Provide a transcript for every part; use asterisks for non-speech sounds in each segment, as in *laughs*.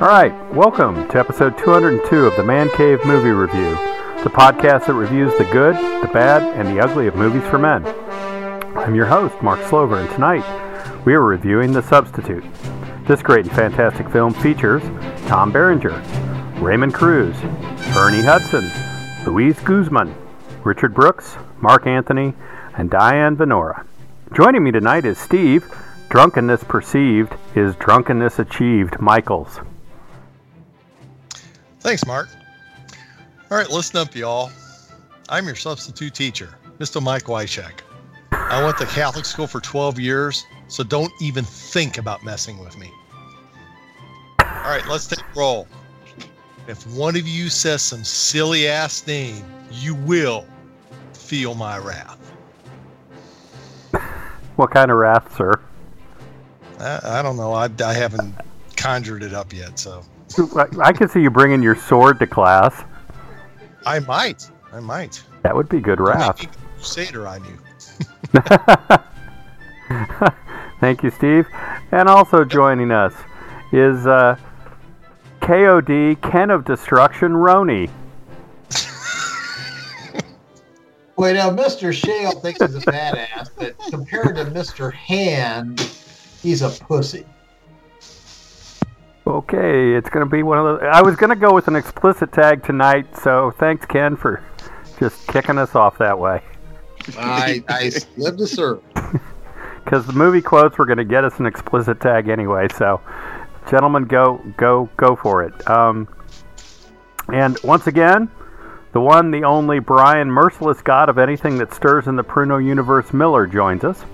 All right, welcome to episode 202 of the Man Cave Movie Review, the podcast that reviews the good, the bad, and the ugly of movies for men. I'm your host, Mark Slover, and tonight we are reviewing The Substitute. This great and fantastic film features Tom Berenger, Raymond Cruz, Ernie Hudson, Luis Guzman, Richard Brooks, Marc Anthony, and Diane Venora. Joining me tonight is Steve, Drunkenness Perceived is Drunkenness Achieved Michaels. Thanks, Mark. All right, listen up, y'all. I'm your substitute teacher, Mr. Mike Wyshak. I went to Catholic school for 12 years, so don't even think about messing with me. All right, let's take a roll. If one of you says some silly ass name, you will feel my wrath. What kind of wrath, sir? I, I don't know. I, I haven't conjured it up yet, so I can see you bringing your sword to class. I might. I might. That would be good wrath. Crusader on you. *laughs* Thank you, Steve. And also joining us is uh, KOD Ken of Destruction Roni. Wait, now Mr. Shale thinks he's a badass, but compared to Mr. Hand, he's a pussy. Okay, it's going to be one of those. I was going to go with an explicit tag tonight, so thanks, Ken, for just kicking us off that way. I, I live to serve. *laughs* Because the movie quotes were going to get us an explicit tag anyway, so gentlemen, go, go, go for it. Um, and once again, the one, the only Brian, merciless god of anything that stirs in the Pruno universe, Miller, joins us.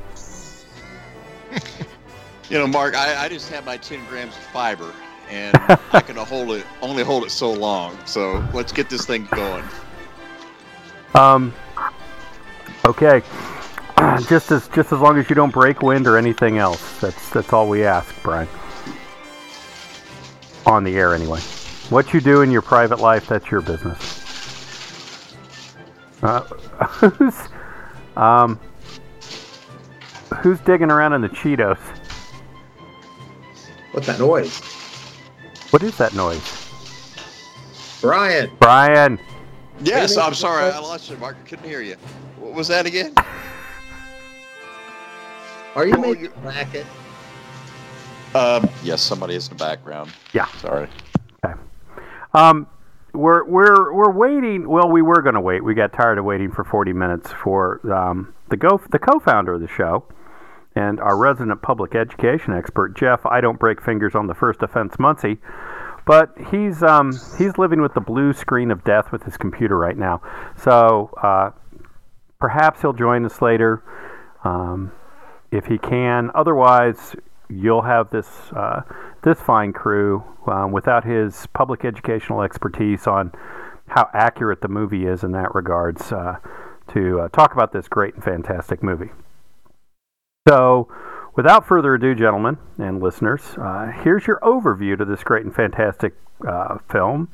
*laughs* you know, Mark, I, I just have my 10 grams of fiber, and I can hold it only hold it so long. So let's get this thing going. Um. Okay. *clears throat* Just as just as long as you don't break wind or anything else. That's that's all we ask, Brian. On the air, anyway. What you do in your private life, that's your business. Uh, *laughs* who's um who's digging around in the Cheetos? What's that noise? What is that noise? Brian. Brian. Yes, I'm sorry. I lost you, Mark. I couldn't hear you. What was that again? Are you making a racket? Um, yes, somebody is in the background. Yeah. Sorry. Okay. Um, we're we're we're waiting. Well, we were going to wait. We got tired of waiting for 40 minutes for um, the go the co-founder of the show and our resident public education expert Jeff. I don't break fingers on the first offense, Muncie. But he's um, he's living with the blue screen of death with his computer right now. So uh, perhaps he'll join us later um, if he can. Otherwise, you'll have this uh, this fine crew um, without his public educational expertise on how accurate the movie is in that regards uh, to uh, talk about this great and fantastic movie. So, without further ado, gentlemen and listeners, uh, here's your overview to this great and fantastic uh, film.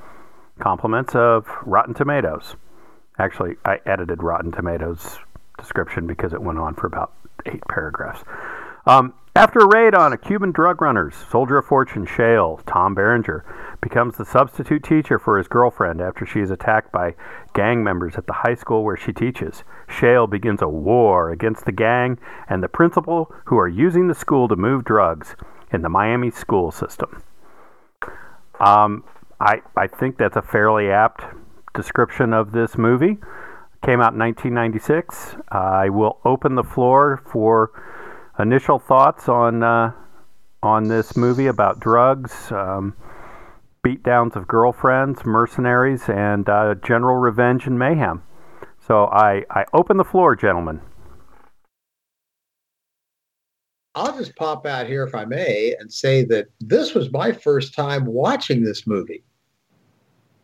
Compliments of Rotten Tomatoes. Actually, I edited Rotten Tomatoes description because it went on for about eight paragraphs. Um, after a raid on a Cuban drug runner's soldier of fortune, Shale, Tom Berenger, becomes the substitute teacher for his girlfriend after she is attacked by gang members at the high school where she teaches. Shale begins a war against the gang and the principal who are using the school to move drugs in the Miami school system. Um, I, I think that's a fairly apt description of this movie. Came out in 1996. Uh, I will open the floor for initial thoughts on uh, on this movie about drugs, um, beatdowns of girlfriends, mercenaries, and uh, general revenge and mayhem. So I, I open the floor, gentlemen. I'll just pop out here, if I may, and say that this was my first time watching this movie.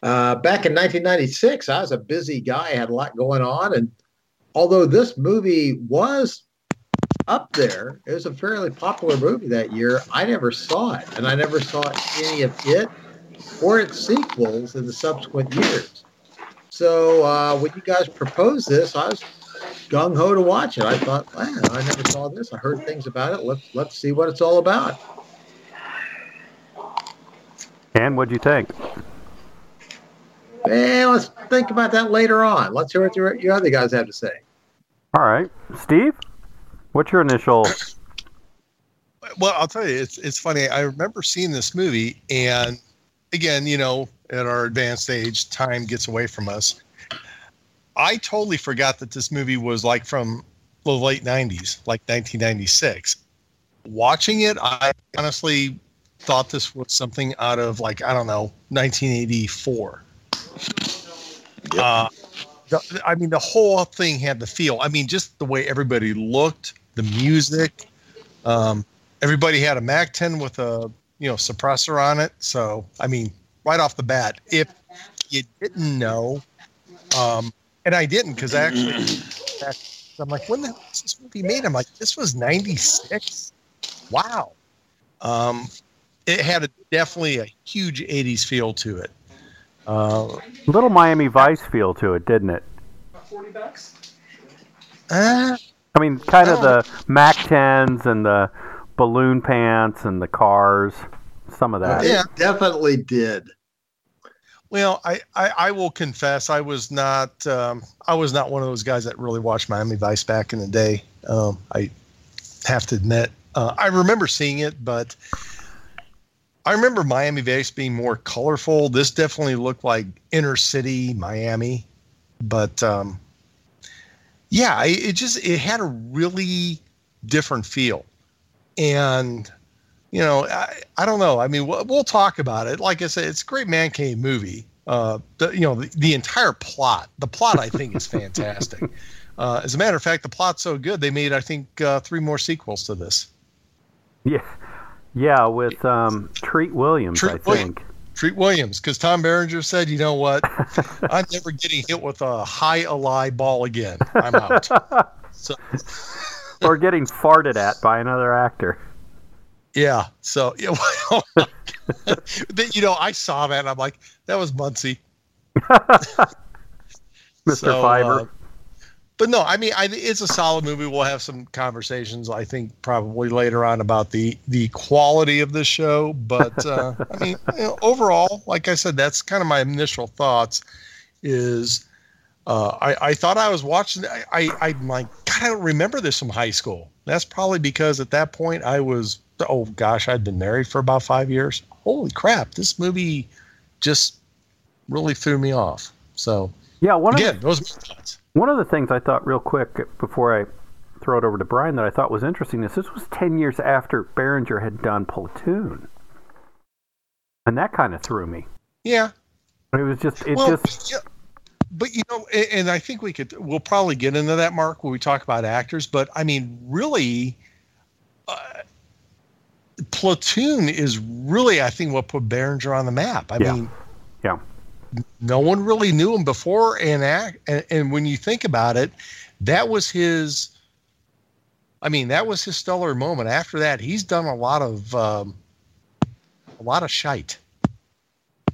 Uh, back in 1996, I was a busy guy, had a lot going on, and although this movie was up there, it was a fairly popular movie that year. I never saw it, and I never saw any of it or its sequels in the subsequent years. So uh, when you guys proposed this, I was gung ho to watch it. I thought, man, I never saw this. I heard things about it. Let's let's see what it's all about. And what'd you think? Eh, let's think about that later on. Let's hear what your, your other guys have to say. All right, Steve, what's your initial? Well, I'll tell you, it's it's funny. I remember seeing this movie, and again, you know, at our advanced age, time gets away from us. I totally forgot that this movie was like from the late '90s, like 1996. Watching it, I honestly thought this was something out of like I don't know 1984. Yep. Uh, the, I mean, the whole thing had the feel. I mean, just the way everybody looked, the music. Um, everybody had a Mac 10 with a you know suppressor on it. So I mean, right off the bat, if you didn't know, um, and I didn't because actually, *coughs* I'm like, when the hell was this movie made? I'm like, this was '96. Wow. Um, it had a, definitely a huge '80s feel to it. Uh, Little Miami Vice feel to it, didn't it? Forty uh, I mean, kind of the Mac 10s and the balloon pants and the cars, some of that. Yeah. Definitely did. Well, I, I, I will confess I was not um, I was not one of those guys that really watched Miami Vice back in the day. Um, I have to admit uh, I remember seeing it, but I remember Miami Vice being more colorful. This definitely looked like inner city Miami, but um, yeah, it, it just it had a really different feel, and you know, I, I don't know. I mean, we'll, we'll talk about it. Like I said, it's a great man cave movie. Uh, the, you know, the, the entire plot, the plot I think is fantastic. *laughs* Uh, as a matter of fact, the plot's so good, they made, I think, uh, three more sequels to this. Yeah, yeah, with um, Treat Williams, Treat I Williams. think. Treat Williams, because Tom Berenger said, you know what? *laughs* I'm never getting hit with a jai alai ball again. I'm out. *laughs* so, or getting farted at by another actor. yeah. So, *laughs* yeah, well, you know, I saw that and I'm like, that was Muncie. *laughs* Mr. So, Fiber. uh, but no, I mean, I, it's a solid movie. We'll have some conversations, I think, probably later on about the the quality of the show. But uh, I mean, you know, overall, like I said, that's kind of my initial thoughts. Is uh, I, I thought I was watching. I, I I'm like, God, I don't remember this from high school. That's probably because at that point I was, oh gosh, I'd been married for about five years. Holy crap, this movie just really threw me off. So yeah, one of, the, those thoughts. one of the things I thought real quick before I throw it over to Brian that I thought was interesting is this was 10 years after Berenger had done Platoon. And that kind of threw me. Yeah, It was just, it well, just, yeah, but you know, and I think we could, we'll probably get into that, Mark, when we talk about actors. But I mean, really, uh, Platoon is really, I think, what put Berenger on the map. I Yeah. mean, yeah. no one really knew him before, and act, and, and when you think about it, that was his. I mean, that was his stellar moment. After that, he's done a lot of, um, a lot of shite.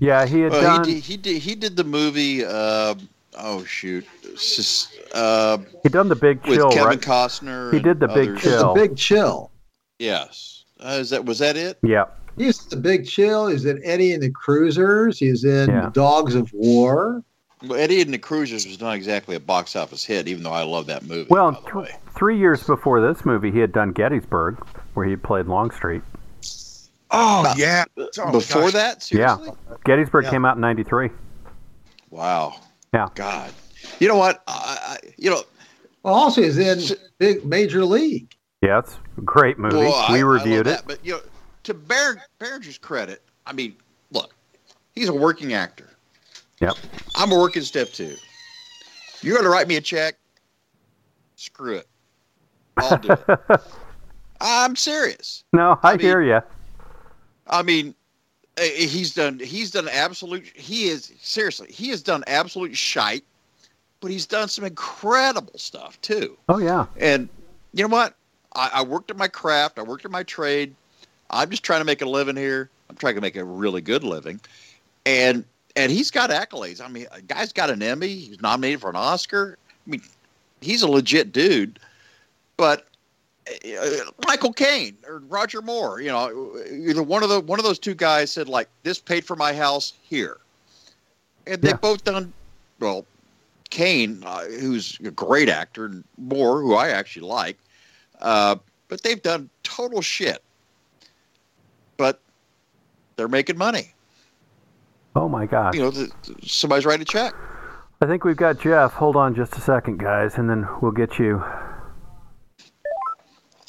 Yeah, he had Well, done, he did, he did he did the movie. Uh, oh shoot, just, uh, he'd done the big Chill with chill, Kevin right? Costner. He did the Big others. It's a Chill. big chill. Yes, uh, is that was that it? Yeah. He's the big chill. He's in Eddie and the Cruisers. He's in Yeah. Dogs of War. Well, Eddie and the Cruisers was not exactly a box office hit, even though I love that movie. Well, by the th- way. three years before this movie, he had done Gettysburg, where he played Longstreet. Oh Uh, yeah, Oh, before gosh. that, Yeah. Gettysburg Yeah. came out in 93. Wow. Yeah. God. You know what? I, I, you know, Well, also he's in Big Major League. Yeah, it's a great movie. well, we I love reviewed it. that, but you know, to Bear, Berenger's credit, I mean, look, he's a working actor. Yep. I'm a working step too. You're going to write me a check? Screw it. I'll do it. *laughs* I'm serious. no, I, I mean- hear you. I mean, eh, he's done. He's done absolute. He is seriously. He has done absolute shite, but he's done some incredible stuff too. Oh yeah. And you know what? I, I worked at my craft. I worked at my trade. I'm just trying to make a living here. I'm trying to make a really good living, and and he's got accolades. I mean, a guy's got an Emmy. He's nominated for an Oscar. I mean, he's a legit dude. But Michael Caine or Roger Moore. You know, either one of the one of those two guys said like, "This paid for my house here," and they've Yeah. both done well. Caine, uh, who's a great actor, and Moore, who I actually like, uh, but they've done total shit. But they're making money. Oh my God. You know, the, somebody's writing a check. I think we've got Jeff. Hold on just a second, guys, and then we'll get you.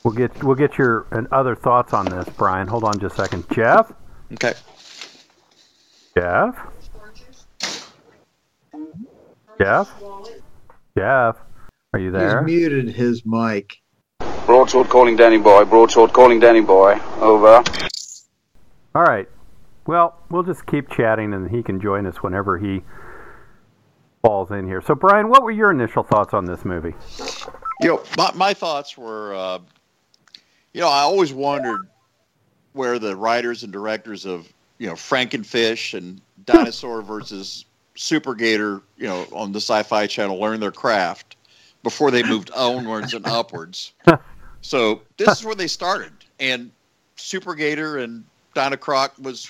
We'll get we'll get your and other thoughts on this, Brian. Hold on just a second. Jeff. Okay. Jeff. Jeff. Jeff. Are you there? He's muted his mic. Broadsword calling Danny Boy. Broadsword calling Danny Boy. Over. All right. Well, we'll just keep chatting, and he can join us whenever he falls in here. So, Brian, what were your initial thoughts on this movie? You know, my, my thoughts were, uh, you know, I always wondered where the writers and directors of, you know, Frankenfish and *laughs* Dinosaur versus Super Gator, you know, on the Sci-Fi Channel learned their craft before they moved *laughs* onwards and upwards. *laughs* So this is where they started, and Super Gator and Dinocroc was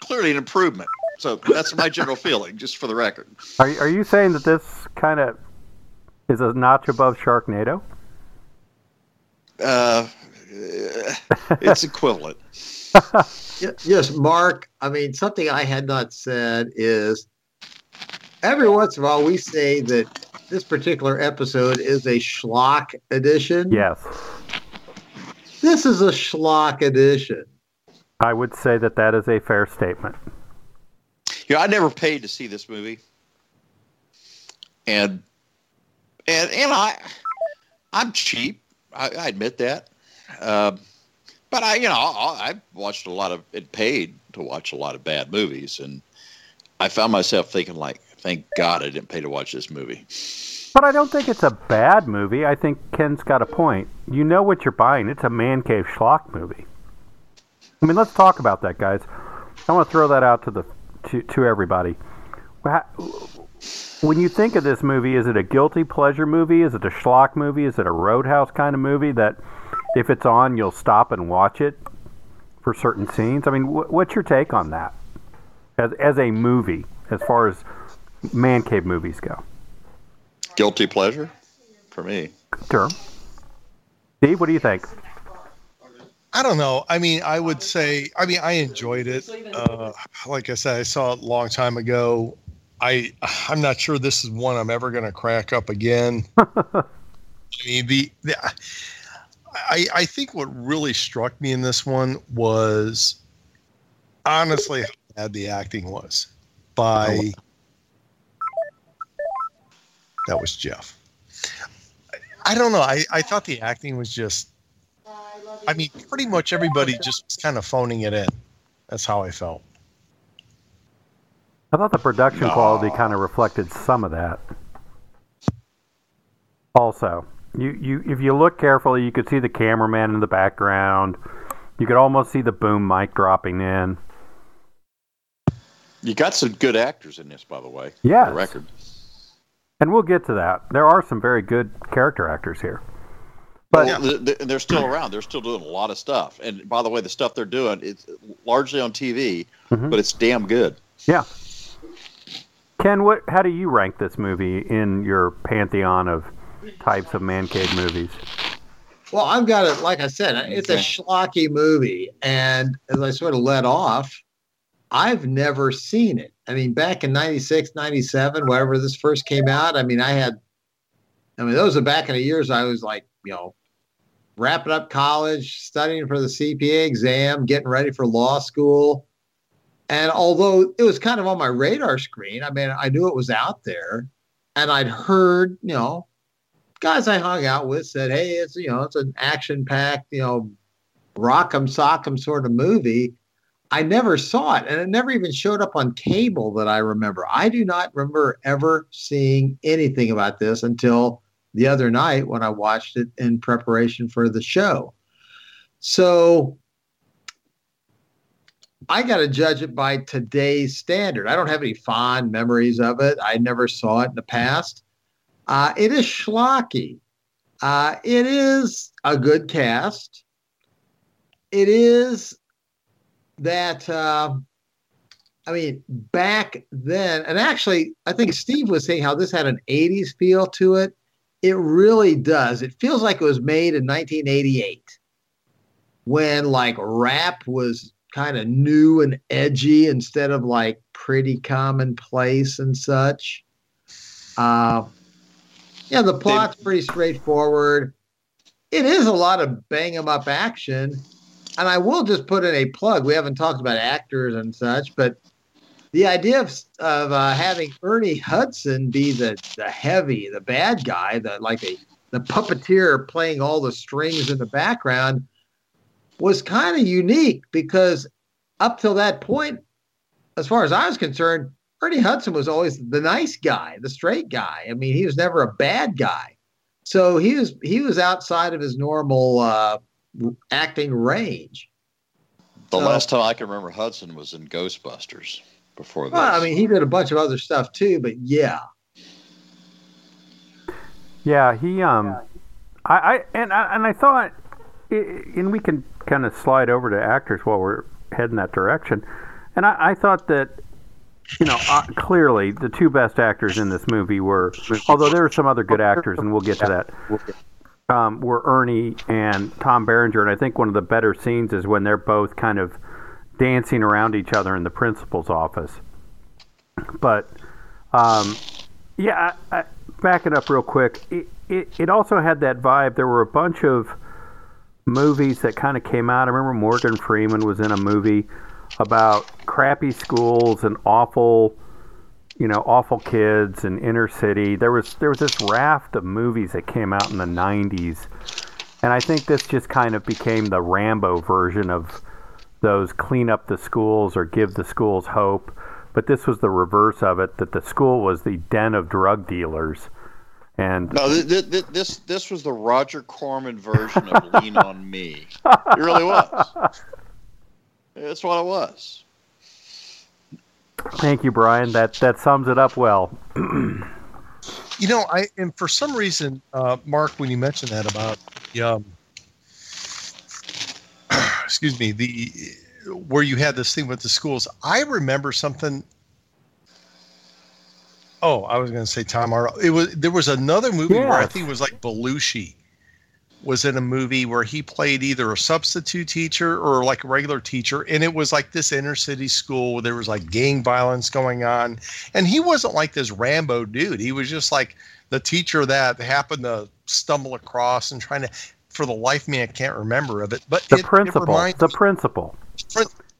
clearly an improvement. So that's my general feeling, just for the record. Are, are you saying that this kind of is a notch above Sharknado? Uh, it's equivalent. *laughs* Yes, Mark. I mean, something I had not said is every once in a while we say that this particular episode is a schlock edition. Yes. This is a schlock edition. I would say that that is a fair statement. You know, I never paid to see this movie, and and and I I'm cheap. I, I admit that. Um, but I, you know, I, watched a lot of it paid to watch a lot of bad movies, and I found myself thinking, like, thank God I didn't pay to watch this movie. But I don't think it's a bad movie. I think Ken's got a point. You know what you're buying. It's a man cave schlock movie. I mean, let's talk about that, guys. I want to throw that out to the to, to everybody. Wha- When you think of this movie, is it a guilty pleasure movie? Is it a schlock movie? Is it a roadhouse kind of movie that if it's on, you'll stop and watch it for certain scenes? I mean, wh- what's your take on that as as a movie, as far as man cave movies go? Guilty pleasure for me. Sure. Steve, what do you think? I don't know. I mean, I would say, I mean, I enjoyed it. Uh, like I said, I saw it a long time ago. I, I'm not sure this is one I'm ever going to crack up again. *laughs* I mean, the, the I, I think what really struck me in this one was honestly how bad the acting was by oh, that was Jeff. I don't know. I, I thought the acting was just I mean, pretty much everybody just was kind of phoning it in. That's how I felt. I thought the production quality kind of reflected some of that. Also, you, you if you look carefully, you could see the cameraman in the background. You could almost see the boom mic dropping in. You got some good actors in this, by the way. The record. And we'll get to that. There are some very good character actors here. But Well, th- th- they're still around. They're still doing a lot of stuff. And by the way, the stuff they're doing is largely on TV, Mhm. but it's damn good. yeah. Ken, what how do you rank this movie in your pantheon of types of man cave movies? Well, I've got it. Like I said, it's a schlocky movie, and as I sort of let off, I've never seen it. I mean, back in 96, 97, whenever this first came out, I mean, I had, I mean, those are back in the years I was like, you know, wrapping up college, studying for the CPA exam, getting ready for law school. And although it was kind of on my radar screen, I mean, I knew it was out there and I'd heard, you know, guys I hung out with said, "Hey, it's you know, it's an action-packed, you know, rock'em sock'em sort of movie." I never saw it, and it never even showed up on cable that I remember. I do not remember ever seeing anything about this until the other night when I watched it in preparation for the show. So I got to judge it by today's standard. I don't have any fond memories of it. I never saw it in the past. Uh, it is schlocky. Uh, it is a good cast. It is that, uh, I mean, back then, and actually, I think Steve was saying how this had an 80s feel to it. It really does. It feels like it was made in 1988 when like rap was kind of new and edgy instead of like pretty commonplace and such. Uh, yeah, the plot's pretty straightforward. It is a lot of bang 'em up action. And I will just put in a plug. We haven't talked about actors and such, but the idea of, of uh, having Ernie Hudson be the, the heavy, the bad guy, the like a the puppeteer playing all the strings in the background was kind of unique because up till that point, as far as I was concerned, Ernie Hudson was always the nice guy, the straight guy. I mean, he was never a bad guy. So he was he was outside of his normal uh, acting range. The So- last time I can remember Hudson was in Ghostbusters. Before this, Well, I mean, he did a bunch of other stuff too, but yeah, Yeah, he um, I, I and I, and I thought, i- and we can kind of slide over to actors while we're heading that direction, and I, I thought that. You know, uh, clearly the two best actors in this movie were, although there are some other good actors, and we'll get to that. Um, were Ernie and Tom Berenger, and I think one of the better scenes is when they're both kind of dancing around each other in the principal's office. But um, yeah, I, I, back it up real quick. It, it, it also had that vibe. There were a bunch of movies that kind of came out. I remember Morgan Freeman was in a movie about crappy schools and awful, you know, awful kids and inner city. There was there was this raft of movies that came out in the '90s, and I think this just kind of became the Rambo version of those clean up the schools or give the schools hope. But this was the reverse of it. That the school was the den of drug dealers, and No, th- th- th- this this was the Roger Corman version of *laughs* Lean on Me. It really was. That's what it was. Thank you, Brian. That that sums it up well. *clears throat* You know, I and for some reason, uh, Mark, when you mentioned that about the, um, *clears throat* excuse me, the where you had this thing with the schools, I remember something. Oh, I was going to say Tom Arnold. It was there was another movie where I think it was like Belushi was in a movie where he played either a substitute teacher or like a regular teacher, and it was like this inner city school where there was like gang violence going on, and he wasn't like this Rambo dude. He was just like the teacher that happened to stumble across and trying to. For the life of me, I can't remember of it, but The it, it principal. reminds the principal.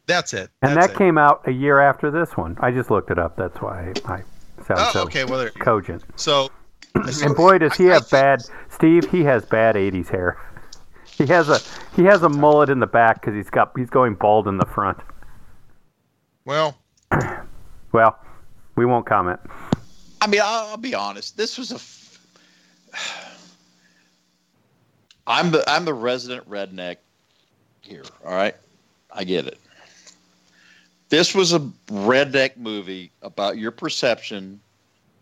That's it. And That's that it. came out a year after this one. I just looked it up. That's why I sound Oh, so okay. Well, there. cogent. So, *clears throat* And boy, does he I- have bad. Steve, he has bad '80s hair. *laughs* He has a he has a mullet in the back because he's got he's going bald in the front. Well, *clears throat* Well, we won't comment. I mean, I'll, I'll be honest. This was a. F- *sighs* I'm the I'm the resident redneck here. All right, I get it. This was a redneck movie about your perception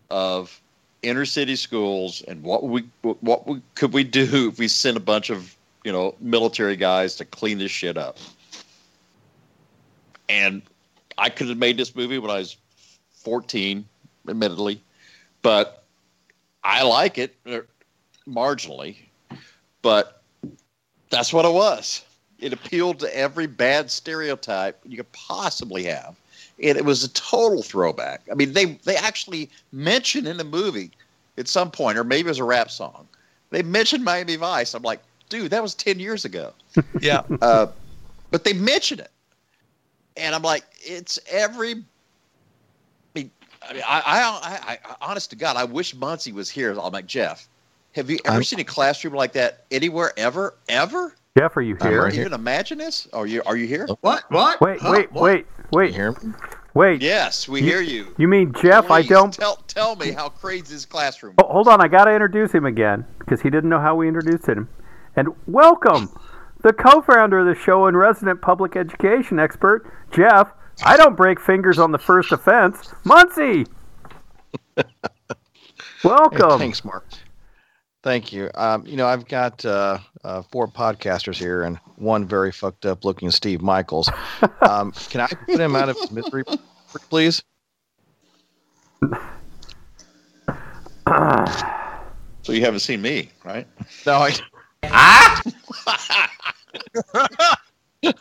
of inner city schools and what we what we could we do *laughs* if we sent a bunch of you know military guys to clean this shit up. And I could have made this movie when I was 14, admittedly, but I like it uh, marginally. But that's what it was. It appealed to every bad stereotype you could possibly have. And it was a total throwback. I mean, they they actually mention in the movie at some point, or maybe it was a rap song. They mentioned Miami Vice. I'm like, dude, that was ten years ago. *laughs* yeah. Uh, but they mention it, and I'm like, it's every. I mean, I, mean, I, I, I, I, honest to God, I wish Muncie was here. I'm like, Jeff, have you ever I'm- seen a classroom like that anywhere ever, ever? Jeff, are you I'm here? right here. Even imagine this? Are you, are you here? what? What? Wait, Huh? wait, What? wait, You wait, hear me? wait. Yes, we You- hear you. You mean Jeff? I don't. tell tell me how crazy this classroom. Oh, hold on, I gotta introduce him again because he didn't know how we introduced him. And welcome, the co-founder of the show and resident public education expert, Jeff. I don't break fingers on the first offense, Muncie. *laughs* Hey, Welcome. thanks, Mark. Thank you. Um, you know, I've got uh, uh, four podcasters here and one very fucked up looking Steve Michaels. *laughs* Um, can I put him out of his misery, please? So you haven't seen me, right? No, I. Ah! *laughs*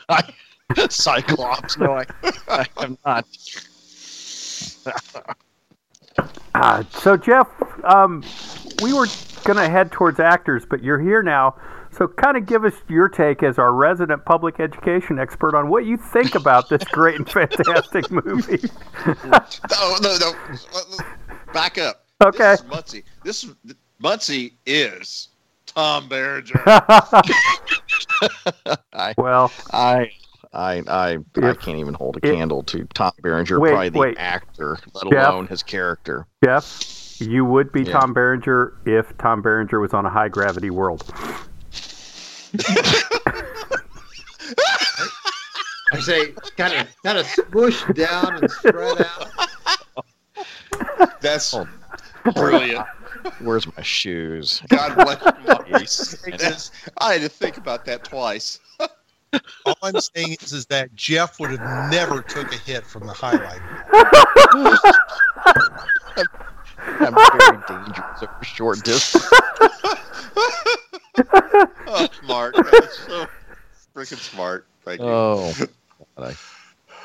I Cyclops. No, I, I am not. Uh, so Jeff, um, we were going to head towards actors, but you're here now. So kind of give us your take as our resident public education expert on what you think about this great and *laughs* fantastic movie. *laughs* Oh, no, no, no. Back up. Okay. This is Muncie. This is Muncie is Tom Berenger. *laughs* I, well, I, I, I, I can't even hold a if- candle to Tom Berenger, Wait, probably the wait. actor, let Jeff? alone his character. Jeff, you would be Yeah. Tom Berenger if Tom Berenger was on a high gravity world. *laughs* I say kind of kind of smushed down and spread out. That's Oh. brilliant. Where's my shoes? God bless you. Maurice. *laughs* I had to think about that twice. *laughs* All I'm saying is, is that Jeff would have never took a hit from the jai alai. I'm very dangerous over short distance. *laughs* Oh, smart. That's so freaking smart. Thank you. Oh, *laughs* God,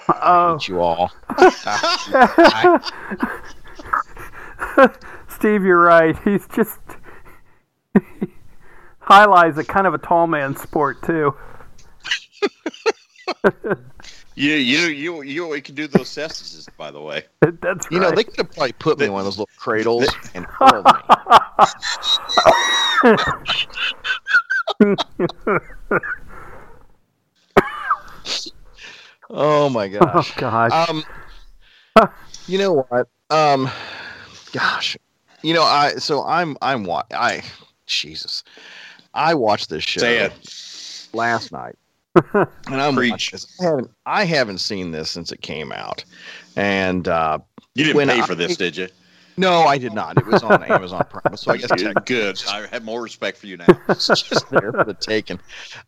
I Oh, hate you all. *laughs* Steve, you're right. He's just jai alai's a kind of a tall man sport too. You, you, you, you, you can do those cesses, by the way. *laughs* That's right. You know, they could have probably put me in one of those little cradles and hurled me. *laughs* oh my oh gosh. gosh. Um, you know what? Um, gosh, you know, I so I'm I'm wa- I Jesus, I watched this show Say it. last night, *laughs* and I'm Preach. I haven't I haven't seen this since it came out, and uh, You didn't pay I- for this, did you? no, I did not. It was on Amazon Prime, so I guess Good. Good. I have more respect for you now. *laughs* it's just there for the taking.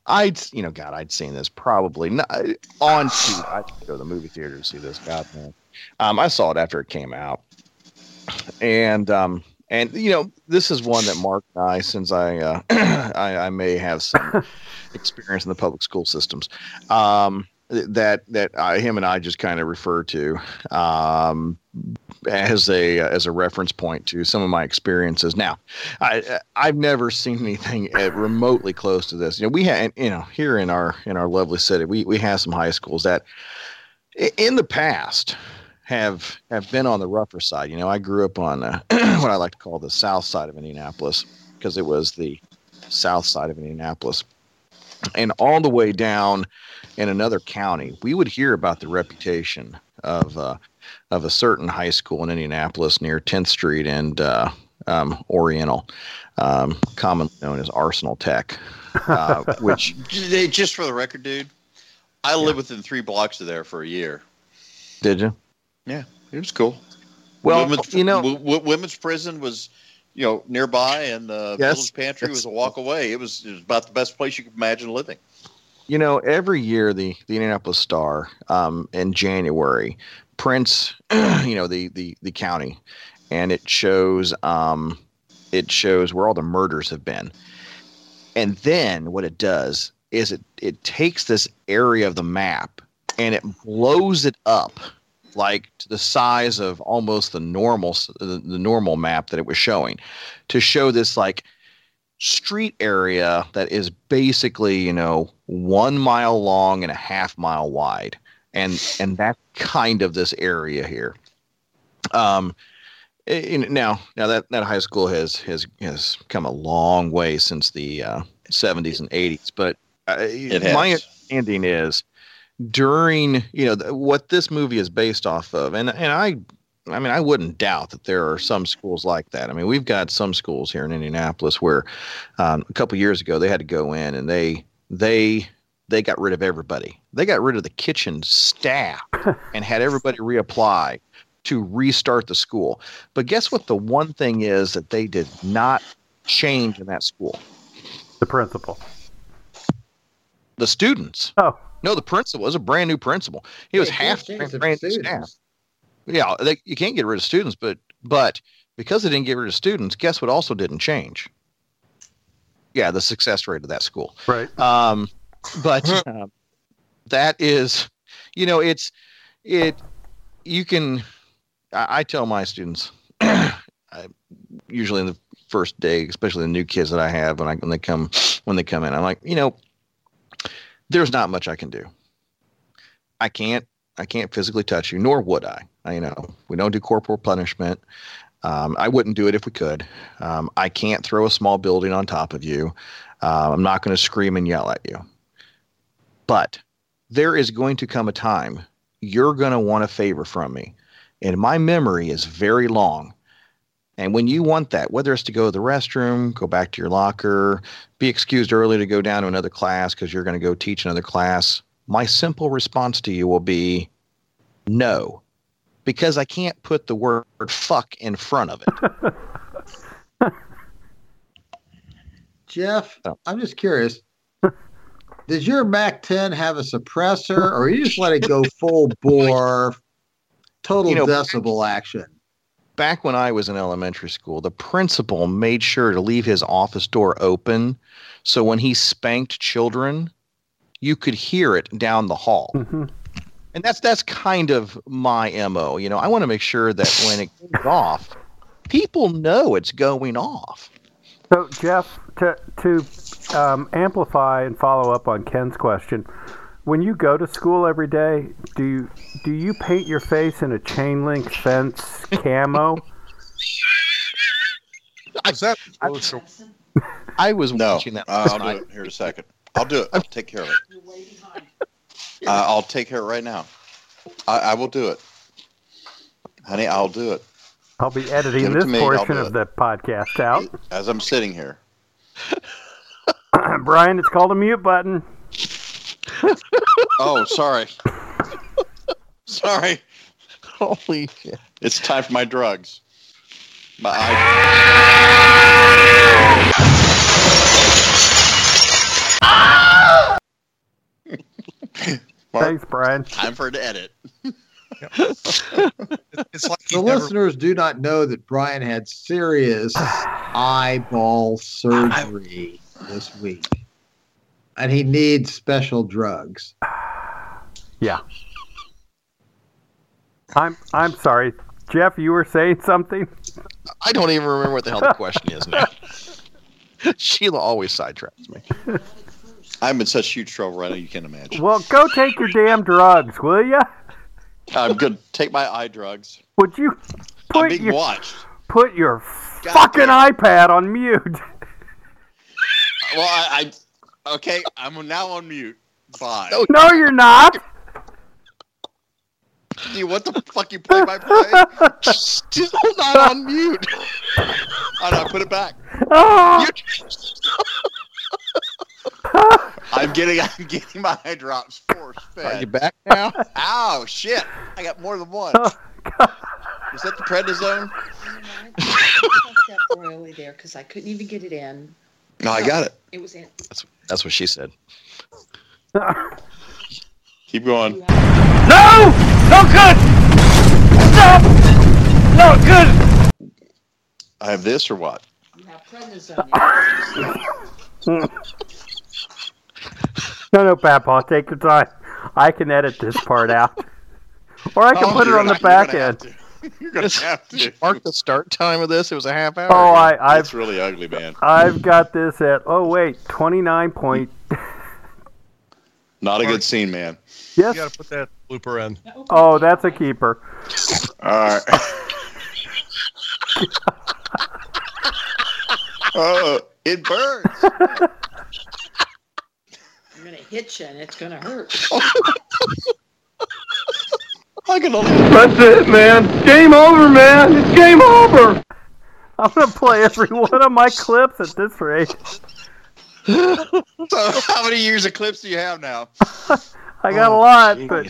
I'd, you know, God, I'd seen this probably not on to. I would go to the movie theater to see this. God, man. Um, I saw it after it came out, and um, and you know, this is one that Mark and I, since I, uh, *clears throat* I, I may have some *laughs* experience in the public school systems, um, that that I, him and I just kind of refer to. Um, as a as a reference point to some of my experiences. Now, I I've never seen anything uh, remotely close to this. You know, we had you know here in our in our lovely city, we we have some high schools that in the past have have been on the rougher side. You know, I grew up on uh, *clears throat* what I like to call the south side of Indianapolis because it was the south side of Indianapolis. And all the way down in another county, we would hear about the reputation of uh, of a certain high school in Indianapolis near 10th Street and uh, um, Oriental, um, commonly known as Arsenal Tech, uh, *laughs* which Just for the record, dude, I lived within three blocks of there for a year. did you? Yeah, it was cool. Well, women's, you know, w- w- women's prison was, you know, nearby, and the Yes, village pantry was a walk away. It was, it was about the best place you could imagine living. you know, every year the the Indianapolis Star um, in January prints, *clears throat* you know, the the the county, and it shows um, it shows where all the murders have been, and then what it does is it it takes this area of the map and it blows it up like to the size of almost the normal the, the normal map that it was showing to show this like street area that is basically you know one mile long and a half mile wide. And and that's kind of this area here. Um eh, you know, now now that that high school has has has come a long way since the uh, 70s and 80s but uh, my understanding is during you know th- what this movie is based off of and and i i mean i wouldn't doubt that there are some schools like that i mean we've got some schools here in indianapolis where um, a couple years ago they had to go in and they they they got rid of everybody they got rid of the kitchen staff *laughs* and had everybody reapply to restart the school but guess what the one thing is that they did not change in that school? The principal. The students. Oh, No, the principal was a brand new principal. He was half brand, the brand new staff. students. Yeah, they, you can't get rid of students, but but because they didn't get rid of students, guess what? Also didn't change. Yeah, the success rate of that school. right. Um, but *laughs* um, that is, you know, it's it. You can. I, I tell my students, *clears throat* I, usually in the first day, especially the new kids that I have when I when they come when they come in, I'm like, you know, there's not much I can do. I can't I can't physically touch you, nor would I. I you know, we don't do corporal punishment. Um, I wouldn't do it if we could. Um, I can't throw a small building on top of you. Uh, I'm not going to scream and yell at you. But there is going to come a time you're going to want a favor from me. And my memory is very long. And when you want that, whether it's to go to the restroom, go back to your locker, be excused early to go down to another class because you're going to go teach another class, my simple response to you will be no, because I can't put the word fuck in front of it. *laughs* Jeff, Oh. I'm just curious. Does your Mac 10 have a suppressor, or you just let it go *laughs* full bore, total You know, decibel action? Back when I was in elementary school, the principal made sure to leave his office door open so when he spanked children, you could hear it down the hall. hmm And that's that's kind of my MO. You know, I want to make sure that when it goes off, people know it's going off. So, Jeff, to to um, amplify and follow up on Ken's question, when you go to school every day, do you do you paint your face in a chain link fence camo? *laughs* Is that I, I was No, watching that uh, I'll do it here in a second. I'll do it. I'll take care of it. Uh, I'll take care of it right now. I, I will do it, honey. I'll do it I'll be editing Give this me, portion of it. the podcast out. as I'm sitting here. *coughs* Brian, it's called a mute button. Oh, sorry. sorry. Holy shit. It's time for my drugs. My eye. *laughs* Thanks, Brian. time for it to edit. *laughs* it's like he The never, listeners do not know that Brian had serious *sighs* eyeball surgery this week, and he needs special drugs. Yeah. I'm I'm sorry, Jeff. You were saying something. I don't even remember what the hell the question is now. *laughs* Sheila always sidetracks me. I'm in such huge trouble right now you can't imagine. Well, go take your damn drugs, will you? I'm gonna take my eye drugs. Would you I'm put being your watched. put your God fucking damn. iPad on mute? Well, I, I okay. I'm now on mute. Bye. No. No, you're not. Do you what the fuck you play by play? *laughs* Still not on mute. *laughs* Oh no, put it back. Ah! *laughs* I'm getting I'm getting my eye drops force Are you back now? Ow, shit! I got more than one. Oh, Is that the prednisone? that royally there because I couldn't even get it in. No, I got it. It was in. That's that's what she said. *laughs* Keep going. No! No good! Stop! No good! I have this or what? You have prednisone. *laughs* No, no, Papa, take your time. I can edit this part out. Or I can Oh, put it on the not- you're back end. To. *laughs* You're gonna have to. Mark the start time of this. It was a half hour. Oh. I, It's I've really ugly, man. I've got this at oh wait, twenty nine point *laughs* Not a good scene, man. you yes. got to put that blooper in. Oh, that's a keeper. All right. *laughs* oh, it burns. I'm gonna hit you and it's gonna hurt. I can only. That's it, man. Game over, man. It's game over. I'm gonna play every *laughs* one of my clips at this rate. So, *laughs* *laughs* how many years of clips do you have now? I got a Oh, lot, but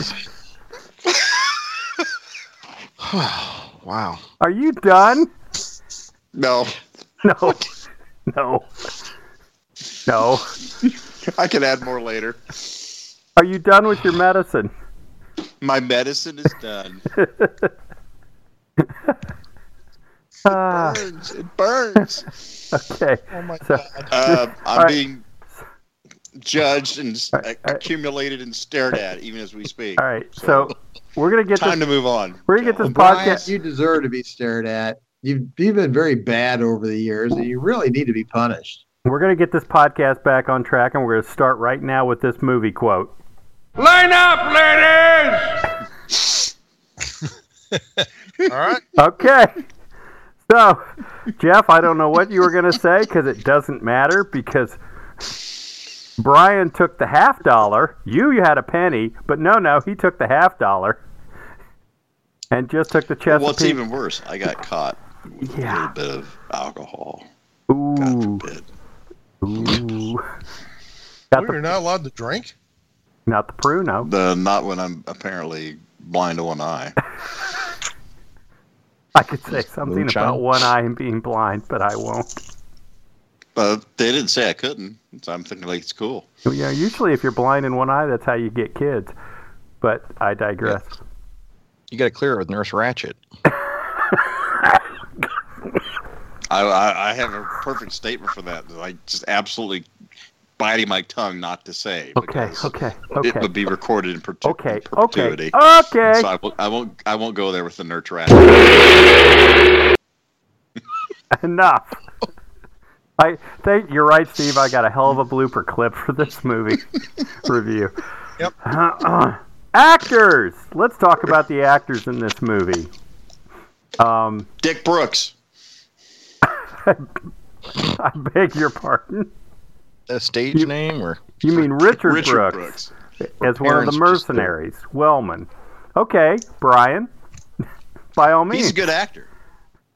*sighs* wow. are you done? No. No. No. No. I can add more later. Are you done with your medicine? My medicine is done. *laughs* Ah, burns. It burns. *laughs* okay. Oh my So, *laughs* Uh, I'm All right. being judged and s- All right, all right. accumulated and stared at even as we speak. all right. So we're gonna get Time this. to move on. We're gonna get this Brian, podcast. you deserve to be stared at. You've, you've been very bad over the years, and you really need to be punished. We're gonna get this podcast back on track, and we're gonna start right now with this movie quote. Line up, ladies! *laughs* All right. Okay. So, Jeff, I don't know what you were going to say because it doesn't matter because Brian took the half dollar. You, you had a penny, but no, no, he took the half dollar and just took the chest. Well, what's even worse, I got caught with a little bit of alcohol. God Ooh, forbid. ooh. *laughs* Got Well, you're not allowed to drink. Not the Pruno. The, not when I'm apparently blind to one eye. *laughs* I could say something about one eye and being blind, but I won't. But they didn't say I couldn't, so I'm thinking like it's cool. You know, usually if you're blind in one eye, that's how you get kids. But I digress. You got to clear it with Nurse Ratched. *laughs* I, I, I have a perfect statement for that. that I just absolutely biting my tongue not to say. Okay, because okay, It would be recorded in, pertu- Okay, in okay, perpetuity. okay. So I, will, I won't. I won't go there with the nurture rat. *laughs* Enough. I think you're right, Steve. I got a hell of a blooper clip for this movie *laughs* review. Yep. *clears throat* actors. Let's talk about the actors in this movie. Um, Dick Brooks. *laughs* I beg your pardon. A stage You- name or You mean Richard, Richard Brooks, Brooks. as one of the parents just mercenaries, Wellman. Okay, Brian. *laughs* By all means. He's a good actor.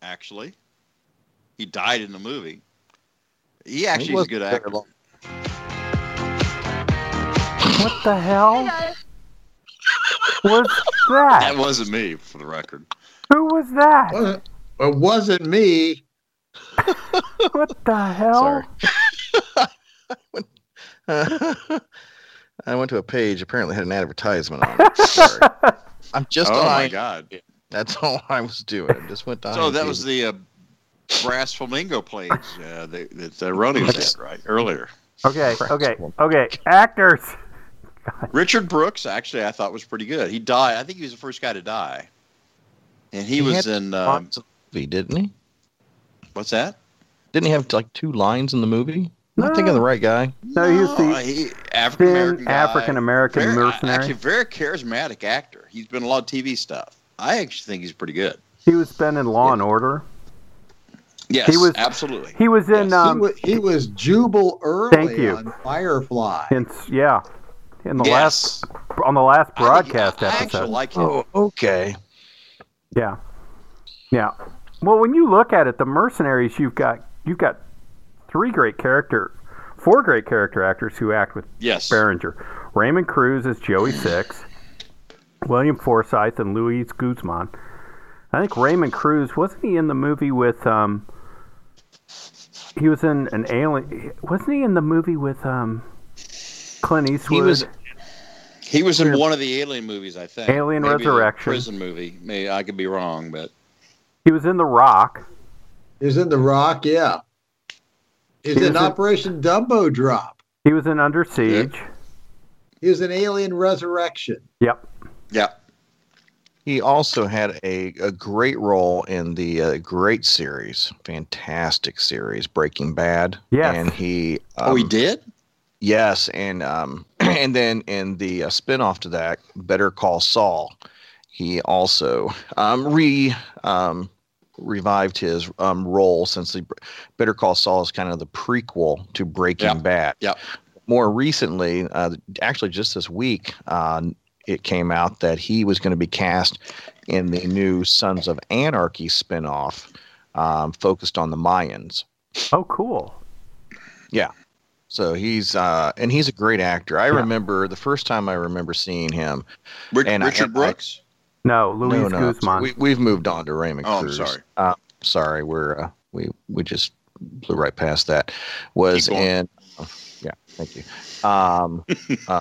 Actually, he died in the movie. He actually is a good actor. long. What the hell was That that? wasn't me, for the record. Who was that? Wasn't- It wasn't me. What the hell? Sorry. I went to a page. Apparently, had an advertisement on it. Sorry. *laughs* I'm just oh on. my IMDb. god! That's all I was doing. I Just went to. So that was the uh, brass flamingo page uh, that, that uh, Ronnie was at right earlier. Okay, okay, okay. Actors. Richard Brooks, actually, I thought was pretty good. He died. I think he was the first guy to die, and he, He was in um, in the movie, didn't he? what's that? Didn't he have like two lines in the movie? Am I thinking the right guy? No, he was the African American African American mercenary. Actually, very charismatic actor. He's been a lot of TV stuff. I actually think he's pretty good. He was been in Law and Order. Yes, He was- absolutely. He was in Yes. he, um was, he was Jubal early Thank you. on Firefly. in yeah, in the yes. last on the last broadcast I, I actually episode. like him. Oh, okay. Yeah. Yeah. Well, when you look at it, the mercenaries you've got you've got three great character four great character actors who act with Yes. Berenger. Raymond Cruz is Joey *clears throat* Six. William Forsythe and Luis Guzman. I think Raymond Cruz wasn't he in the movie with um he was in an alien wasn't he in the movie with um Clint Eastwood? He was. He was in one of the Alien movies, I think. Alien Maybe the Resurrection. prison movie. Maybe I could be wrong, but he was in The Rock. He was in The Rock, yeah. He was He in was in- Operation Dumbo Drop. He was in Under Siege. He was in Alien Resurrection. Yep. Yep. He also had a, a great role in the uh, great series, fantastic series, Breaking Bad. Yeah. And he. oh, he um, did. Yes, and um, *clears throat* and then in the uh, spinoff to that, Better Call Saul, he also um, re um, revived his um, role since the Better Call Saul is kind of the prequel to Breaking Yeah. Bad. Yeah. More recently, uh, actually just this week, uh, it came out that he was going to be cast in the new Sons of Anarchy spinoff, um, focused on the Mayans. Oh, cool. Yeah. So he's uh, and he's a great actor. I Yeah. remember the first time I remember seeing him. Rich, and I- Richard I- Brooks. No, Luis no, no, Guzman. we, we've moved on to Raymond Oh, I'm Cruz. sorry. Uh, sorry, we're uh, we we just blew right past that. Was Keep going. in. yeah, thank you. Um, *laughs* uh,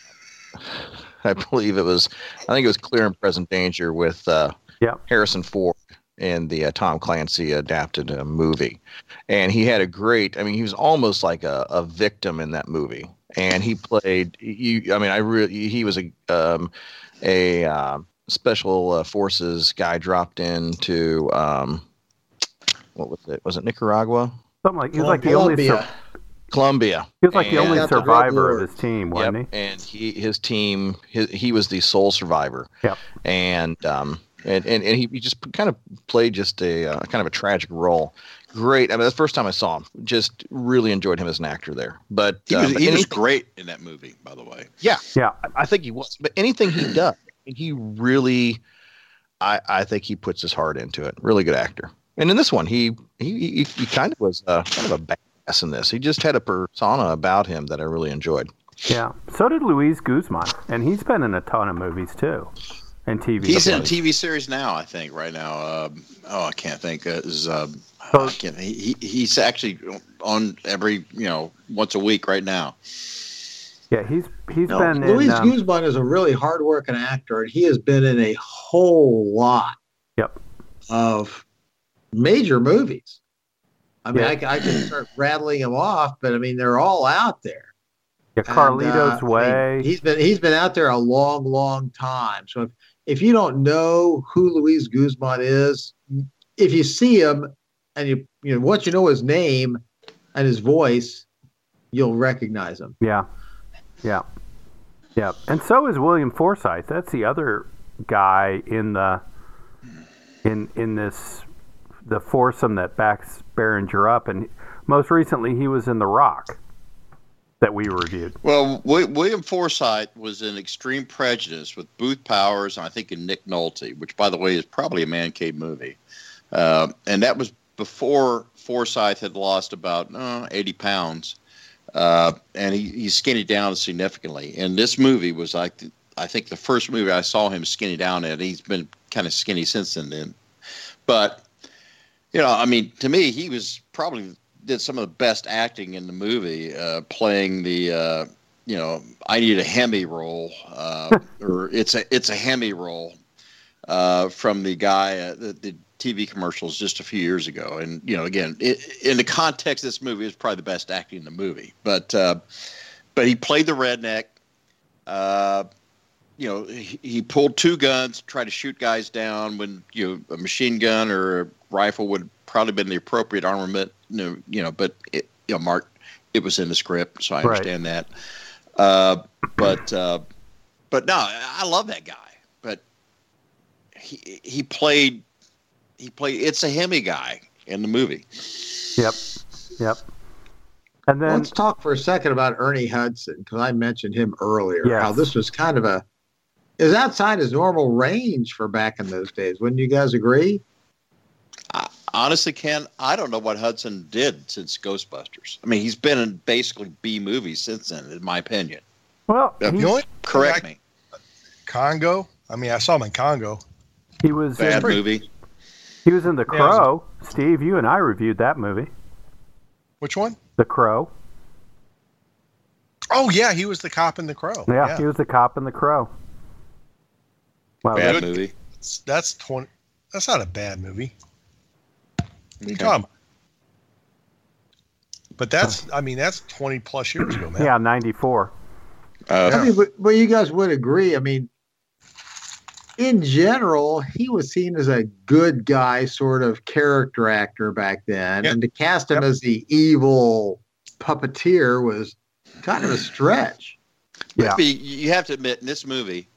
*laughs* I believe it was. I think it was Clear and Present Danger with uh, Yeah. Harrison Ford in the uh, Tom Clancy adapted uh, movie, and he had a great. I mean, he was almost like a, a victim in that movie, and he played. You, I mean, I really. He was a um, a um special uh, forces guy dropped into um, what was it? Was it Nicaragua? Something like he was like the only sur- Colombia. Colombia. he was like the And- only Got the Red survivor of his team, wasn't Yep, and he his team his, he was the sole survivor. Yep. And um and and, and he, he just kind of played just a uh, kind of a tragic role. Great. I mean, that's the first time I saw him, just really enjoyed him as an actor there. But He was, um, he was great in that movie, by the way. Yeah, Yeah. I think he was. But anything he does, I mean, he really, I I think he puts his heart into it. Really good actor. And in this one, he he he, he kind of was uh, kind of a badass in this. He just had a persona about him that I really enjoyed. Yeah. So did Luis Guzman, and he's been in a ton of movies too, and TV. He's in a. TV series now, I think, right now. Um, oh, I can't think. Uh, is, So- I can't, he, he- he's actually on every, you know, once a week right now. Yeah, he's he's No, been Luis in. Um, Guzman is a really hardworking actor, and he has been in a whole lot Yep. of major movies. I mean, Yeah. I, I can start rattling them off, but I mean, they're all out there. yeah, And, Carlito's uh, I mean, Way. he's been he's been out there a long, long time. So if, if you don't know who Luis Guzman is, if you see him and you you know once you know his name and his voice, you'll recognize him. Yeah, yeah, yeah. And so is William Forsythe. That's the other guy in the in in this the foursome that backs Berenger up, and most recently he was in The Rock that we reviewed. Well, Wi- William Forsythe was in Extreme Prejudice with Booth Powers, and I think in Nick Nolte, which, by the way, is probably a man cave movie. Uh, and that was before Forsythe had lost about uh, 80 pounds. Uh, and he, he skinny down significantly. And this movie was like, the, I think, the first movie I saw him skinny down at. He's been kind of skinny since then. But, you know, I mean, to me, he was probably did some of the best acting in the movie, uh, playing the uh, you know I need a Hemi role, uh, *laughs* or it's a it's a Hemi role uh, from the guy uh, the, the TV commercials just a few years ago, and you know again it, in the context of this movie is probably the best acting in the movie, but uh, but he played the redneck. Uh, you know, he, he pulled two guns, tried to shoot guys down when you know a machine gun or a rifle would probably been the appropriate armament. You know, you know but it, you know, Mark, it was in the script, so I Right. understand that. Uh, but uh, but no, I love that guy. But he he played he played it's a Hemi guy in the movie. Yep, yep. And then Let's talk for a second about Ernie Hudson because I mentioned him earlier. Yes. How this was kind of a is outside his normal range for back in those days. Wouldn't you guys agree? I, honestly, Ken, I don't know what Hudson did since Ghostbusters. I mean, he's been in basically B movies since then, in my opinion. well, Yeah, he, The only Correct I- me. Congo. I mean, I saw him in Congo. he was Bad in, movie. He was in The Yeah, was- Crow. Steve, you and I reviewed that movie, Which one? The Crow. Oh yeah, he was the cop in The Crow. Yeah, he was the cop in The Crow. Wow, Bad good. movie. That's, that's twenty. That's not a bad movie. What are you Okay. talking about? But that's, I mean, that's 20 plus years ago, man. yeah, '94. Uh, I mean, but, but you guys would agree. I mean, in general, he was seen as a good guy, sort of character actor back then, Yep. and to cast him Yep. as the evil puppeteer was kind of a stretch. Yeah. But you- you have to admit, in this movie,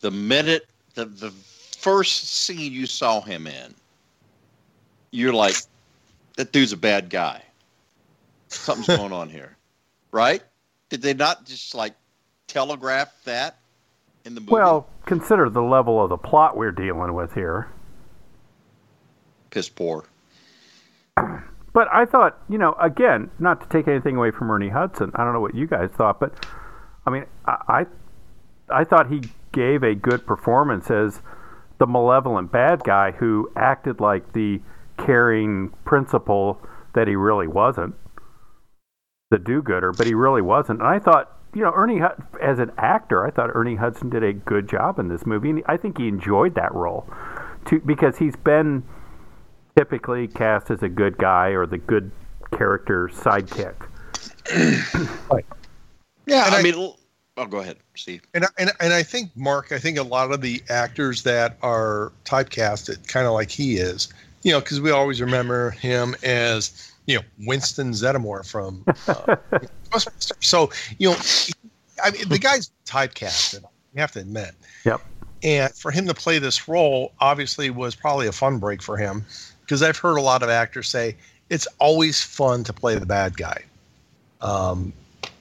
the minute the the first scene you saw him in, you're like, that dude's a bad guy. Something's *laughs* going on here, right? Did they not just like telegraph that in the movie? Well, consider the level of the plot we're dealing with here. piss poor. *clears throat* But I thought, you know, again, not to take anything away from Ernie Hudson. I don't know what you guys thought, but I mean, I, I, I thought he gave a good performance as the malevolent bad guy who acted like the caring principal that he really wasn't the do-gooder, but he really wasn't. And I thought, you know, Ernie Hud- as an actor, I thought Ernie Hudson did a good job in this movie, and I think he enjoyed that role, to, because he's been typically cast as a good guy or the good character sidekick. *clears throat* Yeah, And I, I- mean, l- oh, go ahead, Steve. And, I- and and I think Mark, I think a lot of the actors that are typecasted, kind of like he is, you know, because we always remember him as you know Winston Zeddemore from uh. *laughs* So you know, I mean, the guy's typecasted. You have to admit. Yep. And for him to play this role, obviously, was probably a fun break for him, because I've heard a lot of actors say it's always fun to play the bad guy. Um,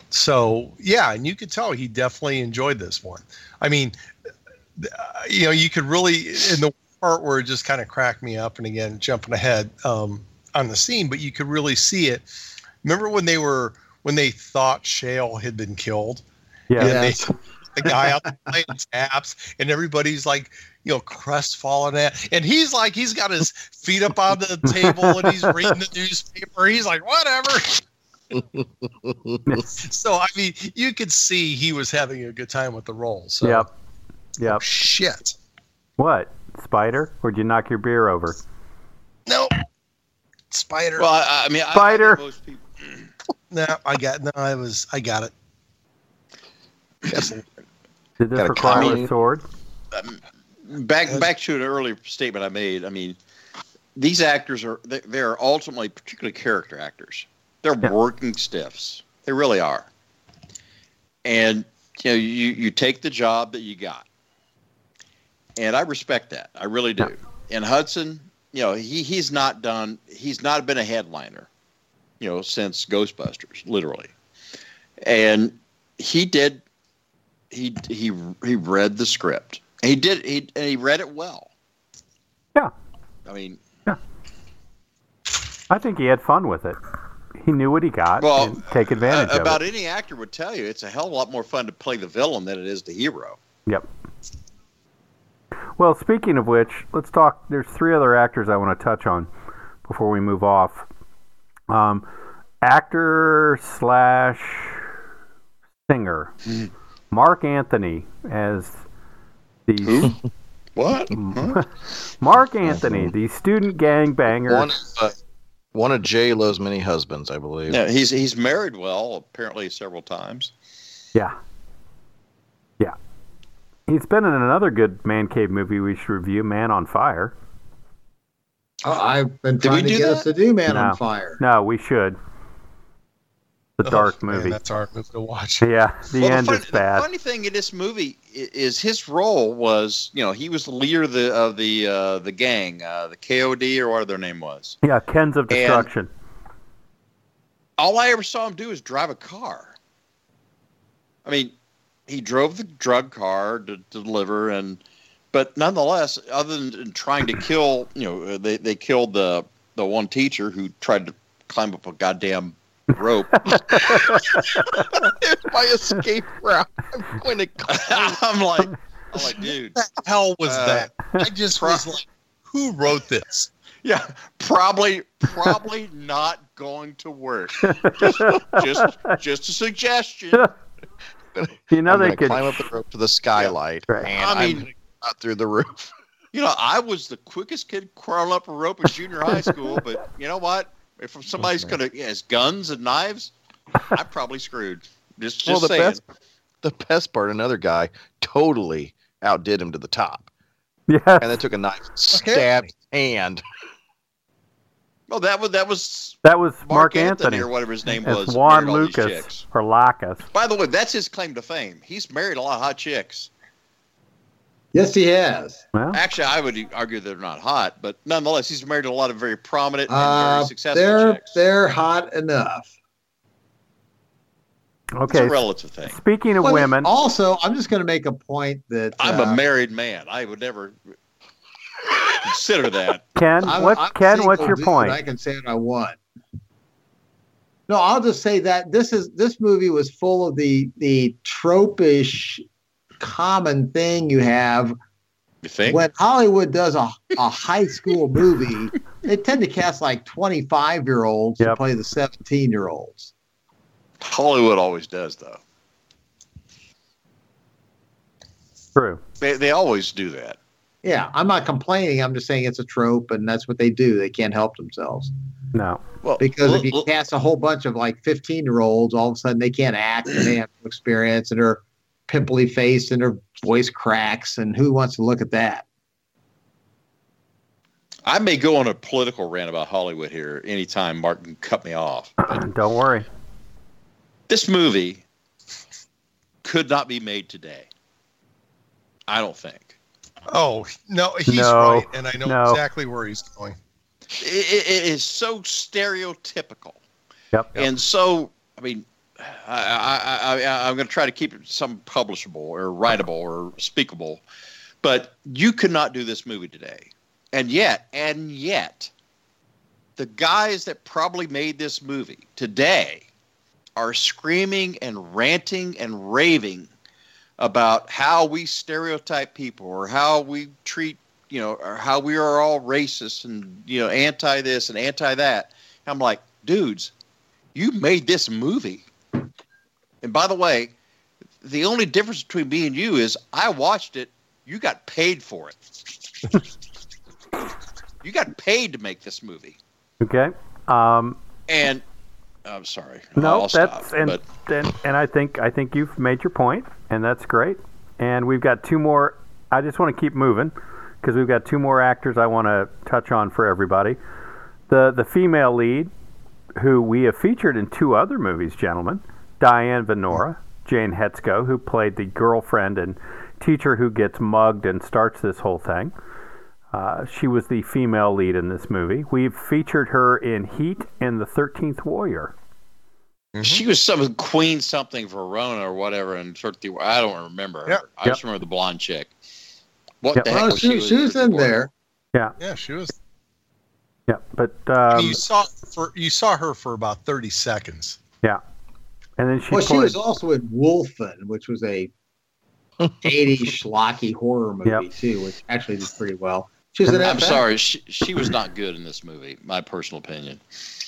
so yeah, and you could tell he definitely enjoyed this one. I mean, uh, you know, you could really in the part where it just kind of cracked me up, and again, jumping ahead um, on the scene, but you could really see it. Remember when they were when they thought Shale had been killed, Yeah. and Yes. they the guy out there playing *laughs* taps, and everybody's like, you know, crestfallen at, and he's like, he's got his feet up on the table and he's reading the newspaper. He's like, whatever. *laughs* so I mean, you could see he was having a good time with the role. So Yep. Yep. shit. What? Spider? Or did you knock your beer over? No. Spider. Well, I, I mean, I- I, Spider. most people. *clears throat* no, I got no. I was. I got it. Did this Got a require a comedy- sword? Um, back back to an earlier statement I made. I mean, these actors are they, they're ultimately particularly character actors. They're Yeah. working stiffs. They really are. And you know, you you take the job that you got, and I respect that. I really do. And Hudson, you know, he he's not done. He's not been a headliner, you know, since Ghostbusters, literally. And he did. He he he read the script. He did. He and he read it well. Yeah. I mean, yeah. I think he had fun with it. He knew what he got Well, take advantage uh, about of it. any actor would tell you it's a hell of a lot more fun to play the villain than it is the hero. Yep. Well, speaking of which, let's talk. There's three other actors I want to touch on before we move off. Um, actor slash singer Marc Anthony as the Who? *laughs* What? *laughs* Marc Anthony, the student gang banger. One, uh, one of J Lo's many husbands, I believe. Yeah, he's he's married well, apparently several times. Yeah. Yeah. He's been in another good man cave movie we should review, Man on Fire. Oh, I've been Did we trying to do get that? us to do Man No. on Fire. No, we should. The dark Oh, man, movie. that's our movie to watch. *laughs* Yeah, the Well, end funny, is bad. The funny thing in this movie is his role was, you know, he was the leader of the of the uh, the gang, uh, the KOD or whatever their name was. Yeah, Kings of Destruction. All I ever saw him do is drive a car. I mean, he drove the drug car to, to deliver, and but nonetheless, other than trying to kill, you know, they they killed the the one teacher who tried to climb up a goddamn rope. There's *laughs* *laughs* my escape route. I'm going to. *laughs* I'm like, I'm like, dude. What the hell was Uh, that? I just was like, who wrote this? Yeah, probably, probably not going to work. Just, just, just a suggestion. *laughs* you know I'm they could. climb up the rope to the skylight, Right. and I I mean- mean, out through the roof. *laughs* You know, I was the quickest kid crawling up a rope in junior high school, but you know what? If somebody's gonna has guns and knives, I'm probably screwed. Just, just well, the saying. best, the best part, another guy totally outdid him to the top, *laughs* Yeah, and then took a knife, and stabbed his hand. Well, that was that was that was Mark, Mark, Anthony, Anthony. or whatever his name As was. Juan married all these Lucas chicks. or Lacus. By the way, that's his claim to fame. He's married a lot of hot chicks. Yes, he has. Well, Actually, I would argue they're not hot, but nonetheless, he's married a lot of very prominent and Uh, very successful they're chicks. they're hot enough. It's okay. a relative thing. Speaking of Well, women, Also, I'm just going to make a point that I'm uh, a married man. I would never consider that. Ken, I'm- what I'm Ken? What's your point? I can say what I want. No, I'll just say that this is this movie was full of the the tropish common thing you have You think? when Hollywood does a, a high school movie they tend to cast like 25 year olds to play the 17 year olds. Hollywood always does, though. True. They, they always do that. Yeah, I'm not complaining. I'm just saying it's a trope, and that's what they do. They can't help themselves No. Well, because if you l- cast a whole bunch of like 15 year olds, all of a sudden they can't act and they have no experience and they're pimply faced and their voice cracks. And who wants to look at that? I may go on a political rant about Hollywood here anytime Martin cut me off. *clears throat* Don't worry. This movie could not be made today. I don't think. Oh no, he's No, right, and I know no. exactly where he's going. It, it, it is so stereotypical. Yep. And so, I mean, I, I, I, I'm going to try to keep it some publishable or writable or speakable, but you could not do this movie today. And yet, and yet, the guys that probably made this movie today are screaming and ranting and raving about how we stereotype people or how we treat, you know, or how we are all racist and, you know, anti this and anti that. I'm like, dudes, you made this movie. And by the way, the only difference between me and you is I watched it, you got paid for it. *laughs* you got paid to make this movie. Okay. Um, And I'm sorry. no, I'll that's stop, and, but and and I think I think you've made your point, and that's great. And we've got two more. I just want to keep moving because we've got two more actors I want to touch on for everybody. The the female lead, who we have featured in two other movies, gentlemen, Diane Venora, Jane Hetzko, who played the girlfriend and teacher who gets mugged and starts this whole thing. Uh, she was the female lead in this movie. We've featured her in Heat and The Thirteenth Warrior. she was some Queen something Verona or whatever in 30 I don't remember her. Yep. I just remember the blonde chick. What Yep. the heck Well, was she, she was in there. Yeah, Yeah, she was. Yeah, but um, you saw for you saw her for about thirty seconds. yeah, and then she Well, she was also in Wolfen, which was a 80s schlocky horror *laughs* movie Yep. too, which actually did pretty well. She was in I'm sorry, she, she was not good in this movie, my personal opinion. and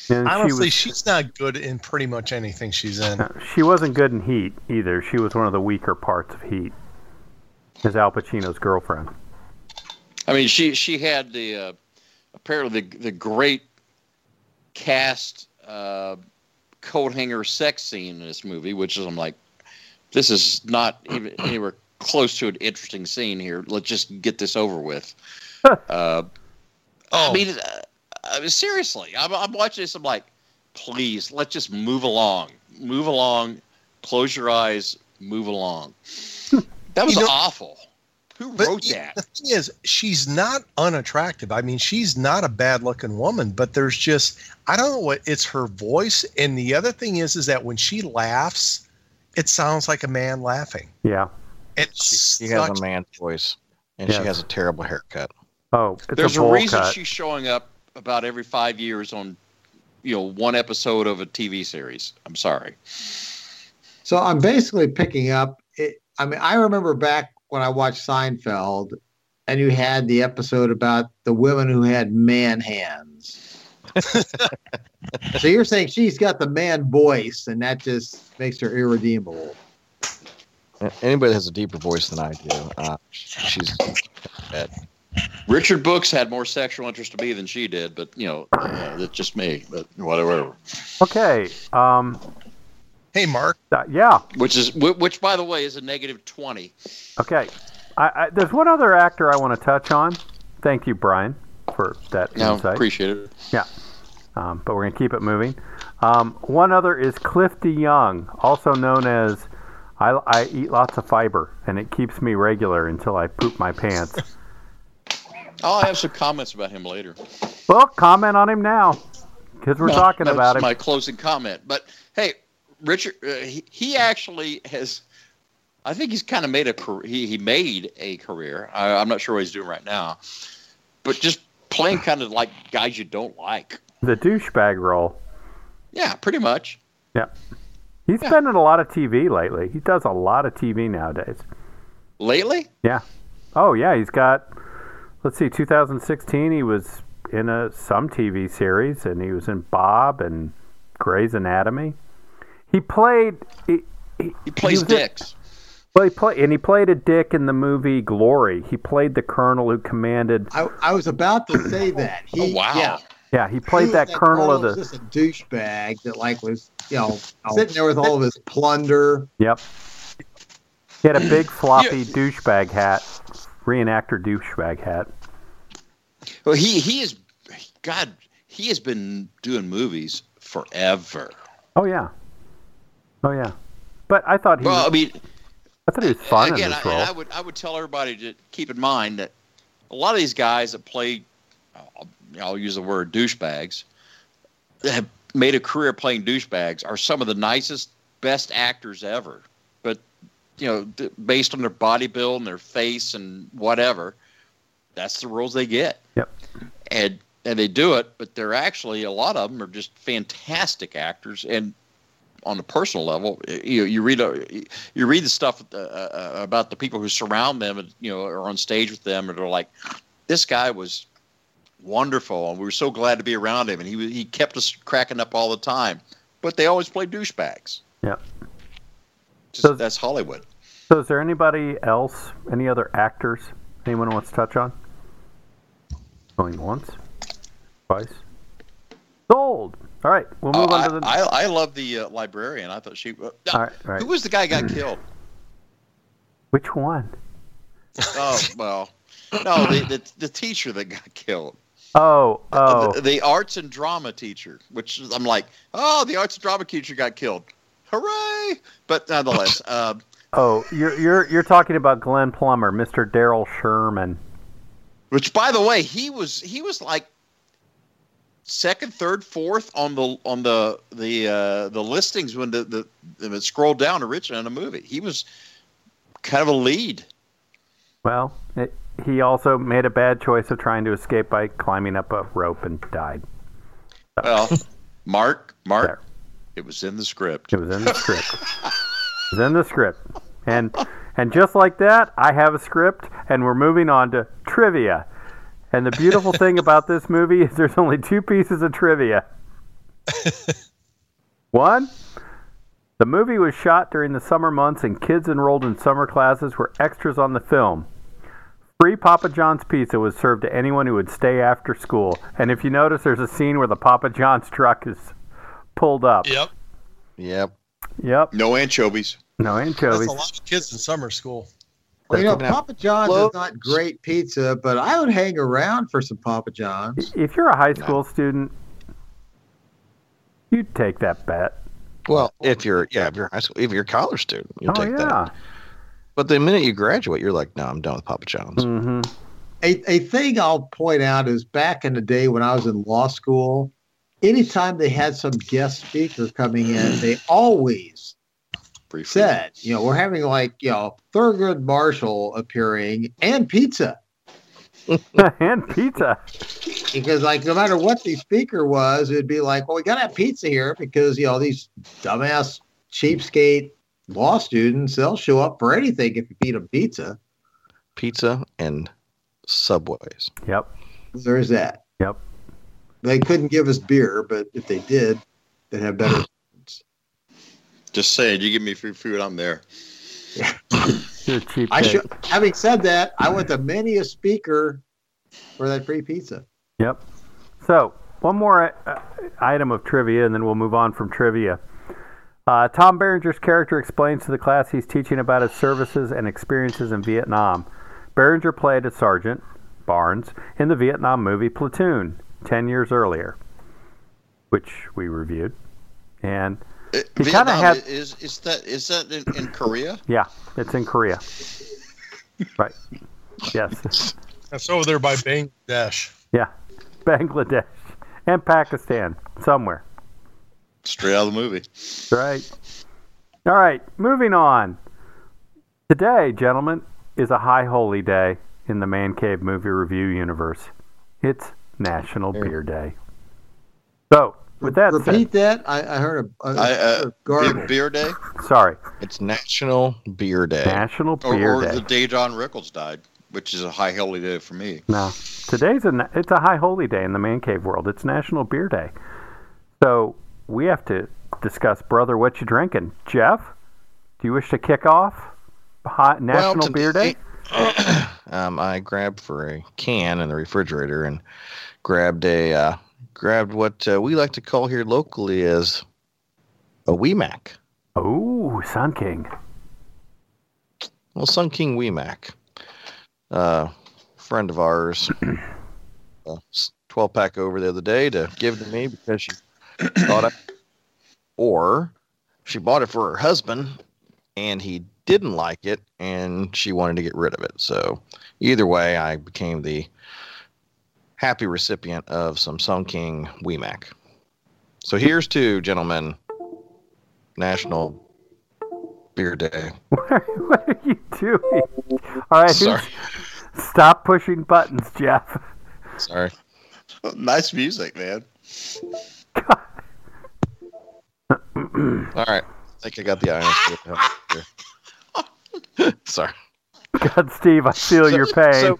she Honestly, was, she's not good in pretty much anything she's in. uh, she wasn't good in Heat either. She was one of the weaker parts of Heat. As Al Pacino's girlfriend. I mean, she she had the uh, apparently the the great cast uh, coat hanger sex scene in this movie, which is I'm like, this is not even anywhere close to an interesting scene here. Let's just get this over with. *laughs* uh, Oh, I mean, uh, I mean, seriously, I'm, I'm watching this. I'm like, please, let's just move along, move along, close your eyes, move along. *laughs* That was You know- awful. Who wrote y- that? the thing is, she's not unattractive. I mean, she's not a bad-looking woman, but there's just I don't know what it's her voice. And the other thing is, is that when she laughs, it sounds like a man laughing. Yeah. It's She has such- a man's voice, and Yes. she has a terrible haircut. Oh, it's There's a a, reason cut. she's showing up about every five years on, you know, one episode of a TV series. I'm sorry. So I'm basically picking up. It, I mean, I remember back when I watched Seinfeld, and you had the episode about the women who had man hands. *laughs* so you're saying she's got the man voice, and that just makes her irredeemable. Anybody that has a deeper voice than I do, uh, she's bad. Richard Brooks had more sexual interest to me than she did, but you know, uh, that's just me. But whatever. Okay. Um. Hey, Mark. uh, yeah. Which is whi- which, by the way, is a negative twenty. Okay. I, I, there's one other actor I want to touch on. Thank you, Brian, for that No, insight. appreciate it. Yeah. Um, but we're going to keep it moving. Um, one other is Cliff DeYoung, also known as I, I eat lots of fiber, and it keeps me regular until I poop my pants. I'll have some comments about him later. well, comment on him now, because we're No, talking about him. My closing comment. But hey, Richard, uh, he, he actually has. I think he's kind of made a career. He, he made a career. I, I'm not sure what he's doing right now, but just playing kind of like guys you don't like. The douchebag role. Yeah, pretty much. Yeah, he's Yeah. been in a lot of TV lately. He does a lot of TV nowadays. Lately, Yeah. Oh yeah, he's got. Let's see, 2016 he was in a some TV series, and he was in Bob and Grey's Anatomy. He played. He, he, He plays was in- dicks. well, he play, and he played a dick in the movie Glory. He played the colonel who commanded. I, I was about to say *coughs* that. He, Oh, wow. Yeah, Yeah, he played He that was colonel of the. just a douchebag that like was you know oh. sitting there with all of his plunder. Yep. He had a big *coughs* floppy douchebag hat, reenactor douchebag hat. Well, he he is, God, he has been doing movies forever. Oh yeah. Oh yeah. But I thought he. Well, I mean, I thought he was fun again, in I, this role. I would I would tell everybody to keep in mind that a lot of these guys that play, I'll, I'll use the word douchebags, that have made a career playing douchebags are some of the nicest, best actors ever. You know, based on their body build and their face and whatever, that's the roles they get. Yep. And and they do it, but they're actually a lot of them are just fantastic actors and on a personal level, you you read a, you read the stuff uh, uh, about the people who surround them and you know are on stage with them and they're like, this guy was wonderful and we were so glad to be around him and he he kept us cracking up all the time, but they always play douchebags. Yep. Just, So- that's Hollywood. So, is there anybody else, any other actors, anyone wants to touch on? Going once, twice, sold. All right, we'll move Oh, on I, to the. I, I love the uh, librarian. I thought she. Uh, all right, all right. Who was the guy who got killed? Which one? Oh well, no, the, the the teacher that got killed. Oh, oh, the, the arts and drama teacher, which is- I'm like, oh, the arts and drama teacher got killed. Hooray! But nonetheless, uh, oh. You're you're you're talking about Glenn Plummer, Mr. Daryl Sherman. which by the way, he was he was like second, third, fourth on the on the the uh, the listings when the the, the it scrolled down Richmond in a movie. He was kind of a lead. Well, it, he also made a bad choice of trying to escape by climbing up a rope and died. Well, Mark, Mark, There. it was in the script. It was in the script. *laughs* it in the script. And and just like that, I have a script and we're moving on to trivia. And the beautiful thing *laughs* about this movie is there's only two pieces of trivia. *laughs* One, the movie was shot during the summer months and kids enrolled in summer classes were extras on the film. Free Papa John's pizza was served to anyone who would stay after school. And if you notice, there's a scene where the Papa John's truck is pulled up. Yep. Yep. Yep. No anchovies. No That's anchovies. a lot of kids in summer school. Well, you know, That's gonna have Papa John's clothes. is not great pizza, but I would hang around for some Papa John's. If you're a high school student, you'd take that bet. Well, if you're yeah, if you're high school, if you're a college student, you'll oh take yeah. that. But the minute you graduate, you're like, no, I'm done with Papa John's. hmm A, a thing I'll point out is back in the day when I was in law school, anytime they had some guest speaker coming in, they always Briefly. said, you know, we're having like, you know, Thurgood Marshall appearing and pizza. *laughs* and pizza. Because like no matter what the speaker was, it'd be like, well, we gotta have pizza here because you know these dumbass cheapskate law students, they'll show up for anything if you feed them pizza. Pizza and Subways. Yep. There's that. Yep. They couldn't give us beer, but if they did, they'd have better. *sighs* Just saying, you give me free food, I'm there. *laughs* You're cheap I should. Having said that, I went to many a speaker for that free pizza. Yep. So one more uh, item of trivia, and then we'll move on from trivia. Uh, Tom Berenger's character explains to the class he's teaching about his services and experiences in Vietnam. Berenger played a sergeant, Barnes, in the Vietnam movie Platoon 10 years earlier, which we reviewed. And Uh, He kinda Vietnam had- is is that is that in, in Korea? *coughs* yeah, it's in Korea. right. Yes. That's over there by Bangladesh. Yeah. Bangladesh and Pakistan, somewhere. Straight out of the movie. Right. All right, moving on. Today, gentlemen, is a high holy day in the Man Cave Movie Review universe. It's National Beer Day. So, with that Repeat that. I, I heard a, a, I, uh, a Be- garble. beer day, sorry, It's National Beer Day. National or, Beer or Day. the day Don Rickles died. which is a high holy day for me. No, today's a it's a high holy day in the man cave world. It's National Beer Day, so we have to discuss, brother, what you drinking. Jeff, do you wish to kick off hot National Beer Day? *clears throat* um, I grabbed for a can in the refrigerator and grabbed a uh, grabbed what uh, we like to call here locally as a Wee Mac. Oh, Sun King. Well, Sun King Wee Mac, uh, friend of ours, *clears throat* a twelve pack over the other day to give to me because she thought I, *clears throat* or she bought it for her husband and he didn't like it and she wanted to get rid of it. So either way, I became the happy recipient of some Sun King Wee Mac. So here's to gentlemen, National Beer Day. *laughs* What are, you doing? All right, Sorry. stop pushing buttons, Jeff. Sorry. *laughs* nice music, man. *laughs* All right. I think I got the iron. here. Sorry. God, Steve, I feel So- your pain. So,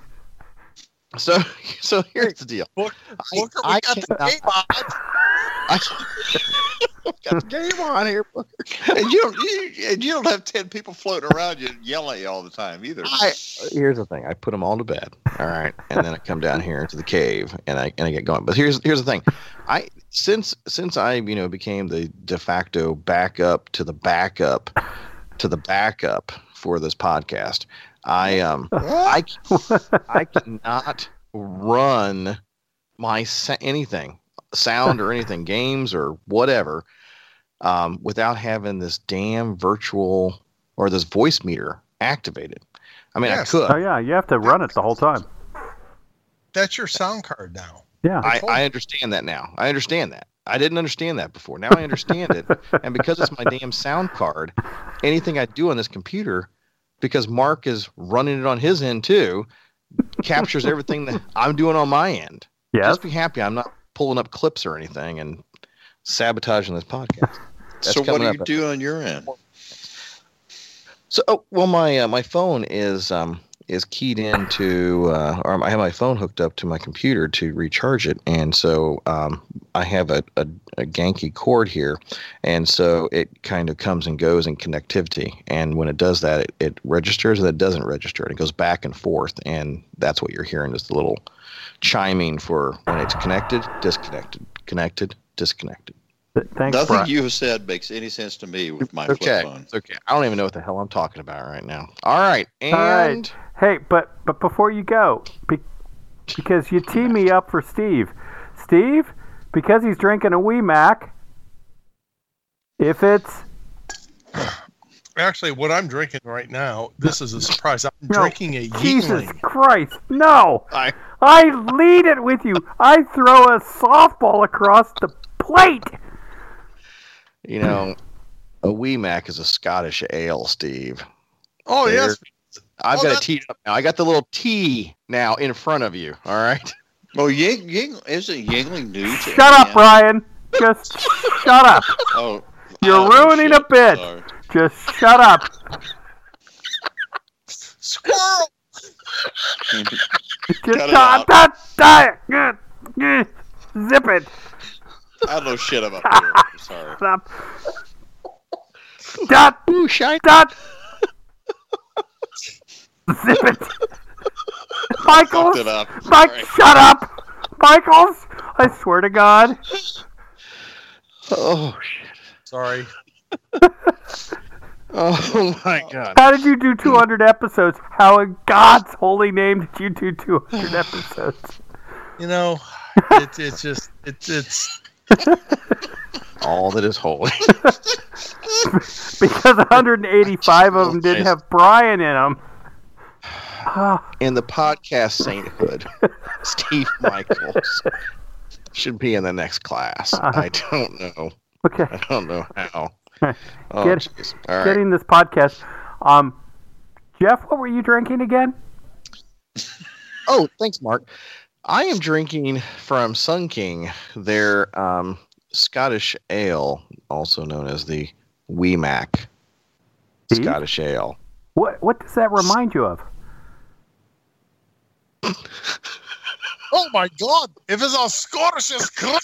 so, *laughs* so here's the deal. Book, I- Booker, we I got the game on. *laughs* I got the game on here. Booker. And you don't you, and you don't have ten people floating around you yelling at you all the time either. I, here's the thing. I put them all to bed. All right, and then I come down here to the cave and I and I get going. But here's here's the thing. I since since I you know became the de facto backup to the backup to the backup for this podcast. I um I *laughs* I cannot run my sa- anything sound or anything games or whatever um, without having this damn virtual or this voice meter activated. I mean, Yes. I could. oh yeah, you have to run it the whole time. That's your sound card now. Yeah. I, I understand that now. I understand that. I didn't understand that before. Now I understand it. *laughs* And because it's my damn sound card, anything I do on this computer, because Mark is running it on his end too, captures *laughs* everything that I'm doing on my end. yes. Just be happy I'm not pulling up clips or anything and sabotaging this podcast. That's so what do you do on your end? So, oh, well, my uh, my phone is um is keyed into, uh, or I have my phone hooked up to my computer to recharge it, and so um, I have a, a, a ganky cord here, and so it kind of comes and goes in connectivity, and when it does that, it, it registers and it doesn't register, and it goes back and forth, and that's what you're hearing is the little chiming for when it's connected, disconnected, connected, disconnected. Thanks, Nothing Brian. you have said makes any sense to me with my okay, flip phone. it's okay. I don't even know what the hell I'm talking about right now. All right, and. All right. Hey, but but before you go, be, because you tee me up for Steve. Steve, because he's drinking a wee Mac. If it's *sighs* Actually, what I'm drinking right now, this is a surprise. I'm No, drinking a Jesus Yuengling. Christ, no! I- I lead it with you. I throw a softball across the plate. You know, a wee mac is a Scottish ale, Steve. Oh There. yes, I've Oh, got that- a tea up now. I got the little T now in front of you. All right. Oh, Ying, Ying isn't Yuengling new? to Shut up, Indiana? Brian. Just shut up. *laughs* Oh, You're oh, ruining shit. a bit. Sorry. Just shut up. squirrel. Just Cut da, da, da, zip it. I don't know shit about *laughs* beer. Sorry. Stop. Dot, Ooh, shine. dot. Zip it. *laughs* Michaels. It up. Mike, shut up. Michaels. I swear to God. Oh shit. Sorry. *laughs* Oh my *laughs* god. How did you do 200 episodes? How in God's holy name did you do 200 episodes? You know, it's it's just it's it's All that is holy. Because 185 of them didn't have Brian in them. *sighs* in the podcast sainthood, *laughs* Steve Michaels should be in the next class. I don't know. Okay. I don't know how. *laughs* Oh, Get- right. Getting this podcast. Um, Jeff, what were you drinking again? Oh, thanks, Mark. I am drinking from Sun King their um, Scottish ale, also known as the Wee Mac? Scottish ale. What What does that remind you of? Oh my God! If it's on Scottish, it's crack.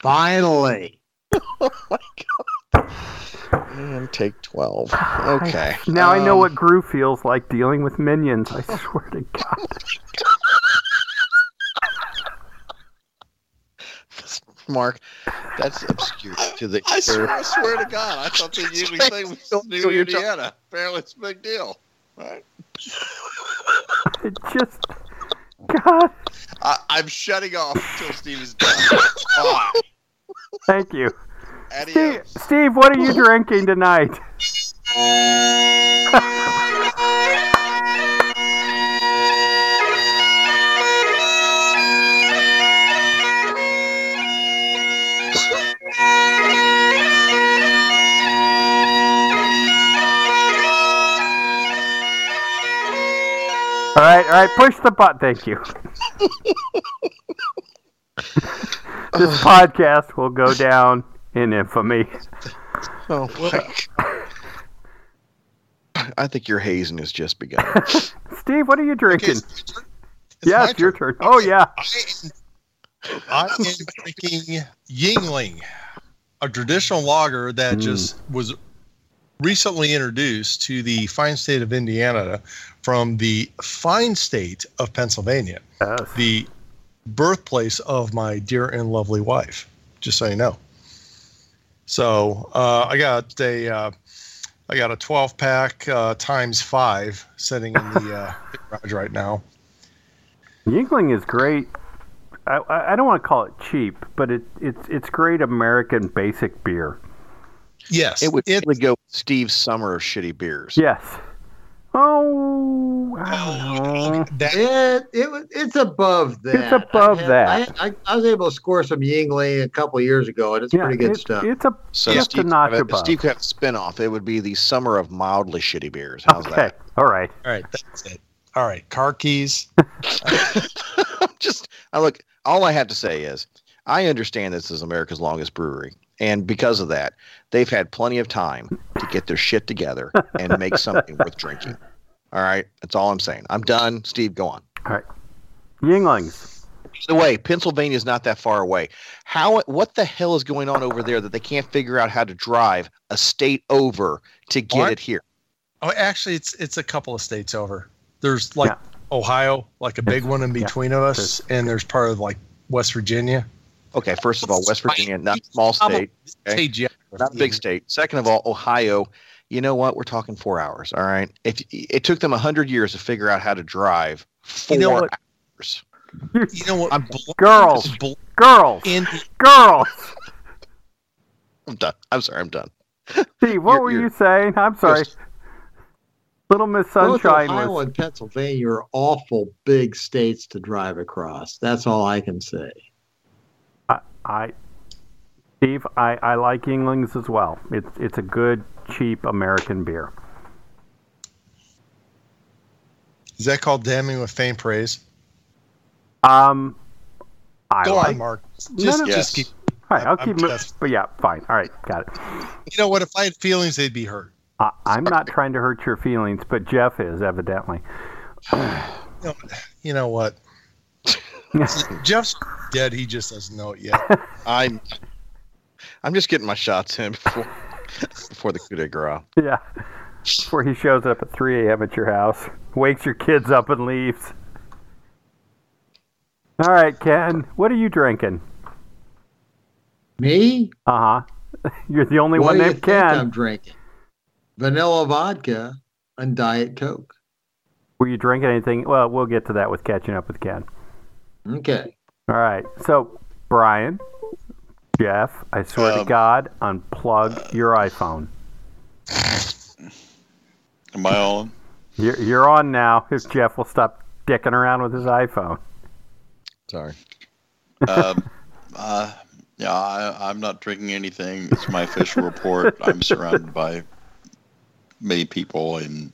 Finally. *laughs* And take 12. Okay. Now I know Um, what Gru feels like dealing with minions. I swear to God. *laughs* Mark, that's obscure to the. I swear, I swear to God, I thought the *laughs* Yuengling thing was Don't New know you're talking- Indiana. Apparently, it's a big deal. Right? It just. God. I, I'm shutting off until Steve is done. Bye. Thank you. Steve, Steve, what are you drinking tonight? *laughs* All right, all right, push the button. Thank you. *laughs* this podcast will go down in infamy. Oh, my I think your hazing has just begun. *laughs* Steve, what are you Okay, drinking? it's my turn. It's my yes, your turn. Oh yeah. I am, I am drinking Yuengling, a traditional lager that Mm. just was recently introduced to the fine state of Indiana from the fine state of Pennsylvania, Yes. the birthplace of my dear and lovely wife. Just so you know. So uh, I got a uh, I got a 12 pack uh, times five sitting in the uh, *laughs* garage right now. Yuengling is great. I, I I don't want to call it cheap, but it, it's it's great American basic beer. Yes, It would it- really go with Steve's summer of shitty beers. Yes. Oh, I oh, don't know. that It it was it's above that. It's above I had- that. I, I, I was able to score some Yuengling a couple of years ago, and it's Yeah, pretty good it- stuff. It's a So just Steve, a notch could have, above. Steve could have a spin-off. It would be the summer of mildly shitty beers. How's okay. that? All right. All right, that's it. All right, car keys. *laughs* just I look all I have to say is I understand this is America's longest brewery. And because of that, they've had plenty of time to get their shit together and make something worth drinking. All right. That's all I'm saying. I'm done. Steve, go on. All right, Yuenglings. By the way, Pennsylvania's not that far away. How what the hell is going on over there that they can't figure out how to drive a state over to get What? it here? Oh, actually, it's it's a couple of states over. There's like Yeah. Ohio, like a big one in Yeah. between of us, and there's part of like West Virginia. Okay, first of all, West Virginia, not a small state. Okay. Not a big state. Second of all, Ohio. You know what? We're talking four hours. All right. If it took them a hundred years to figure out how to drive four You know what? hours. You know what? I'm- Girls. Bl- Girls. in Girls. I'm done. I'm sorry. I'm done. Steve, what You're- were you're- you saying? I'm sorry. Little Miss Sunshine. Both Sunshine Ohio was. and Pennsylvania are awful big states to drive across. That's all I can say. I, Steve, I, I like Yuenglings as well. It's it's a good, cheap American beer. is that called damning with faint praise? Um, I Go like. on, Mark. No, Just, no. just Yes. keep. All right, I'll I'm keep. mo- just- But yeah, fine. All right, got it. You know what? If I had feelings, they'd be hurt. I, I'm not trying to hurt your feelings, but Jeff is evidently. *sighs* You know what? *laughs* Jeff's dead. He just doesn't know it yet. *laughs* I'm. I'm just getting my shots in before *laughs* before the coup de grace. Yeah. Before he shows up at 3 a.m. at your house, wakes your kids up and leaves. All right, Ken, what are you drinking? Me? Uh huh. *laughs* You're the only what one do you named think I'm drinking? Vanilla vodka and Diet Coke. Were you drinking anything? Well, we'll get to that with catching up with Ken. Okay. All right. So, Brian, Jeff, I swear to Um, God, unplug your iPhone. Am I on? You're, you're on now. If Jeff will stop dicking around with his iPhone. Sorry. um, *laughs* uh, yeah, I, I'm not drinking anything. It's my official report. I'm surrounded by many people, and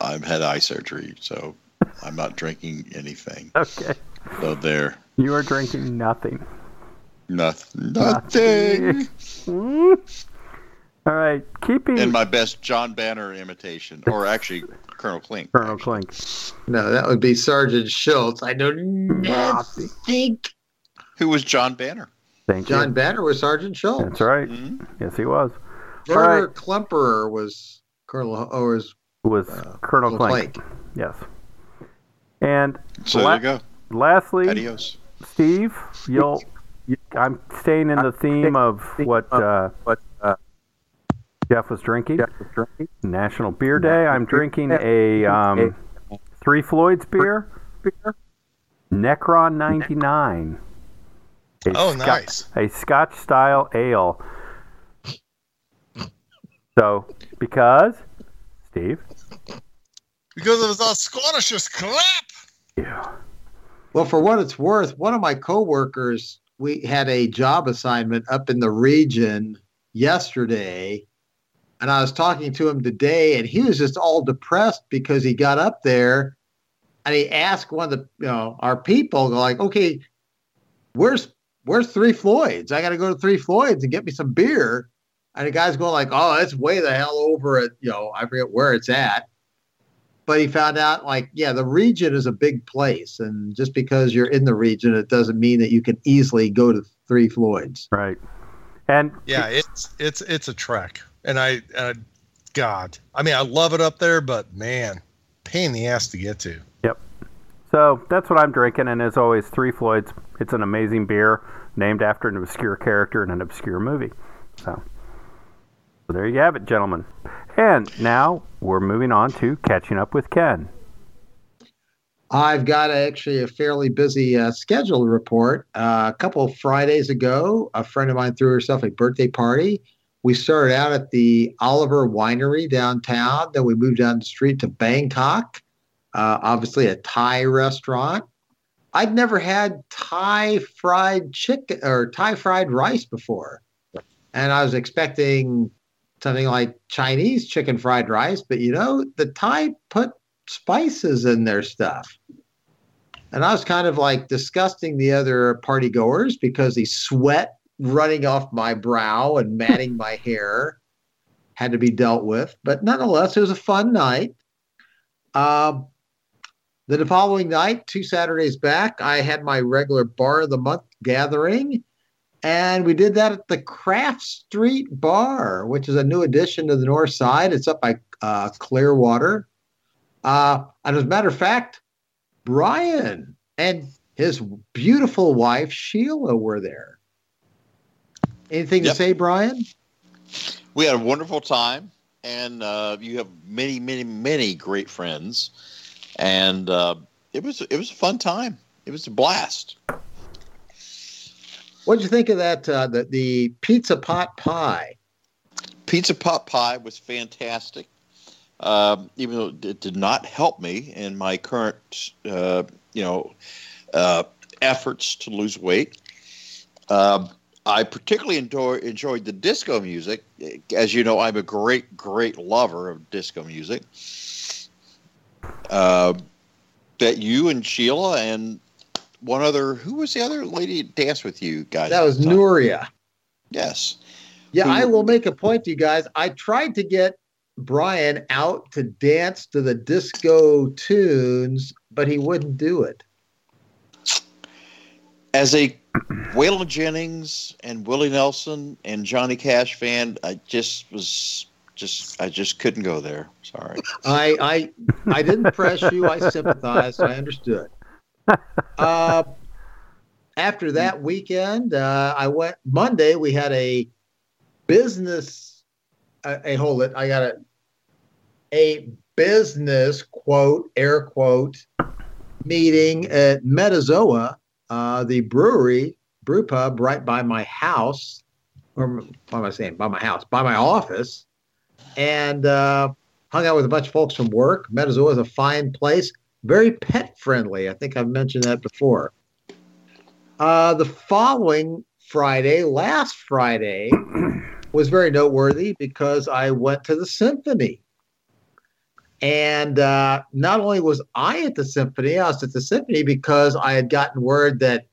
I've had eye surgery, so I'm not drinking anything. Okay. So there, You are drinking nothing. Nothing. Nothing. Hmm? All right, keeping in my best John Banner imitation, or actually Colonel Klink. Colonel Klink. No, that would be Sergeant Schultz. I don't Nazi. think Who was John Banner? Thank you. John you. Banner was Sergeant Schultz. That's right. Mhm. Yes, he was. All Werner right. Klemperer was Colonel or was Was Uh, Colonel Colonel Klink. Klink. Yes. And So la- there you go. lastly, Adios. Steve, you'll. I'm staying in the theme of what uh, What uh, Jeff was drinking. Jeff was drinking? National Beer Day. I'm drinking a um, Three Floyds beer, Necron 99. A Oh, Sco- nice. A Scotch style ale. So, because, Steve? Because it was a Scottish clap. Yeah. Well, for what it's worth, one of my coworkers, we had a job assignment up in the region yesterday, and I was talking to him today, and he was just all depressed because he got up there and he asked one of the you know our people like, okay, where's where's Three Floyds? I got to go to Three Floyds and get me some beer. And the guy's going like, oh, it's way the hell over at you know I forget where it's at but he found out like yeah the region is a big place and just because you're in the region it doesn't mean that you can easily go to three floyds Right. And Yeah, it's it's it's a trek, and I, uh, God, I mean, I love it up there, but man, pain in the ass to get to. Yep. So that's what I'm drinking. And as always, Three Floyds. It's an amazing beer named after an obscure character in an obscure movie. So, so there you have it, gentlemen. And now we're moving on to catching up with Ken. i've got actually a fairly busy uh, schedule report. Uh, a couple of fridays ago a friend of mine threw herself a birthday party. We started out at the oliver winery downtown then we moved down the street to bangkok uh, obviously a thai restaurant. I'd never had thai fried chicken or thai fried rice before and I was expecting something like Chinese chicken fried rice, but you know, the Thai put spices in their stuff. And I was kind of like disgusting the other party goers because the sweat running off my brow and *laughs* matting my hair had to be dealt with. But nonetheless, it was a fun night. Um, then the following night, two Saturdays back, I had my regular bar of the month gathering. And we did that at the Craft Street Bar, which is a new addition to the north side. It's up by uh, Clearwater. Uh, and as a matter of fact, Brian and his beautiful wife, Sheila, were there. Anything Yep. to say, Brian? We had a wonderful time, and uh, you have many, many, many great friends, and uh, it was it was a fun time. It was a blast. What did you think of that? Uh, the, the pizza pot pie. Pizza pot pie was fantastic, um, even though it did not help me in my current, uh, you know, uh, efforts to lose weight. Um, I particularly enjoy, enjoyed the disco music. As you know, I'm a great, great lover of disco music. Uh, that you and Sheila and one other, who was the other lady dance with you guys? That was at the time? Nuria. Yes. Yeah, Who- I will make a point to you guys. I tried to get Brian out to dance to the disco tunes, but he wouldn't do it. as a Waylon Jennings and Willie Nelson and Johnny Cash fan, I just was just I just couldn't go there. Sorry. I I I didn't press you. I sympathized. I understood. Uh, after that weekend, uh, I went Monday. We had a business. Uh, hey, hold it. I got a a business quote air quote meeting at Metazoa, uh, the brewery brew pub right by my house. Or what am I saying? By my house, by my office, and. Uh, hung out with a bunch of folks from work. Metazoa is a fine place, very pet friendly. I think I've mentioned that before. Uh, the following Friday, last Friday, *clears throat* was very noteworthy because I went to the symphony. And uh, not only was I at the symphony, I was at the symphony because I had gotten word that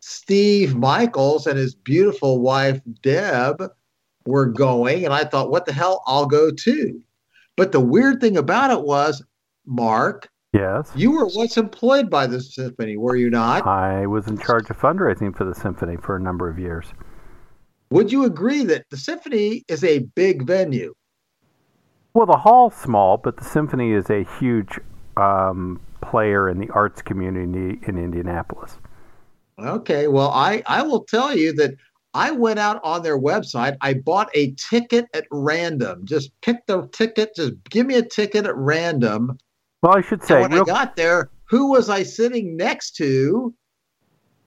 Steve Michaels and his beautiful wife, Deb, were going, and I thought, what the hell? I'll go too. But the weird thing about it was, Mark, Yes. you were once employed by the symphony, were you not? I was in charge of fundraising for the symphony for a number of years. Would you agree that the symphony is a big venue? Well, the hall's small, but the symphony is a huge um, player in the arts community in Indianapolis. Okay, well, I, I will tell you that I went out on their website. I bought a ticket at random. Just pick the ticket. Just give me a ticket at random. Well, I should And say, when I got there, who was I sitting next to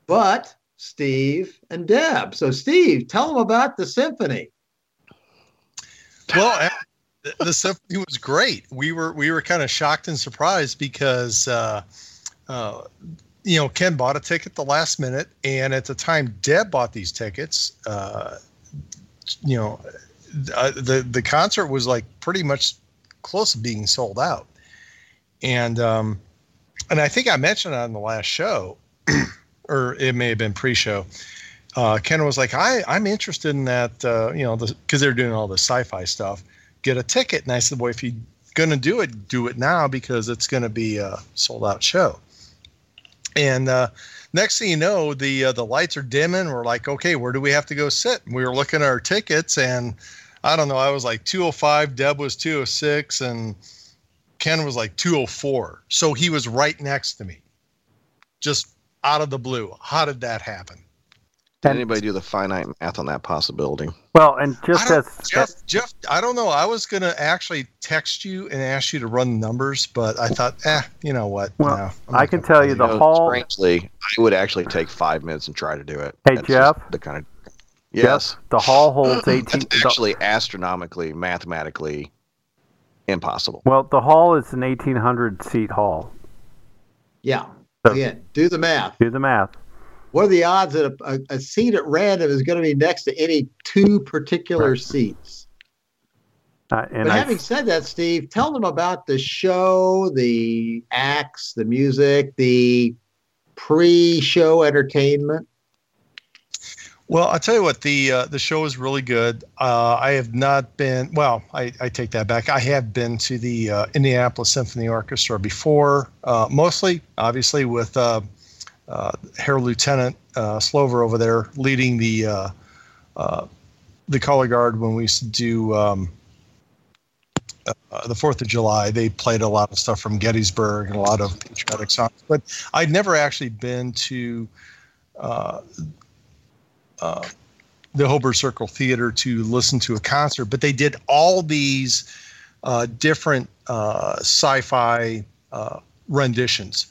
but Steve and Deb? So, Steve, tell them about the symphony. Well, the, the symphony was great. We were we were kind of shocked and surprised because uh, uh, you know Ken bought a ticket the last minute, and at the time Deb bought these tickets, uh, you know, uh, the the concert was like pretty much close to being sold out, and um, and I think I mentioned on the last show, *clears throat* or it may have been pre-show. Uh, Ken was like, I, I'm interested in that, uh, you know, because they're doing all the sci-fi stuff. Get a ticket, and I said, well, if you're gonna do it, do it now because it's gonna be a sold out show. And uh, next thing you know, the uh, the lights are dimming. We're like, okay, where do we have to go sit? And we were looking at our tickets, and I don't know, I was like 205, Deb was 206, and Ken was like 204. So he was right next to me, just out of the blue. How did that happen? Did anybody do the finite math on that possibility? well, and I just don't- as Jeff, Jeff, I don't know. I was gonna actually text you and ask you to run the numbers, but I thought, eh, you know what? Well, no, I'm I not can tell you the You know, hall- Strangely, I would actually take five minutes and try to do it. Hey, That's Jeff? The kind of yes, the hall holds 18. it's the- actually astronomically, mathematically impossible. well, the hall is an 1,800 seat hall. Yeah. So- Again, do the math. Do the math. What are the odds that a, a, a seat at random is going to be next to any two particular Right. seats? Uh, and but I, having said that, Steve, tell them about the show, the acts, the music, the pre-show entertainment. Well, I'll tell you what the uh, the show is really good. Uh, I have not been. Well, I, I take that back. I have been to the uh, Indianapolis Symphony Orchestra before, uh, mostly, obviously, with uh, uh, Herr Lieutenant Slover over there leading the the color guard when we used to do um, the Fourth of July. They played a lot of stuff from Gettysburg and a lot of patriotic songs. But I'd never actually been to. Uh, uh, the Hilbert Circle Theater to listen to a concert, but they did all these uh, different uh, sci-fi uh, renditions.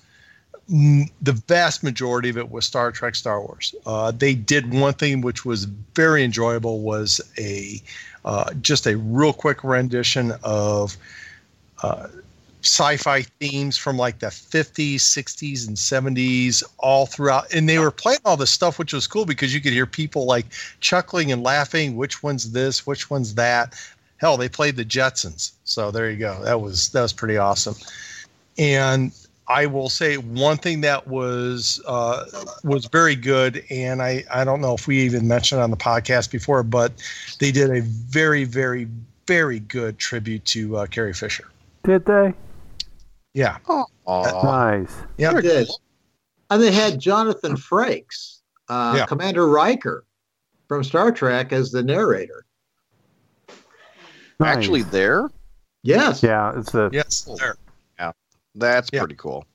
Mm, The vast majority of it was Star Trek, Star Wars. Uh, they did one thing which was very enjoyable was a uh, just a real quick rendition of sci-fi themes from like the 50s 60s and 70s all throughout. And they were playing all this stuff which was cool because you could hear people like chuckling and laughing. Which one's this? Which one's that? Hell they played the jetsons. So there you go. That was that was pretty awesome. And i will say one thing that was uh, was very good and i i don't know if we even mentioned on the podcast before but they did a very very very good tribute to uh, carrie fisher. Did they? Yeah Aw. Nice. yeah it is. And they had Jonathan Frakes, uh, Yeah. Commander Riker from Star Trek, as the narrator. nice. Actually, there, Yes. yeah, it's a yes there Yeah, that's Yeah. pretty cool.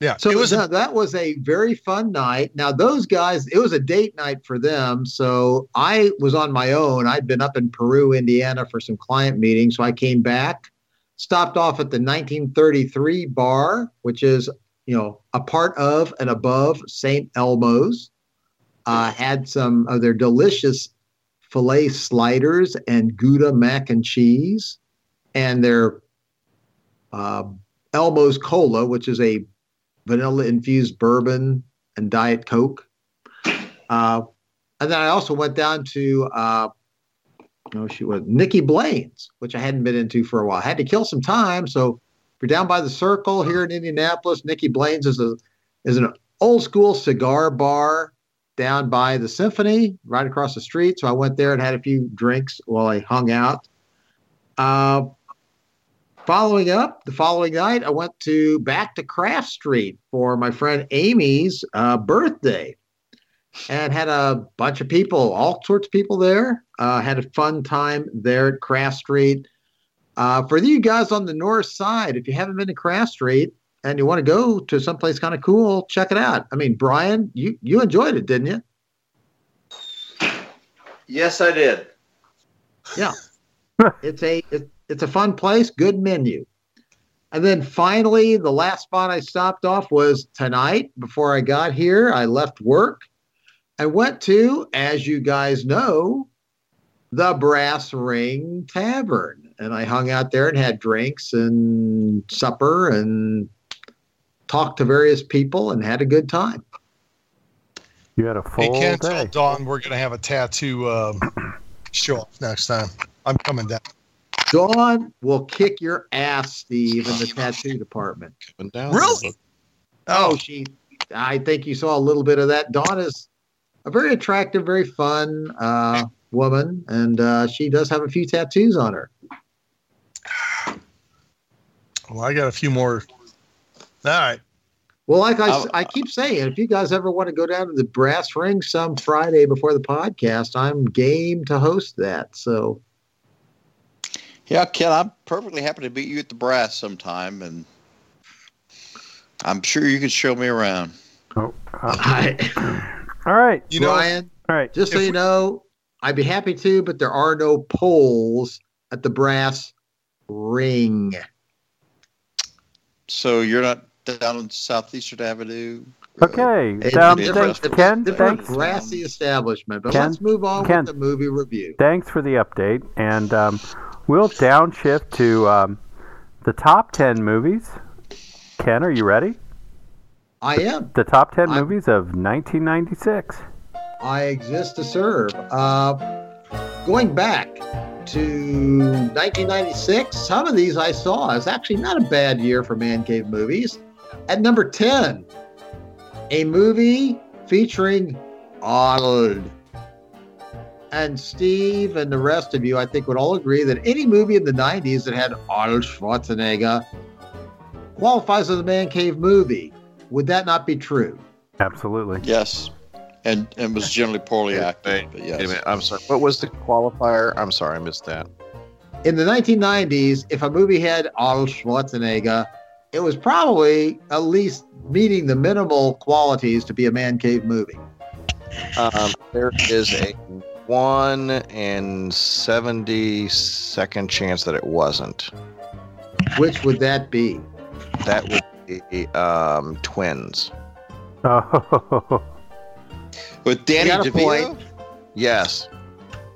yeah So it was that, that was a very fun night. Now those guys, it was a date night for them. So I was on my own. I'd been up in Peru, Indiana for some client meetings. So I came back, stopped off at the 1933 bar, which is you know a part of and above St. Elmo's. Uh, had some of their delicious filet sliders and Gouda mac and cheese, and their uh, Elmo's Cola, which is a vanilla infused bourbon and Diet Coke. Uh, and then I also went down to, uh, no, she was Nicky Blaine's, which I hadn't been into for a while. I had to kill some time. So if you're down by the circle here in Indianapolis. Nicky Blaine's is a is an old school cigar bar. down by the symphony right across the street. So I went there and had a few drinks while I hung out. Uh, following up, the following night, I went to back to Craft Street for my friend Amy's uh, birthday and had a bunch of people, all sorts of people there. Uh, had a fun time there at Craft Street. Uh, for you guys on the north side, if you haven't been to Craft Street and you want to go to someplace kind of cool, check it out. I mean, Brian, you you enjoyed it, didn't you? Yes, I did. Yeah, it's a it, it's a fun place, good menu. And then finally, the last spot I stopped off was tonight. Before I got here, I left work. I went to, as you guys know, the Brass Ring Tavern, and I hung out there and had drinks and supper and talked to various people and had a good time. You had a Hey, full Ken, tell day. Dawn we're gonna have a tattoo um, *clears throat* show off next time. I'm coming down. Dawn will kick your ass, Steve, in the tattoo department. Coming down. Really? Oh, she. I think you saw a little bit of that. Dawn is a very attractive, very fun uh, woman, and uh, she does have a few tattoos on her. Well, I got a few more. All right. Well, like I, s- I'll- I keep saying, if you guys ever want to go down to the Brass Ring some Friday before the podcast, I'm game to host that. So Yeah, Ken, I'm perfectly happy to meet you at the brass sometime, and I'm sure you can show me around. Oh, uh, *laughs* I, all right. You know, Brian, All right. just so if you know, I'd be happy to, but there are no polls at the Brass Ring. So you're not down on Southeastern Avenue? Okay. It's Down, a Sounds thanks, Ken. different Thanks. brassy establishment. But Ken, let's move on Ken. with the movie review. Thanks for the update. And um, we'll downshift to um, the top 10 movies. Ken, are you ready? I am. The top 10 I'm- movies of 1996. I exist to serve. Uh, going back to 1996, some of these I saw. It's actually not a bad year for man cave movies. At number 10, a movie featuring Arnold. And Steve and the rest of you, I think, would all agree that any movie in the 90s that had Arnold Schwarzenegger qualifies as a man cave movie. Would that not be true? Absolutely. Yes. And and was generally poorly Wait, acted. wait, but Wait a yes. minute. I'm sorry. What was the qualifier? I'm sorry. I missed that. in the 1990s, if a movie had Arnold Schwarzenegger, it was probably at least meeting the minimal qualities to be a man cave movie. Um, there is a one in seventy second chance that it wasn't. Which would that be? That would be um, twins. Oh, *laughs* With Danny DeVito? point. Yes.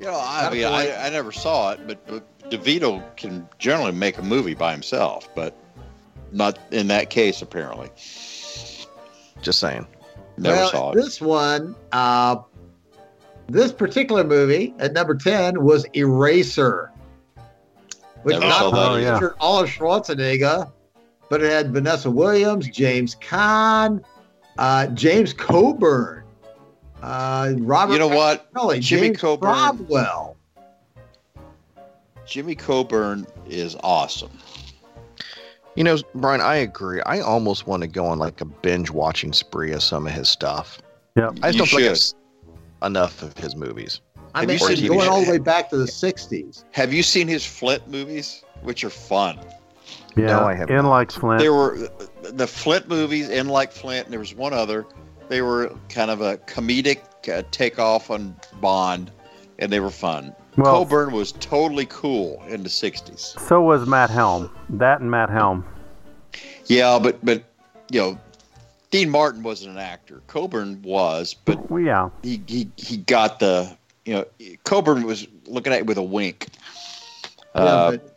You know, I mean. I, I never saw it, but, but DeVito can generally make a movie by himself, but not in that case, apparently. Just saying. Never well, saw it. this one, uh, this particular movie at number 10 was Eraser, which Never not saw that only featured Arnold Schwarzenegger, but it had Vanessa Williams, James Caan, uh, James Coburn, uh, Robert You know what? Kelly, Jimmy James Coburn. Cromwell. Jimmy Coburn is awesome. You know, Brian, I agree. I almost want to go on like a binge watching spree of some of his stuff. Yep. I just You don't feel like should. I've enough of his movies. I Have mean, you seen- going all the way back to the 60s. Have you seen his Flint movies, which are fun? Yeah. No, I have In like Flint. There were the Flint movies, in like Flint, and there was one other. They were kind of a comedic uh, takeoff on Bond, and they were fun. well, Coburn was totally cool in the '60s. so was Matt Helm. That and Matt Helm. Yeah, but but you know, Dean Martin wasn't an actor. Coburn was, but Well, yeah. he he, he got the you know Coburn was looking at it with a wink. Yeah, Uh, but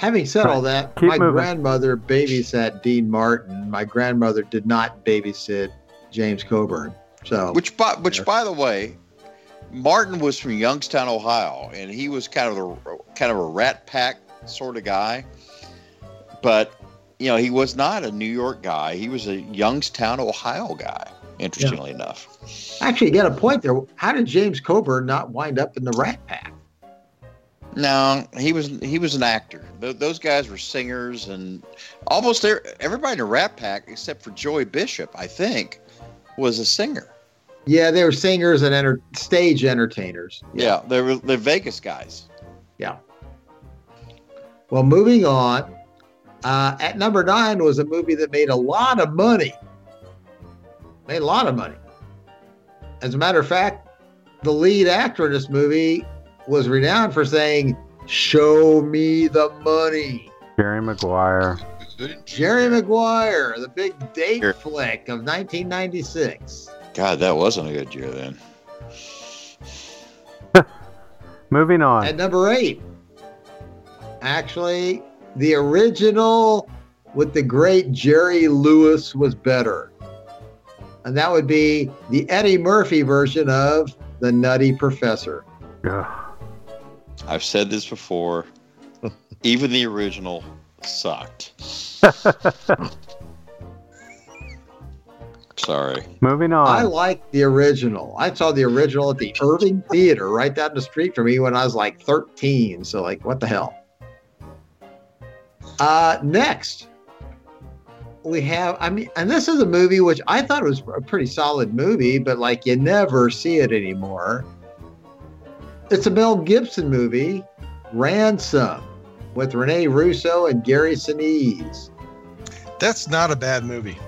having said all that, Keep my moving. grandmother babysat Dean Martin. My grandmother did not babysit James Coburn. So Which, by, which, by the way, Martin was from Youngstown, Ohio, and he was kind of the kind of a rat pack sort of guy. But you know, he was not a New York guy. He was a Youngstown, Ohio guy. Interestingly enough. Actually, you got a point there. How did James Coburn not wind up in the Rat Pack? No, he was he was an actor. Th- those guys were singers, and almost there, everybody in the Rat Pack except for Joey Bishop, I think, was a singer. Yeah, they were singers and enter- stage entertainers. Yeah, they were they're Vegas guys. Yeah. Well, moving on. Uh, at number nine was a movie that made a lot of money. Made a lot of money. As a matter of fact, the lead actor in this movie was renowned for saying, Show me the money. Jerry Maguire. Jerry Maguire, the big date Sure. flick of 1996. God, that wasn't a good year then. *laughs* Moving on. At number eight, actually, the original with the great Jerry Lewis was better. And that would be the Eddie Murphy version of The Nutty Professor. Ugh. I've said this before. *laughs* Even the original sucked. *laughs* Sorry. Moving on. I like the original. I saw the original at the Irving Theater right down the street from me when I was like 13. So, like, what the hell? Uh, next, we have, I mean, and this is a movie which I thought was a pretty solid movie, but like you never see it anymore. It's a Mel Gibson movie, Ransom, with Rene Russo and Gary Sinise. That's not a bad movie.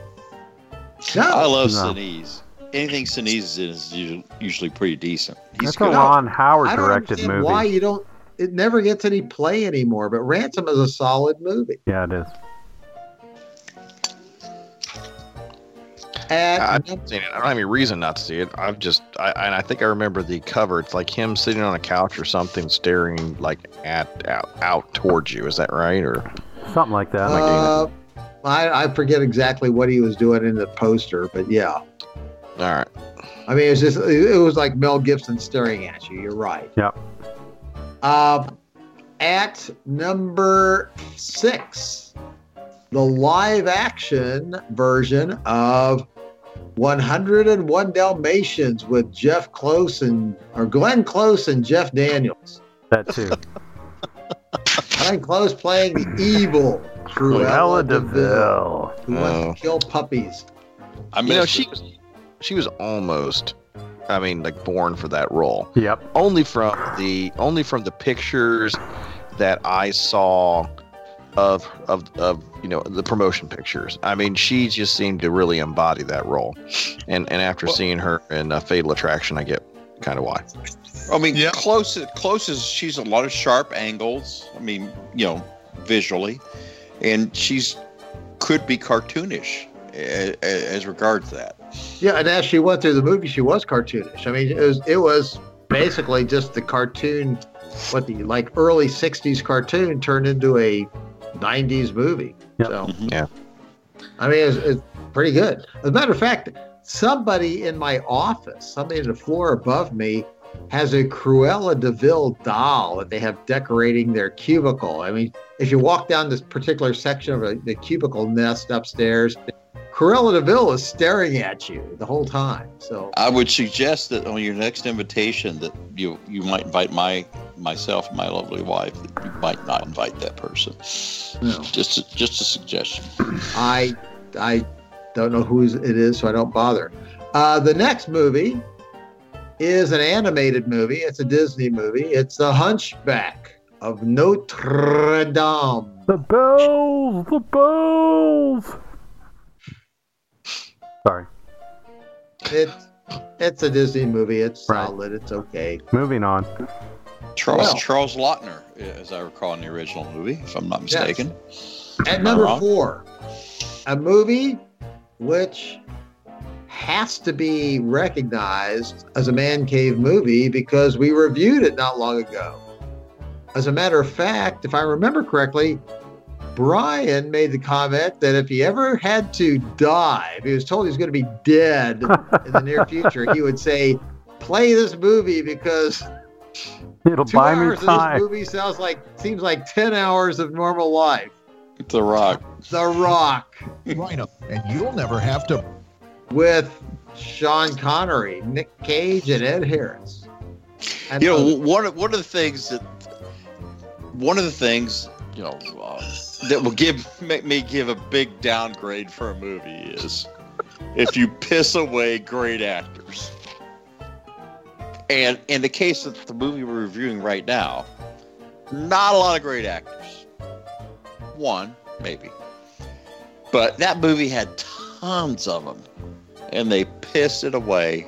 No, I love No. Sinise. Anything Sinise is in is usually, usually pretty decent. He's That's a. Ron Howard I don't directed movie. why you don't. It never gets any play anymore. But Ransom is a solid movie. Yeah, it is. And I've seen it. I don't have any reason not to see it. I've just, I, and I think I remember the cover. It's like him sitting on a couch or something, staring like at out, out towards you. Is that right? Or Something like that. uh, I, I forget exactly what he was doing in the poster, but yeah. all right? I mean, it's just it was like Mel Gibson staring at you. You're right. Yep. Uh, at number six, the live action version of 101 Dalmatians with Jeff Close and or Glenn Close and Jeff Daniels. that too. *laughs* Glenn Close playing the evil Cruella Cruella de Vil, Deville. who wants Oh. to kill puppies. I You know, she was, she was almost, I mean, like born for that role. Yep. Only from the, only from the pictures that I saw of of of you know the promotion pictures. I mean, she just seemed to really embody that role. And and after Well- seeing her in uh, Fatal Attraction, I get kind of why. I mean, Yeah. close close as she's a lot of sharp angles. I mean, you know, visually, and she's could be cartoonish as, as regards that. Yeah, and as she went through the movie, she was cartoonish. I mean, it was it was basically just the cartoon, what the like early '60s cartoon turned into a '90s movie. Yep. So mm-hmm. Yeah. I mean, it's, it's pretty good. As a matter of fact, somebody in my office, somebody in the floor above me, has a Cruella de Vil doll that they have decorating their cubicle. I mean, if you walk down this particular section of a, the cubicle nest upstairs, Cruella de Vil is staring at you the whole time. So I would suggest that on your next invitation that you you might invite my myself and my lovely wife. That you might not invite that person. No. Just a, just a suggestion. I I don't know who it is, so I don't bother. Uh, the next movie is an animated movie. It's a Disney movie. It's The Hunchback of Notre Dame. The bells. The bells. Sorry. It's it's a Disney movie. It's Right. solid. It's okay. Moving on. Charles Well- Charles Laughton, as I recall in the original movie, if I'm not mistaken. At number wrong? four, a movie which has to be recognized as a man cave movie because we reviewed it not long ago. As a matter of fact, if I remember correctly, Brian made the comment that if he ever had to die, if he was told he was going to be dead in the near future, he would say, "Play this movie because *laughs* It'll two buy me hours of this movie sounds like seems like ten hours of normal life." It's The Rock. The Rock. Rhino, and you'll never have to with Sean Connery, Nick Cage, and Ed Harris. And you know one of, one of the things that one of the things you know uh, that will give make me give a big downgrade for a movie is if you piss away great actors. And in the case of the movie we're reviewing right now not a lot of great actors. One maybe. But that movie had tons of them and they pissed it away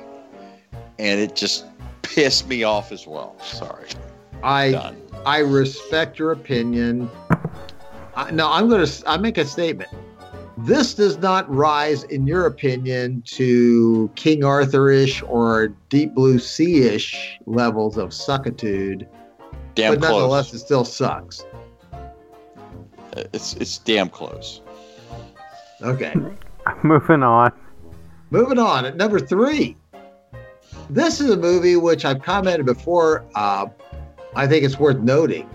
and it just pissed me off as well. Sorry. I done. I respect your opinion. I, no, I'm going to I make a statement. This does not rise, in your opinion, to King Arthur-ish or Deep Blue Sea-ish levels of suckitude, damn close. but nonetheless, it still sucks. it's it's damn close Okay, *laughs* Moving on. moving on at number three. This is a movie which I've commented before. Uh, I think it's worth noting.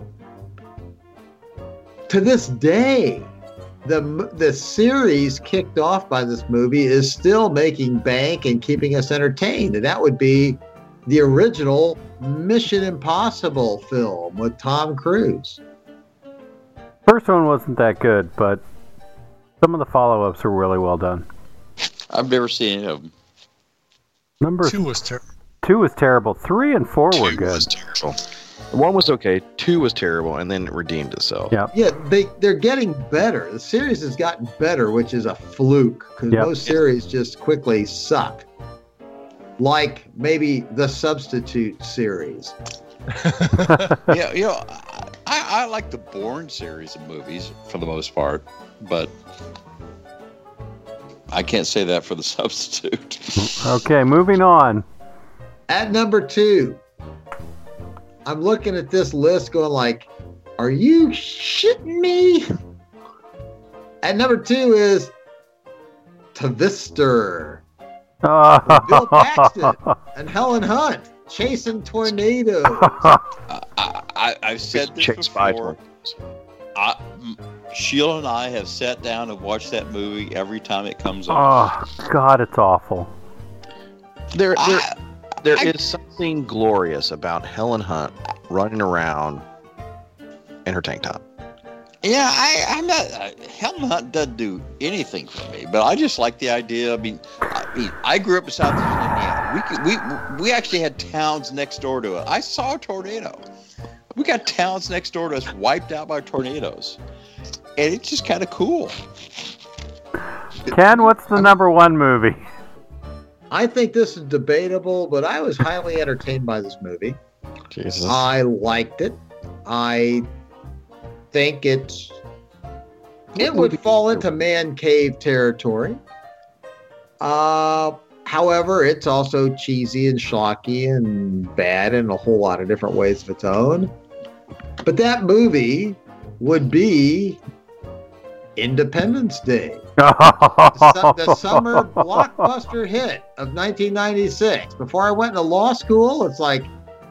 To this day, the the series kicked off by this movie is still making bank and keeping us entertained, and that would be the original Mission Impossible film with Tom Cruise. First one wasn't that good, but some of the follow-ups were really well done. I've never seen any of them. Number Two was terrible. two was terrible. Three and four were Two good. was terrible. One was okay. Two was terrible, and then it redeemed itself. Yeah. Yeah, they they're getting better. The series has gotten better, which is a fluke because Yep. most series just quickly suck. Like maybe the Substitute series. *laughs* yeah, you know, I, I like the Bourne series of movies for the most part, but I can't say that for the *laughs* substitute. Okay, moving on. At number two, I'm looking at this list going like, are you shitting me? And number two is Twister Bill *laughs* Paxton. and Helen Hunt chasing tornadoes. *laughs* I, I, I've said this Chase before. ones. I, m- Sheila and I have sat down and watched that movie every time it comes on. oh God, it's awful. There, there, I- there I- is something glorious about Helen Hunt running around in her tank top. Yeah, I, I'm not. Uh, Helen Hunt doesn't do anything for me, but I just like the idea. I mean, I mean, I grew up in Southeast Indiana. We could, we we actually had towns next door to it. I saw a tornado. We got towns next door to us wiped out by tornadoes, and it's just kind of cool. Ken, what's the number one movie? *laughs* I think this is debatable, but I was highly entertained by this movie. Jesus. I liked it. I think it's it would fall into man cave territory. Uh, however, it's also cheesy and schlocky and bad in a whole lot of different ways of its own. But that movie would be Independence Day, the, su- the summer blockbuster hit of 1996. Before I went to law school, it's like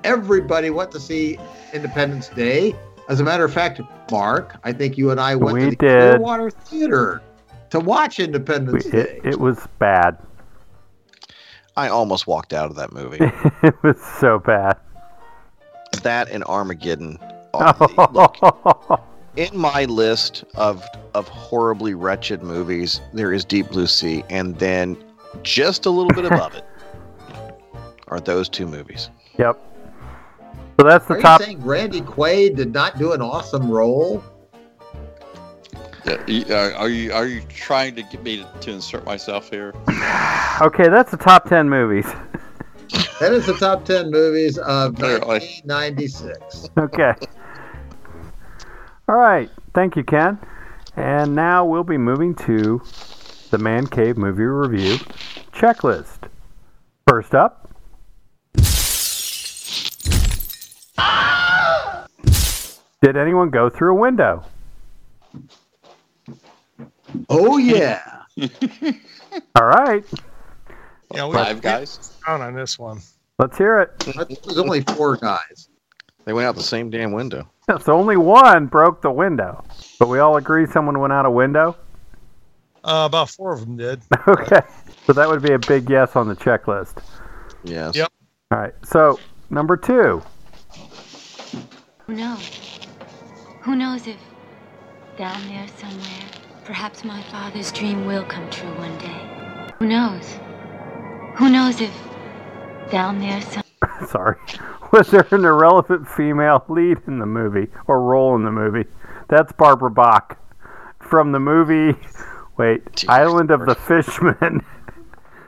everybody went to see Independence Day. As a matter of fact, Mark, I think you and I went We to the did. Clearwater Theater to watch Independence We- Day. it, it was bad. I almost walked out of that movie. *laughs* it was so bad. that and Armageddon. *laughs* are- look, in my list of of horribly wretched movies, there is Deep Blue Sea, and then just a little bit *laughs* above it are those two movies. yep. So that's the Are top. you saying Randy Quaid did not do an awesome role? Yeah, uh, Are you are you trying to get me to, to insert myself here? *sighs* Okay, that's the top ten movies. That is the top 10 movies of Clearly. 1996. Okay. All right. Thank you, Ken. And now we'll be moving to the Man Cave movie review checklist. First up. Did anyone go through a window? Oh, yeah. *laughs* All right. Yeah, we Five guys. down on this one. Let's hear it. There's only four guys. They went out the same damn window. So only one broke the window. But we all agree someone went out a window? Uh, about four of them did. *laughs* Okay. So that would be a big yes on the checklist. Yes. Yep. All right. So number two. Who knows? Who knows if down there somewhere, perhaps my father's dream will come true one day? Who knows? Who knows if down there some *laughs* Sorry. Was there an irrelevant female lead in the movie or role in the movie? That's Barbara Bach from the movie. Wait, Jesus Island of the Fishmen.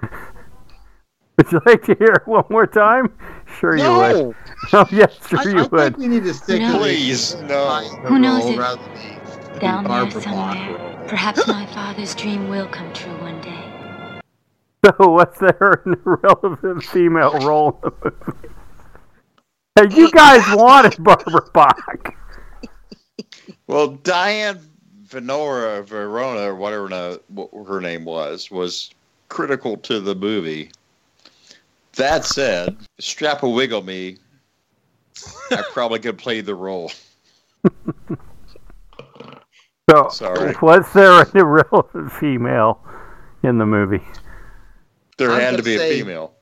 *laughs* would you like to hear it one more time? Sure you would. No. *laughs* Oh yes, sure I, you I would. think we need to stick No. Please, no. Who knows role if rather than down there Barbara Bach somewhere, perhaps my father's dream will come true one day? *laughs* So was there an irrelevant female role in the movie? Hey, you guys wanted Barbara Bach. Well, Diane Venora, Verona, or whatever her name was, was critical to the movie. That said, strap a wiggle me, I probably could play the role. So Sorry. was there an *laughs* irrelevant female in the movie? There I'm had to be say- a female.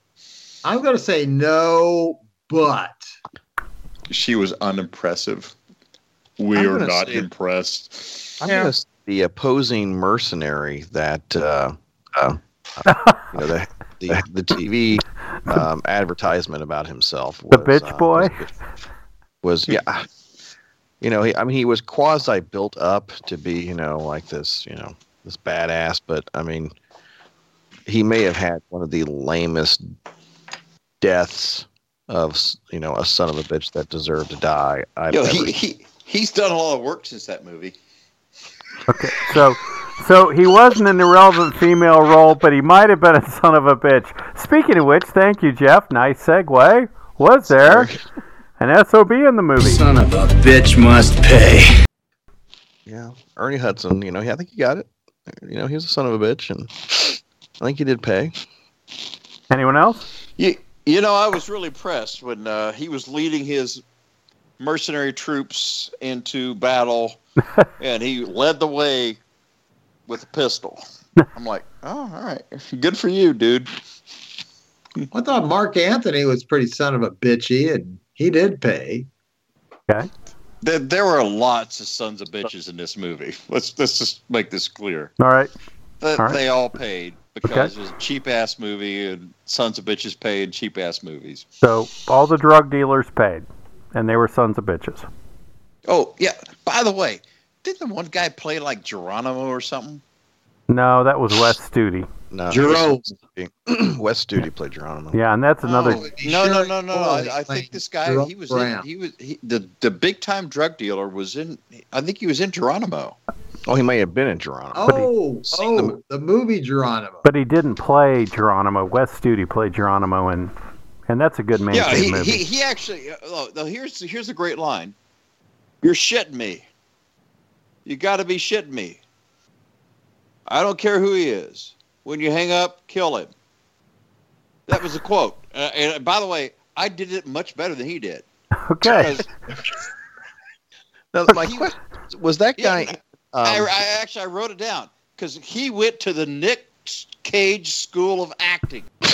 I'm going to say no, but She was unimpressive. We I'm are not say- impressed. I'm Yeah. gonna the opposing mercenary that uh, uh, you know the the, the TV um, advertisement about himself. Was, The bitch uh, boy? was, was yeah. You know, he, I mean, he was quasi built up to be, you know, like this, you know, this badass. But I mean, he may have had one of the lamest deaths of, you know, a son of a bitch that deserved to die. I've Yo, ever he, he, he's done a lot of work since that movie. Okay, so so he wasn't an irrelevant female role, but he might have been a son of a bitch. Speaking of which, thank you, Jeff. Nice segue. Was there an SOB in the movie? Son of a bitch must pay. Yeah, Ernie Hudson. You know, I think he got it. You know, he was a son of a bitch, and I think he did pay. Anyone else? You, you know, I was really impressed when uh, he was leading his mercenary troops into battle, *laughs* and he led the way with a pistol. *laughs* I'm like, oh, all right, good for you, dude. I thought Marc Anthony was pretty son of a bitchy, and he did pay. Okay. There, there were lots of sons of bitches in this movie. Let's let's just make this clear. All right. That All right. they all paid because it was a cheap ass movie, and sons of bitches paid cheap ass movies. So all the drug dealers paid, and they were sons of bitches. Oh yeah. By the way, didn't the one guy play like Geronimo or something? No, that was Wes Studi. No, Jerome. *clears throat* Wes Studi played Geronimo. Yeah, and that's another. Oh, no, no, no, no. I, I think this guy Jerome he was Brown. in, he was he, the the big time drug dealer was in. I think he was in Geronimo. Oh, he may have been in Geronimo. Oh, Seen the oh, the movie Geronimo. But he didn't play Geronimo. Wes Studi played Geronimo, and and that's a good man yeah, he, movie. he he actually. Uh, oh, here's here's a great line. You're shitting me. You got to be shitting me. I don't care who he is. When you hang up, kill him. That was a quote. Uh, and by the way, I did it much better than he did. *laughs* okay. Because *laughs* Now, my question was that guy. I, um, I actually I wrote it down because he went to the Nick Cage School of Acting. *laughs*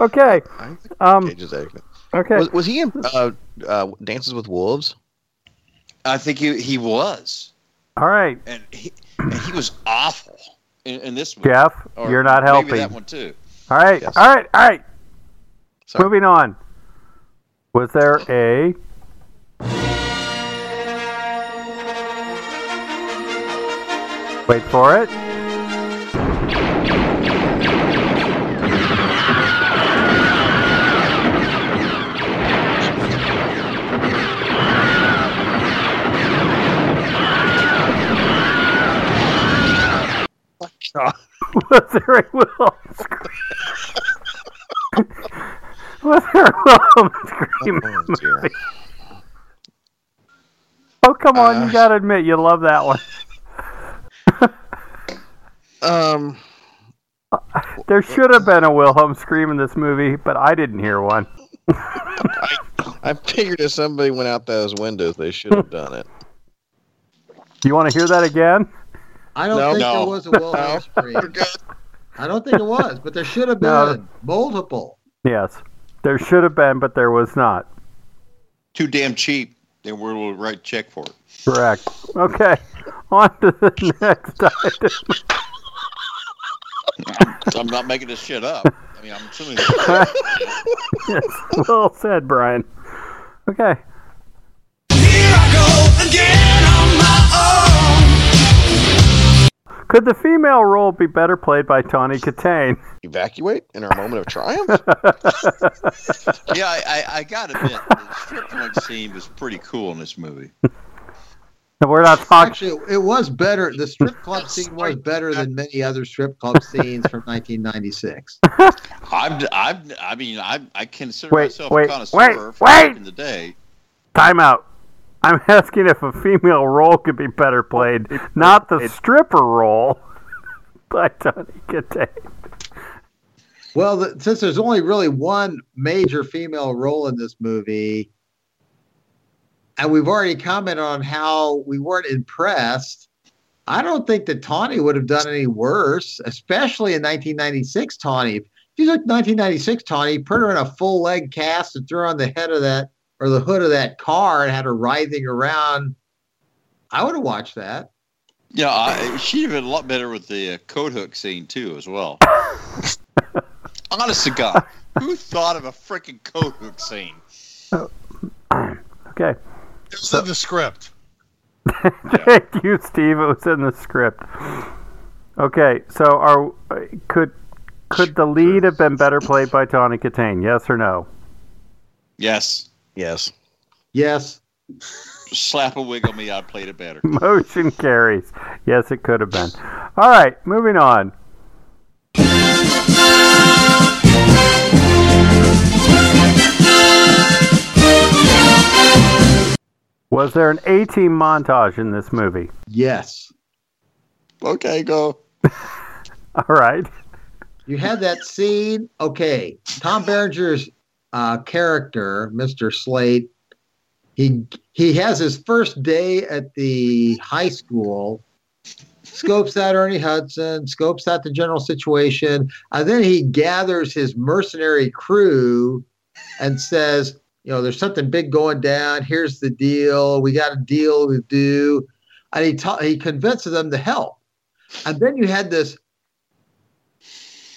Okay. I Um. Cage is acting. Okay. Was, was he in uh, uh, Dances with Wolves? I think he he was, All right, and he and he was awful in, in this movie. Jeff, Or you're not maybe helping. that one too. All right. Yes. All right. All right. Sorry. Moving on. Was there a Wait for it. *laughs* Was there a Wilhelm scream? *laughs* Was there a Wilhelm scream? Oh. Oh, come on. Uh, you got to admit you love that one. Um, There should have been a Wilhelm scream in this movie, but I didn't hear one. I figured if somebody went out those windows, they should have done it. You want to hear that again? I don't No. think No. there was a Wilhelm No. scream. I don't think it was, but there should have been No. multiple. Yes. There should have been, but there was not. Too damn cheap. They were will write check for it. Correct. Okay. On to the next item. I'm not making this shit up. I mean, I'm assuming. *laughs* yes. Well said, Brian. Okay. Here I go again on my own. Could the female role be better played by Tawny Kitaen? Evacuate in our moment of triumph. *laughs* yeah, I, I, I gotta admit, the strip club scene was pretty cool in this movie. We're not talking. Actually, it was better. The strip club scene was better than many other strip club scenes from 1996. *laughs* I'm, I'm, I mean, I, I consider Wait, myself wait, a connoisseur wait, from wait! back in the day. Time out. I'm *laughs* asking if a female role could be better played, not the stripper role by Tawny Kitaen. Well, the, since there's only really one major female role in this movie, and we've already commented on how we weren't impressed, I don't think that Tawny would have done any worse, especially in 1996 Tawny. If you look 1996 Tawny, put her in a full leg cast and threw her on the head of that or the hood of that car and had her writhing around. I would have watched that. Yeah, I, she'd have been a lot better with the uh, coat hook scene too, as well. *laughs* Honest to God, who thought of a freaking coat hook scene? *clears throat* Okay. It was in the script. *laughs* Thank you, Steve. It was in the script. Okay, so are could could the lead have been better played by Tawny Kitaen? Yes or no? Yes, yes. Yes. slap a wig on me, I'd played it better. *laughs* Motion carries. Yes, it could have been. All right, moving on. Was there an A team montage in this movie? Yes. Okay, go. *laughs* All right. You had that scene. Okay, Tom Berenger's uh, character, Mr. Slate, he he has his first day at the high school. Scopes out Ernie Hudson, scopes out the general situation, and then he gathers his mercenary crew and says, "You know, there's something big going down. Here's the deal. We got a deal to do," and he ta- he convinces them to help. And then you had this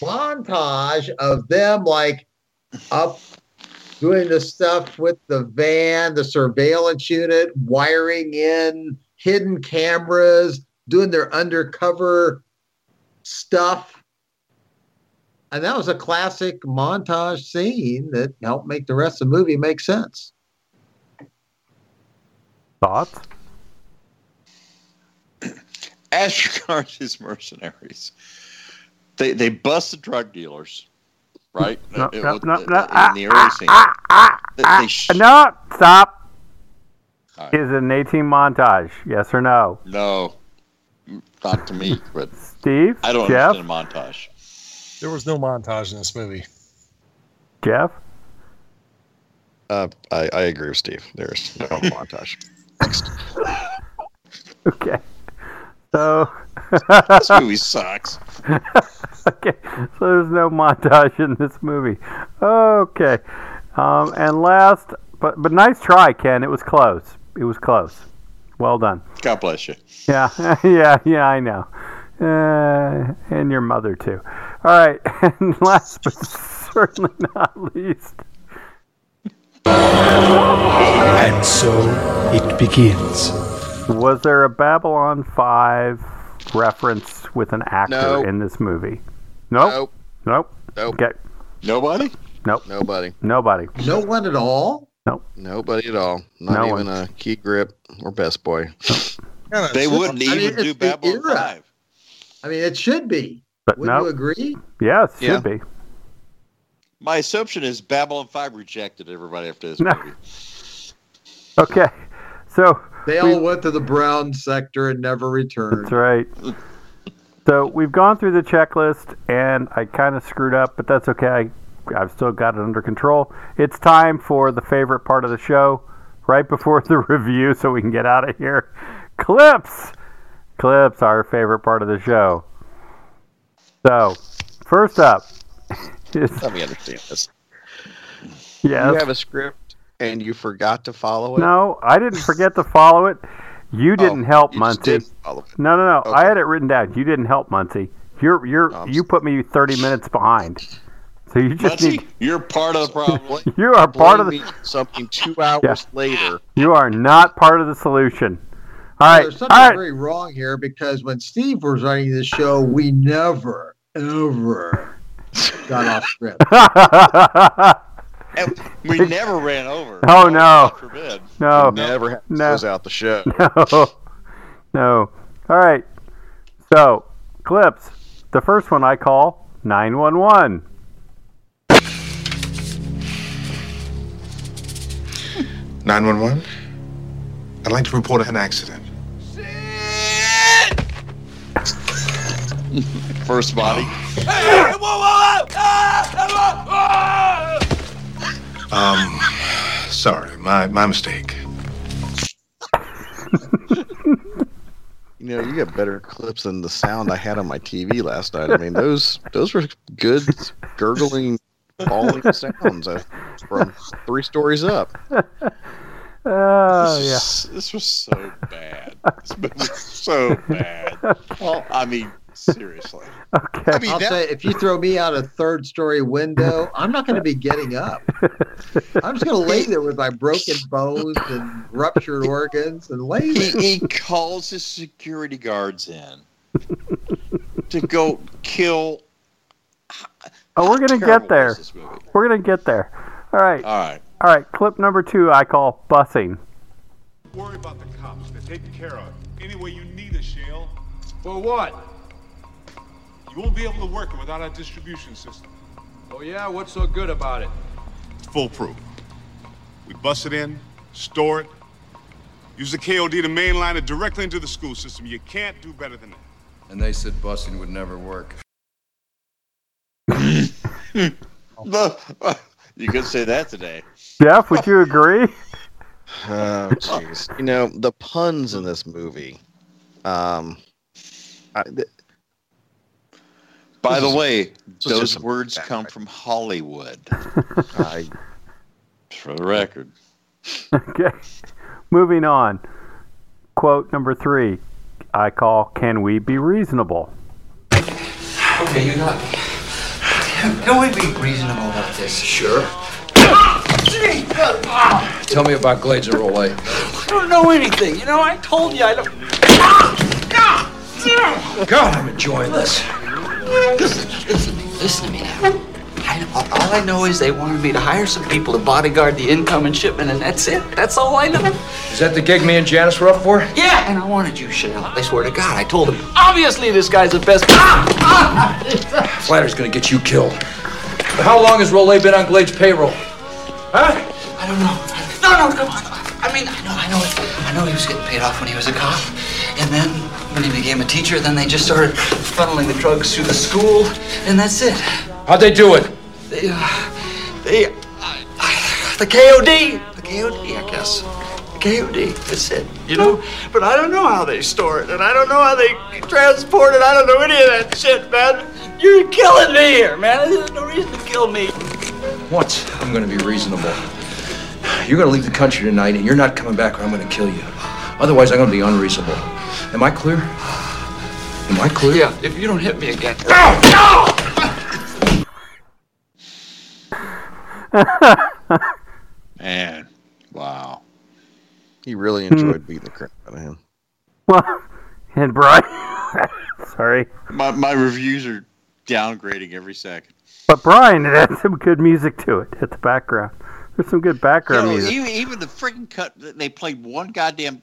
montage of them like up doing the stuff with the van, the surveillance unit, wiring in hidden cameras, doing their undercover stuff. And that was a classic montage scene that helped make the rest of the movie make sense. Thoughts? As regards his mercenaries, they they bust the drug dealers, right? No, Uh, no, uh, no, no. In the early ah, scene, ah, ah, They- ah. they sh- no, stop. All right. Is it an A team montage? Yes or no? no, not to me, but Steve? I don't Jeff? understand montage. There was no montage in this movie. Jeff? Uh, I, I agree with Steve. There's no *laughs* montage. Next. *laughs* Okay. So. *laughs* This movie sucks. okay, so there's no montage in this movie. Okay, um, and last, but but nice try, Ken. It was close. It was close. Well done. God bless you. Yeah, yeah, yeah. I know. Uh, and your mother too. All right, *laughs* and last but certainly not least, And so it begins. was there a Babylon Five reference with an actor No. in this movie? Nope. Nope. Nope. Nope. Okay. Nobody? Nope. Nobody. Nobody. No one at all. Nope. Nobody at all. Not No even one. a key grip or best boy. Kinda- They wouldn't I mean, even do Babylon 5. I mean, it should be. But Would no. you agree? Yes, Yeah. should be. My assumption is Babylon 5 rejected everybody after this No. movie. *laughs* Okay. So They all went to the brown sector and never returned. That's right. So we've gone through the checklist, and I kind of screwed up, but that's okay. I, I've still got it under control. It's time for the favorite part of the show, right before the *laughs* review, so we can get out of here. Clips. Clips, are our favorite part of the show. So, first up *laughs* Let me understand this. yes. You have a script and you forgot to follow it. No, I didn't forget to follow it. You *laughs* oh, didn't Oh, help, you just Muncie. did it. No, no, no. I had it written down. You didn't help, Muncie. You're you're oh, I'm you put me 30 minutes behind. So you just Muncie, need you're part of the problem. *laughs* you are part of Blame the me for something two hours later. you are not part of the solution. All Well. There's something right. very wrong here because when Steve was running this show, we never, ever got off script. *laughs* And we never ran over. Oh, no. God forbid. no. Never have to No. close out the show. *laughs* No. No. All right. So, clips. The first one I call 911. Nine one one. I'd like to report an accident. First body. Um, sorry, my my mistake. You know, you got better clips than the sound I had on my TV last night. I mean, those those were good gurgling, falling sounds uh, from three stories up. Oh, this, yeah. was, this was so bad. *laughs* This movie was so bad. Well, I mean, seriously. *laughs* Okay. I mean, I'll that- say, if you throw me out a third story window, I'm not going to be getting up. I'm just going to lay there with my broken bones and ruptured organs and lay he, there. he calls his security guards in to go kill. Oh, we're going to get there. was this movie. We're going to get there. All right. All right. All right. Clip number two I call busing. Worry about the cops. They're taken care of. Anyway, you need a shell. For what? You won't be able to work it without our distribution system. Oh yeah, what's so good about it? It's foolproof. We bust it in, store it, use the KOD to mainline it directly into the school system. You can't do better than that. And they said busing would never work. *laughs* you could say that today. Jeff, would you agree? *laughs* Oh, jeez. you know the puns in this movie. Um, I, th- By the way, this is just those words come writing. from Hollywood, *laughs* I for the record. *laughs* Okay. Moving on. Quote number three I call Can We Be Reasonable? Okay, you got me. Can we be reasonable about this? Sure. *coughs* Tell me about Glades and Rollet. I don't know anything. You know, I told you I don't. *coughs* *coughs* God, I'm enjoying this. Listen, listen, to me, listen to me now. I all I know is they wanted me to hire some people to bodyguard the incoming shipment, and that's it. That's all I know. Is that the gig me and Janice were up for? Yeah, and I wanted you, Chanel. I swear to God, I told him. Obviously, this guy's the best. Ah! Ah! *laughs* Flatter's gonna get you killed. How long has Rollet been on Glades payroll? Huh? I don't know. No, no, come on. I mean, I know, I know. I know he was getting paid off when he was a cop, and then when he became a teacher, then they just started funneling the drugs through the school, and that's it. How'd they do it? They, uh, they, uh, the KOD, the KOD, I guess. The KOD. That's it. You know, but I don't know how they store it, and I don't know how they transport it. I don't know any of that shit, man. You're killing me here, man. There's no reason to kill me. Once I'm gonna be reasonable. You're gonna leave the country tonight and you're not coming back or I'm gonna kill you. Otherwise, I'm gonna be unreasonable. Am I clear? Am I clear? Yeah, if you don't hit me again. No. *laughs* Man, wow. he really hmm. enjoyed beating the crap out of him. Well, *laughs* and Brian. *laughs* Sorry. My, my reviews are downgrading every second. But Brian, it had some good music to it at the background. There's some good You background know, music. even, even the freaking cut, they played one goddamn.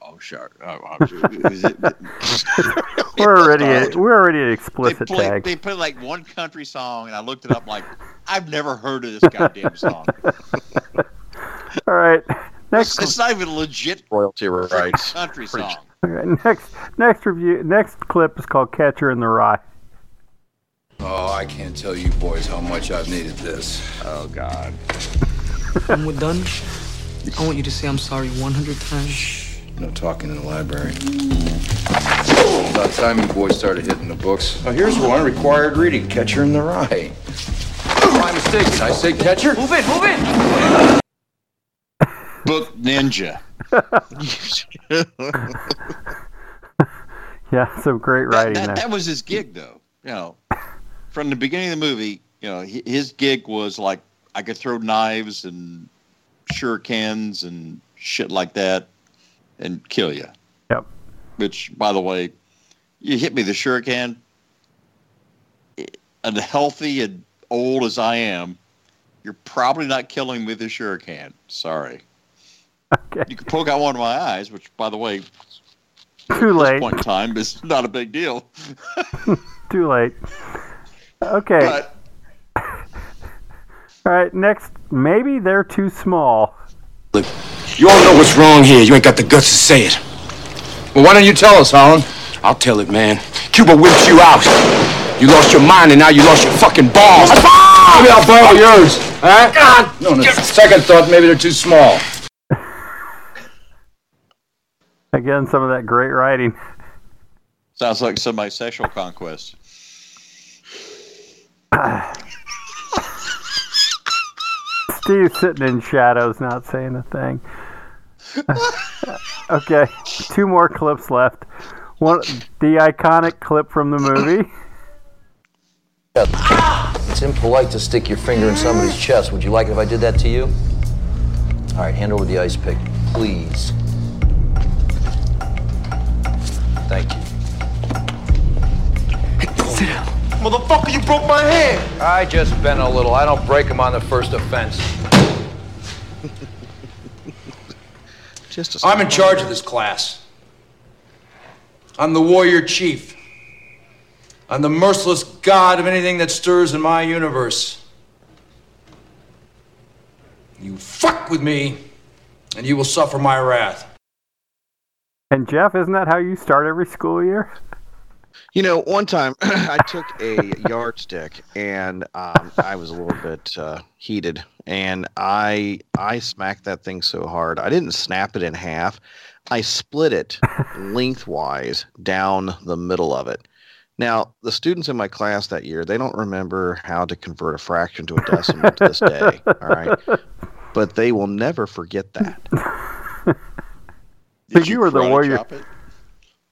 Oh, sure. Oh, I'm sure. Is it- We're already at, we're already at they explicit played, tag. they played like one country song, and I looked it up like, I've never heard of this goddamn song. *laughs* All right. Next, it's not even legit Royalty rights. country song. *laughs* all right, next, next review. Next clip is called "Catcher in the Rye." Oh, I can't tell you boys how much I've needed this. Oh God. When we're done, I want you to say I'm sorry 100 times. No talking in the library. About time you boys started hitting the books. Oh, here's one required reading Catcher in the Rye. My mistake. Did I say catcher? Move it, move it. Book Ninja. *laughs* Yeah, some great writing that, there. that was his gig, though. You know, from the beginning of the movie, you know, his gig was like I could throw knives and shurikens and shit like that and kill you. Yep. Which, by the way, you hit me the shuriken. Eh, and healthy and old as I am, you're probably not killing me with a shuriken. Sorry. Okay. You could poke out one of my eyes, which, by the way, Too late. point in time is not a big deal. *laughs* Too late. Okay. But All right. Next, maybe they're too small. Look, you all know what's wrong here. You ain't got the guts to say it. Well, why don't you tell us, Hollan? I'll tell it, man. Cuba whipped you out. You lost your mind, and now you lost your fucking balls. Maybe I'll borrow yours, huh? No, no. Second thought, maybe they're too small. *laughs* Again, some of that great writing. sounds like somebody's sexual conquest. *clears throat* Steve's sitting in shadows, not saying a thing. *laughs* okay, two more clips left. One, the iconic clip from the movie. It's impolite to stick your finger in somebody's chest. Would you like it if I did that to you? All right, hand over the ice pick, please. Thank you. Sit down. Motherfucker, you broke my hand. I just bent a little. I don't break them on the first offense. *laughs* Just I'm in charge of this class. I'm the warrior chief. I'm the merciless god of anything that stirs in my universe. You fuck with me, and you will suffer my wrath. And Jeff, isn't that how you start every school year? You know, one time *clears throat* I took a yardstick and um, I was a little bit uh, heated, and I I smacked that thing so hard I didn't snap it in half. I split it *laughs* lengthwise down the middle of it. Now, the students in my class that year, they don't remember how to convert a fraction to a decimal to this day. *laughs* All right, but they will never forget that. *laughs* So you were the karate warrior. it?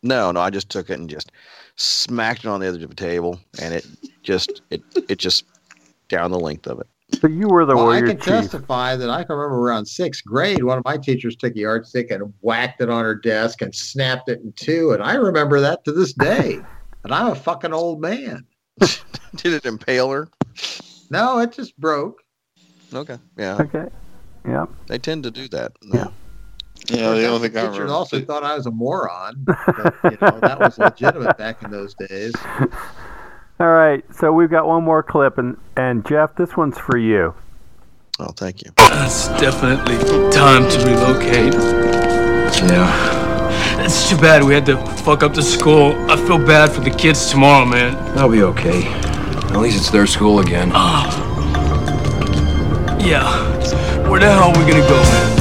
No, no, I just took it and just smacked it on the edge of the table, and it just it it just down the length of it. So you were the well, I can chief. testify that I can remember around sixth grade, one of my teachers took a yardstick and whacked it on her desk and snapped it in two. And I remember that to this day. *laughs* and I'm a fucking old man. *laughs* Did it impale her? No, it just broke. Okay, yeah, Okay. Yeah. they tend to do that. Yeah. Yeah, the only thing I Teachers remember. also thought I was a moron. But, you know, that was legitimate back in those days. *laughs* All right. So we've got one more clip, and and Jeff, this one's for you. Oh, thank you. It's definitely time to relocate. Yeah, It's too bad we had to fuck up the school. I feel bad for the kids tomorrow, man. I'll be okay. At least it's their school again. Ah. Yeah. Where the hell are we gonna go, man?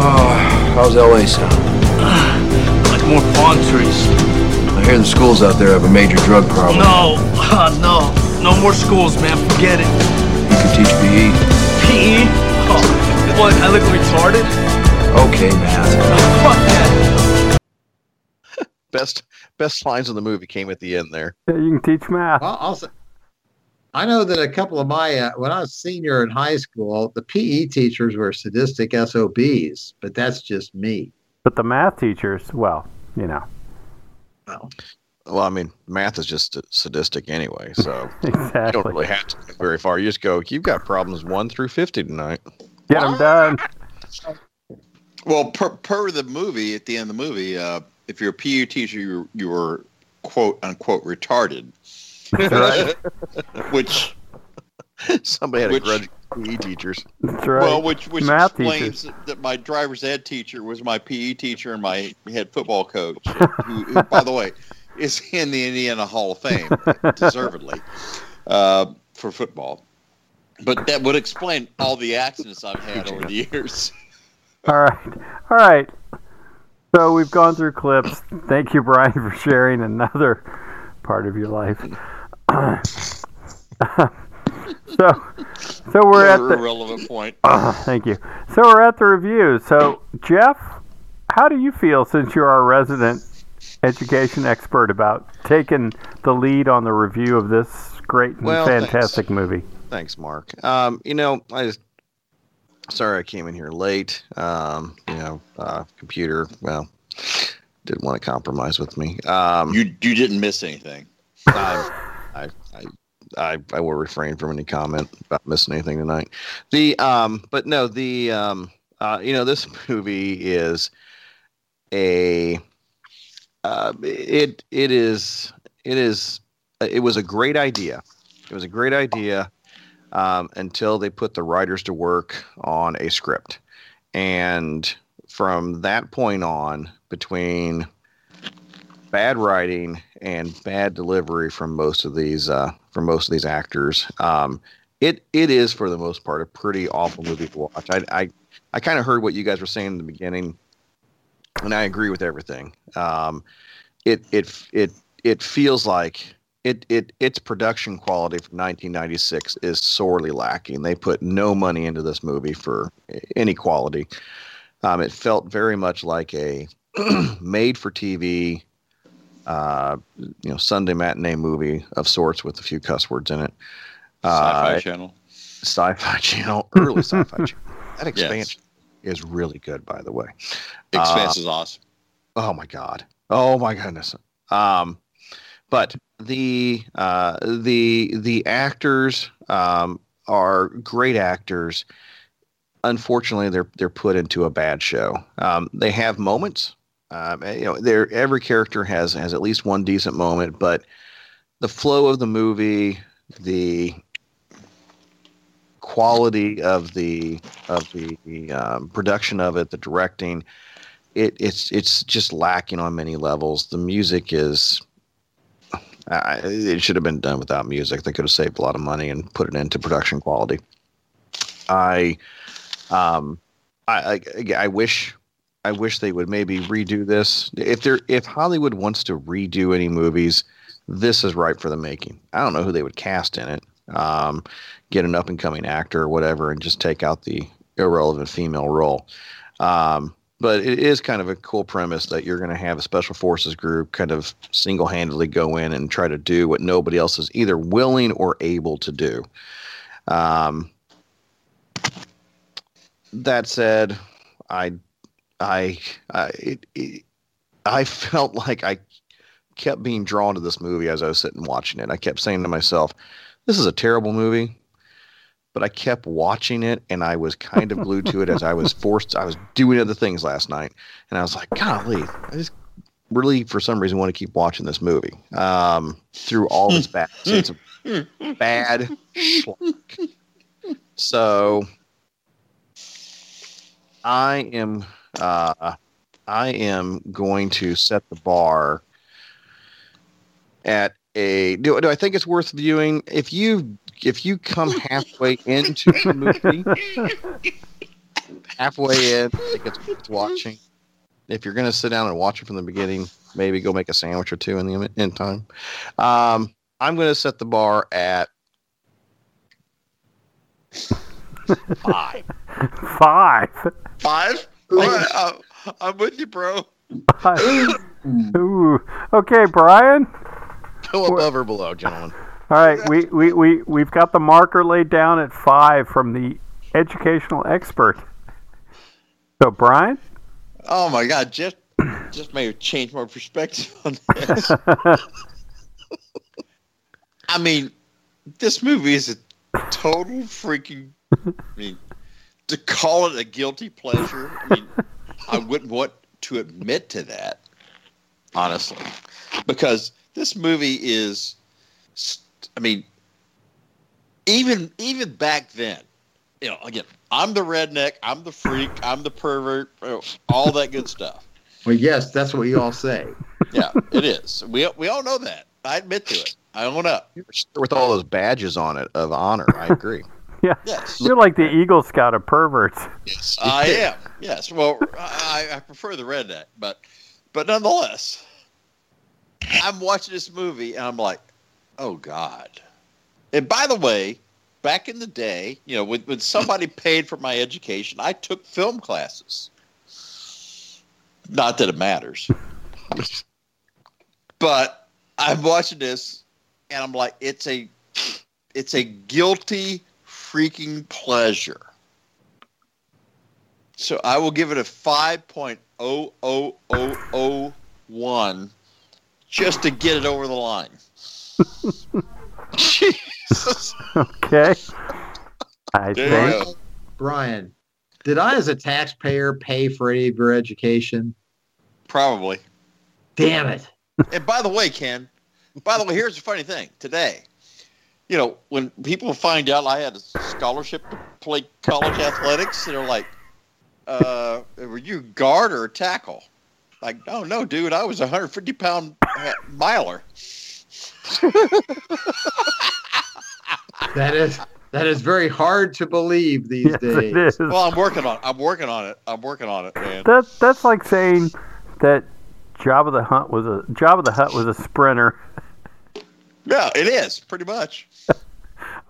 Oh, *sighs* how's LA sound? *sighs* Like more palm trees. I hear the schools out there have a major drug problem. No, ah, *laughs* no, no more schools, man. Forget it. You can teach PE. PE? Oh, what? I look retarded? Okay, math. *laughs* Fuck that. Best best lines in the movie came at the end there. Yeah, You can teach math. Well, also, I know that a couple of my, uh, when I was senior in high school, the PE teachers were sadistic SOBs, but that's just me. But the math teachers, well, you know, Well, Well, I mean, math is just sadistic anyway, so *laughs* you don't really have to go very far. You just go. You've got problems one through fifty tonight. Get them done. *laughs* Well, per, per the movie, at the end of the movie, uh, if you're a PE teacher, you, you were quote unquote retarded, That's right. *laughs* which Somebody had Which- a grudge against PE teachers. That's right. well, which which math explains teachers. that my driver's ed teacher was my PE teacher and my head football coach, *laughs* who, who by the way, is in the Indiana Hall of Fame, deservedly, *laughs* uh, for football. But that would explain all the accidents I've had over the years. All right. All right. So we've gone through clips. Thank you, Brian, for sharing another part of your life. *laughs* so, so we're at the relevant point. *laughs* thank you. So we're at the review. So Jeff, how do you feel since you're our resident education expert about taking the lead on the review of this great and Well, fantastic movie? Thanks, Mark. Um, you know, I just sorry I came in here late. Um, you know, uh, computer. Well, didn't want to compromise with me. Um, you you didn't miss anything. I, *laughs* I, I, I, will refrain from any comment about missing anything tonight. The um, but no, the um, uh, you know, this *laughs* movie is a uh, it it is it is it was a great idea. It was a great idea um, until they put the writers to work on a script, and from that point on, between bad writing and bad delivery from most of these uh, from most of these actors, um, it it is for the most part a pretty awful movie to watch. I I, I kind of heard what you guys were saying in the beginning, and I agree with everything. Um, it it it it feels like it it its production quality from 1996 is sorely lacking. They put no money into this movie for any quality. Um, it felt very much like a *clears throat* made for TV, uh, you know, Sunday matinee movie of sorts with a few cuss words in it. Sci-Fi Uh, Channel. Sci-Fi *laughs* Channel, *laughs* early Sci-Fi Channel. That expansion is really good, by the way. Expanse Uh, is awesome. Oh my god. Oh my goodness. Um, but the uh, the the actors um, are great actors. Unfortunately, they're they're put into a bad show. Um, they have moments. Um, you know, they're, every character has has at least one decent moment, but the flow of the movie, the quality of the of the um, production of it, the directing, it, it's it's just lacking on many levels. The music is. It should have been done without music. They could have saved a lot of money and put it into production quality. I, um, I, I, I wish, I wish they would maybe redo this. If they're if Hollywood wants to redo any movies, this is right for the making. I don't know who they would cast in it. Um, get an up and coming actor or whatever, and just take out the irrelevant female role. Um, but it is kind of a cool premise that you're going to have a special forces group kind of single handedly go in and try to do what nobody else is either willing or able to do. Um, that said, I, I, I, it, it, I felt like I kept being drawn to this movie as I was sitting watching it. I kept saying to myself, "This is a terrible movie," but I kept watching it, and I was kind of glued to it as I was forced. I was doing other things last night, and I was like, "Golly, I just really, for some reason, want to keep watching this movie um, through all its bad, *laughs* it's a bad schlock." So I am uh, I am going to set the bar at a do, do I think it's worth viewing if you if you come halfway *laughs* into the movie halfway in I think it's worth watching if you're going to sit down and watch it from the beginning maybe go make a sandwich or two in the in time um, I'm going to set the bar at *laughs* five Five. Five? All right, I'm, I'm with you, bro. *laughs* Ooh. Okay, Brian. go above or below gentlemen All right, we, we, we, we've got the marker laid down at five from the educational expert. So, Brian? Oh my God, just just may have changed my perspective on this. *laughs* I mean, this movie is a total freaking. I mean, to call it a guilty pleasure. I mean, I wouldn't want to admit to that, honestly, because this movie is. I mean, even even back then, you know, again, I'm the redneck, I'm the freak, I'm the pervert, all that good stuff. Well, yes, that's what you all say. Yeah, it is. We we all know that. I admit to it. I own up. with all those badges on it of honor I agree *laughs* Yeah. Yes. You're like the Eagle Scout of perverts. Yes, I *laughs* am. Yes. Well, I, I prefer the redneck, but but nonetheless, I'm watching this movie and I'm like, oh God. And by the way, back in the day, you know, when, when somebody *laughs* paid for my education, I took film classes. Not that it matters. but I'm watching this and I'm like, it's a it's a guilty freaking pleasure. So I will give it a 5.00001 just to get it over the line. *laughs* Jesus. Okay. I There think. Brian, did I, as a taxpayer, pay for any of your education? Probably. Damn it. And by the way, Ken, by the way, here's the funny thing. Today, you know, when people find out I had a scholarship to play college athletics, they're like, uh, were you guard or tackle? Like, no, no, dude, I was a 150 pound miler. That is that is very hard to believe these Yes, days. it is. Well, I'm working on. It. I'm working on it. I'm working on it, man. That that's like saying that Jabba the Hutt was a Jabba the Hutt was a sprinter. Yeah, it is pretty much.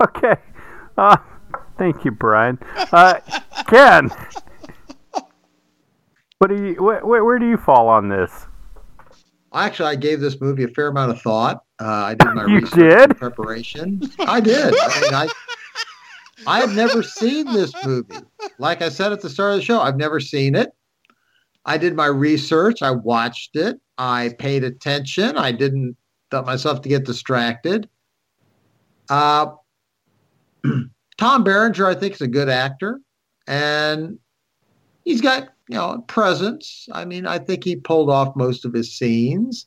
*laughs* Okay. Uh, thank you, Brian. Uh, Ken, what do you wh- wh- where do you fall on this? Actually, I gave this movie a fair amount of thought. Uh, I did my You research did? preparation. I did. I mean, I I have never seen this movie. Like I said at the start of the show, I've never seen it. I did my research. I watched it. I paid attention. I didn't let myself to get distracted. Uh, *clears throat* Tom Berenger, I think, is a good actor, and he's got you know presence. I mean, I think he pulled off most of his scenes.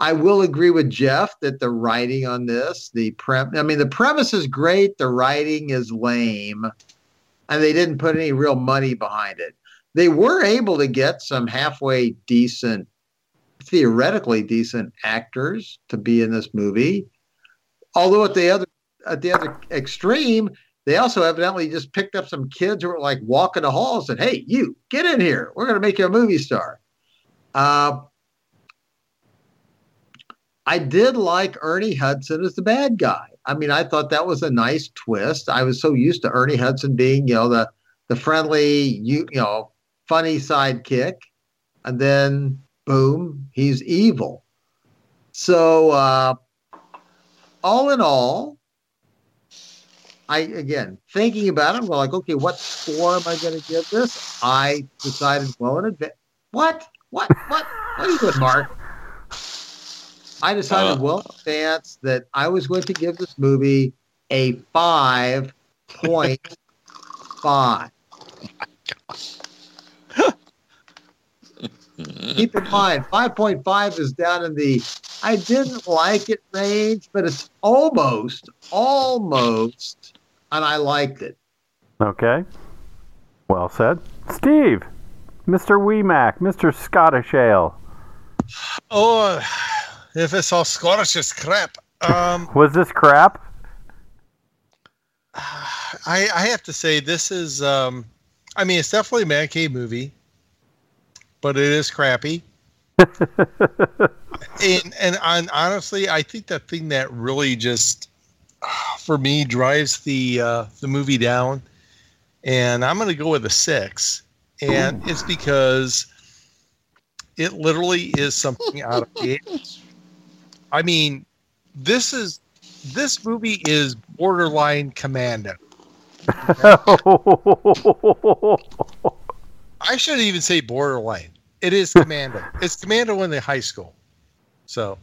I will agree with Jeff that the writing on this, the prem, I mean, the premise is great. The writing is lame, and they didn't put any real money behind it. They were able to get some halfway decent, theoretically decent actors to be in this movie. Although at the other at the other extreme, they also evidently just picked up some kids who were like walking the halls and hey, you get in here. We're going to make you a movie star. Uh, I did like Ernie Hudson as the bad guy. I mean, I thought that was a nice twist. I was so used to Ernie Hudson being, you know, the the friendly, you you know, funny sidekick, and then boom, he's evil. So uh, all in all, I again thinking about it, well, like, okay, what score am I going to give this? I decided well in advance. What? What? What? What are you doing, Mark? I decided Uh. well in advance that I was going to give this movie a five point five. Keep in mind, 5.5 is down in the I didn't like it range, but it's almost, almost, and I liked it. Okay. Well said, Steve, Mr. Wee Mac, Mr. Scottish Ale. Oh, if it's all Scottish, it's crap. Um, *laughs* Was this crap? I, I have to say this is um I mean it's definitely a man cave movie, but it is crappy. *laughs* and and on, honestly, I think the thing that really just *sighs* for me drives the uh, the movie down, and I'm going to go with a six, and it's because it literally is something out of *laughs* the I mean, this is this movie is borderline Commando. *laughs* I shouldn't even say borderline. It is Commando. it's Commando in the high school. So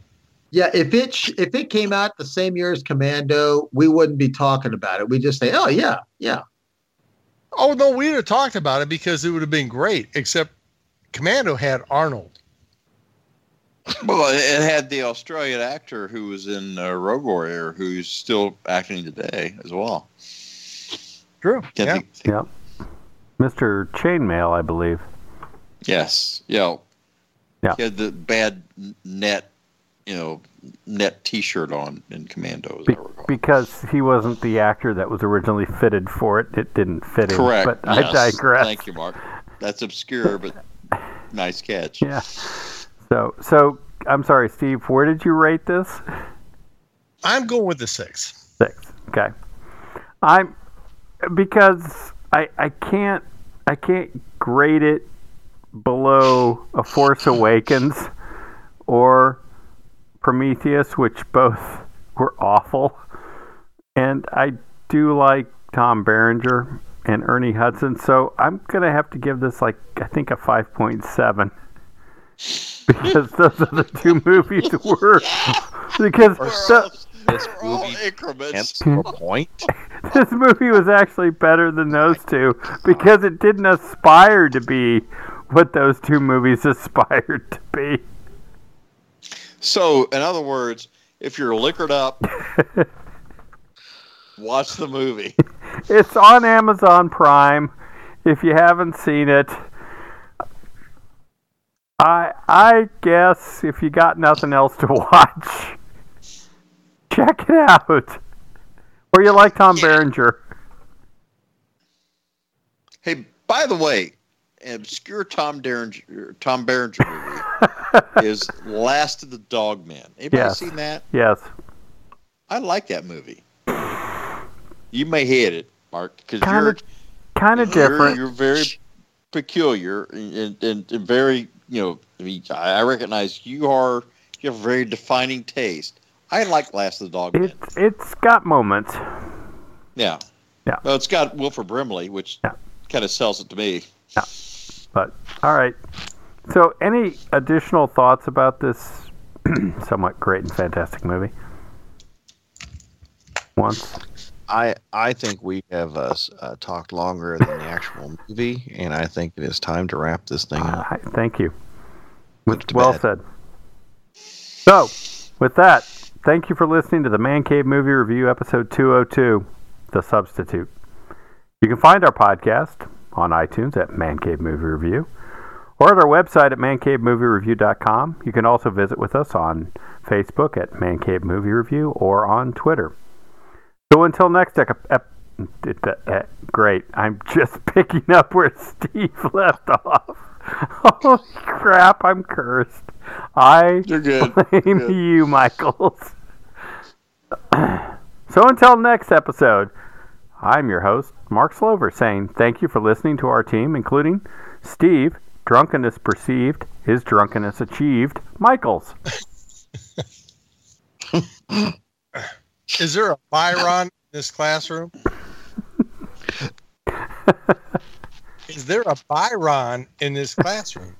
Yeah, if it sh- if it came out the same year as Commando, we wouldn't be talking about it. We'd just say, "Oh yeah, yeah." Oh no, we would have talked about it because it would have been great. Except Commando had Arnold. Well, it had the Australian actor who was in uh, Road Warrior, who's still acting today as well. True. Can't yeah. think- Yep. Mr. Chainmail, I believe. Yes. Yeah. Yeah. He had the bad net you know, net T-shirt on in Commando. As Be- I because he wasn't the actor that was originally fitted for it. It didn't fit him. Correct. But Yes. I digress. Thank you, Mark. That's obscure, but *laughs* nice catch. Yeah. So, so I'm sorry, Steve. Where did you rate this? I'm going with the six. Six. Okay. I'm because I I can't I can't grade it below a Force Awakens or Prometheus, which both were awful. And I do like Tom Berenger and Ernie Hudson, so I'm gonna have to give this like I think a five point seven. *laughs* Because those are the two movies were because the, This movie increments. to a point. *laughs* this movie was actually better than those two because it didn't aspire to be what those two movies *laughs* aspired to be. So, in other words, if you're liquored up, *laughs* watch the movie. It's on Amazon Prime. If you haven't seen it, I I guess if you got nothing else to *laughs* watch, check it out. Or you like Tom Berenger. Hey, by the way, an obscure Tom Berenger, Tom Berenger movie *laughs* is Last of the Dogmen. Anybody Yes. seen that? Yes. I like that movie. You may hate it, Mark, because you're Kind of different. you're very peculiar and, and, and very, you know, I mean, I recognize you are you have a very defining taste. I like Last of the Dogmen. It's it's got moments. yeah. Yeah. Well, it's got Wilford Brimley, which kind of sells it to me. But all right. So, any additional thoughts about this *clears throat* somewhat great and fantastic movie? Once. I I think we have uh, uh, talked longer than the actual *laughs* movie, and I think it is time to wrap this thing up. Hi- Thank you. To Well bed. said. So, with that, thank you for listening to the Man Cave Movie Review, episode 202, The Substitute. You can find our podcast on iTunes at Man Cave Movie Review or at our website at mancavemoviereview.com. You can also visit with us on Facebook at Man Cave Movie Review or on Twitter. So until next ep- ep- uh, uh, great. I'm just *laughs* picking up where Steve *laughs* left off. Holy crap, I'm cursed. I You're good. *laughs* blame Good. you, Michaels. *clears throat* so until next episode, I'm your host, Mark Slover, saying thank you for listening to our team, including Steve, drunkenness perceived, his drunkenness achieved, Michaels. *laughs* Is there a Byron in this classroom? *laughs* Is there a Byron in this classroom?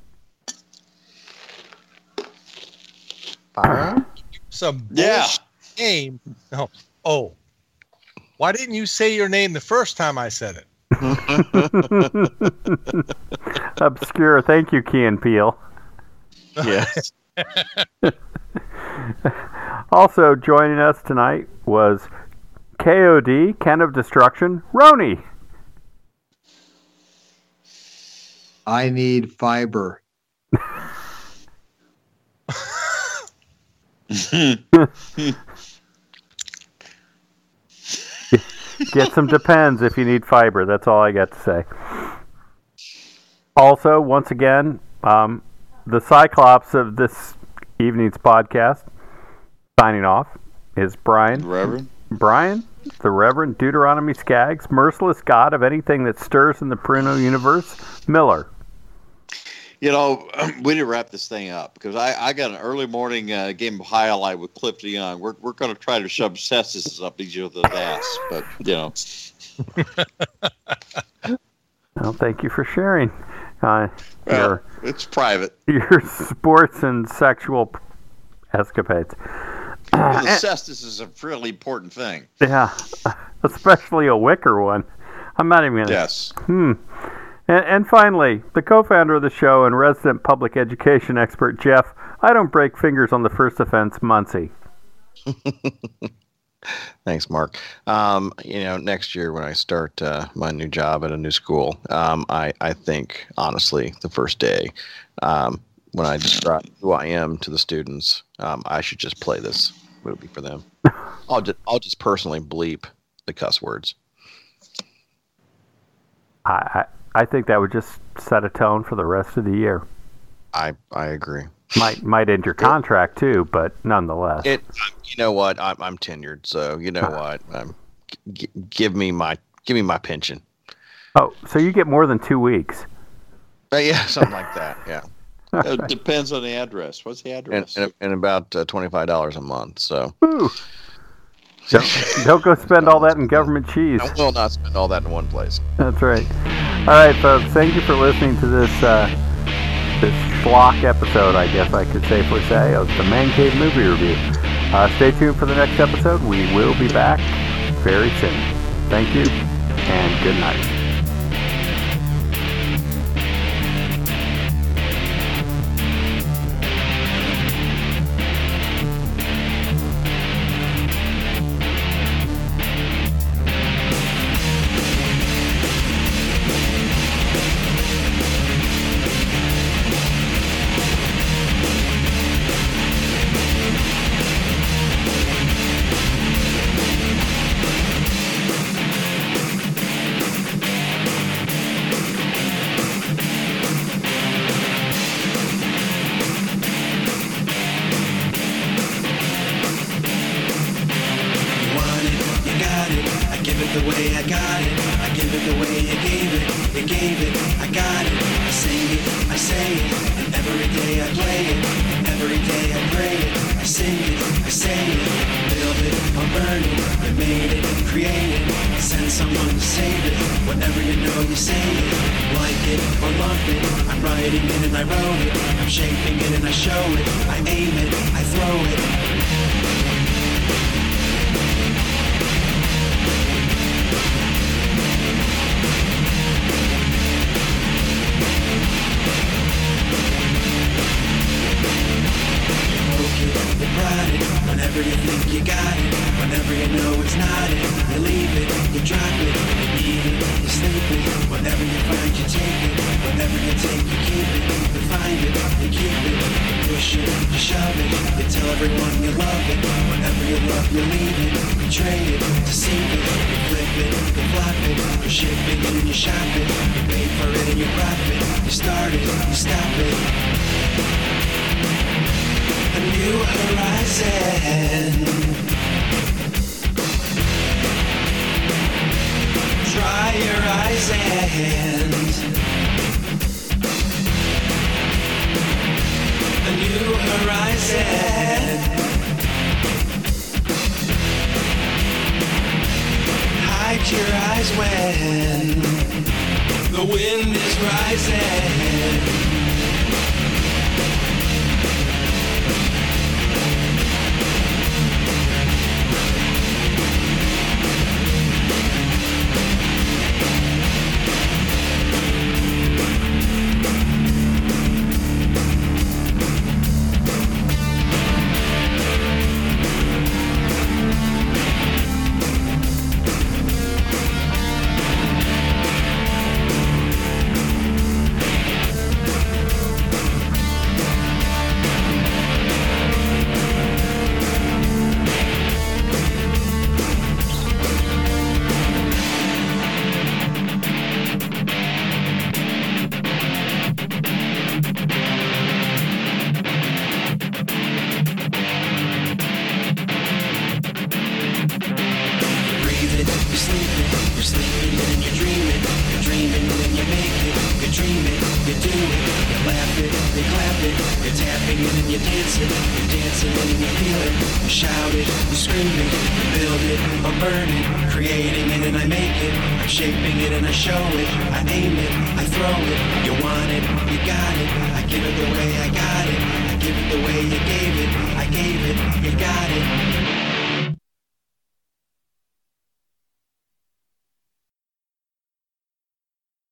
Byron? Some Yeah. bullshit name. No. Oh. Why didn't you say your name the first time I said it? *laughs* Obscure. Thank you, Key and Peele. Yes. *laughs* Also joining us tonight was KOD, Ken of Destruction, Roni. I need fiber. *laughs* Get some depends if you need fiber. That's all I got to say. Also, once again, um, the Cyclops of this evening's podcast, signing off, is Bryan. Reverend. Bryan, the Reverend Deuteronomy Skaggs, merciless God of anything that stirs in the Pruno universe, Miller. You know, *clears throat* we need to wrap this thing up because I, I got an early morning uh, game of jai alai with Cliff Young. We're, we're going to try to shove cestus up each other's ass, but you know, *laughs* Well, thank you for sharing uh, well, your it's private. *laughs* your sports and sexual escapades. *clears throat* the cestus is a really important thing. Yeah, *laughs* especially a wicker one. I'm not even gonna. Yes. Hmm. And, and finally, the co founder of the show and resident public education expert, Jeff, I don't break fingers on the first offense, Muncie. *laughs* Thanks, Mark. Um, you know, next year when I start uh, my new job at a new school, um, I, I think, honestly, the first day, um, when I describe who I am to the students, um, I should just play this movie for them. *laughs* I'll just, I'll just personally bleep the cuss words. I, I think that would just set a tone for the rest of the year. I I agree. Might might end your contract too, but nonetheless. It you know what I'm, I'm tenured, so you know *laughs* what um, g- give me my give me my pension. Oh, so you get more than two weeks? But yeah, *laughs* something like that. Yeah. *laughs* it depends on the address. What's the address? And, and, and about uh, twenty five dollars a month. So. Don't, don't go spend all that in government cheese. I will not spend all that in one place. That's right. All right, folks. Thank you for listening to this uh, this block episode. I guess I could safely say of the Man Cave movie review. Uh, stay tuned for the next episode. We will be back very soon. Thank you, and good night.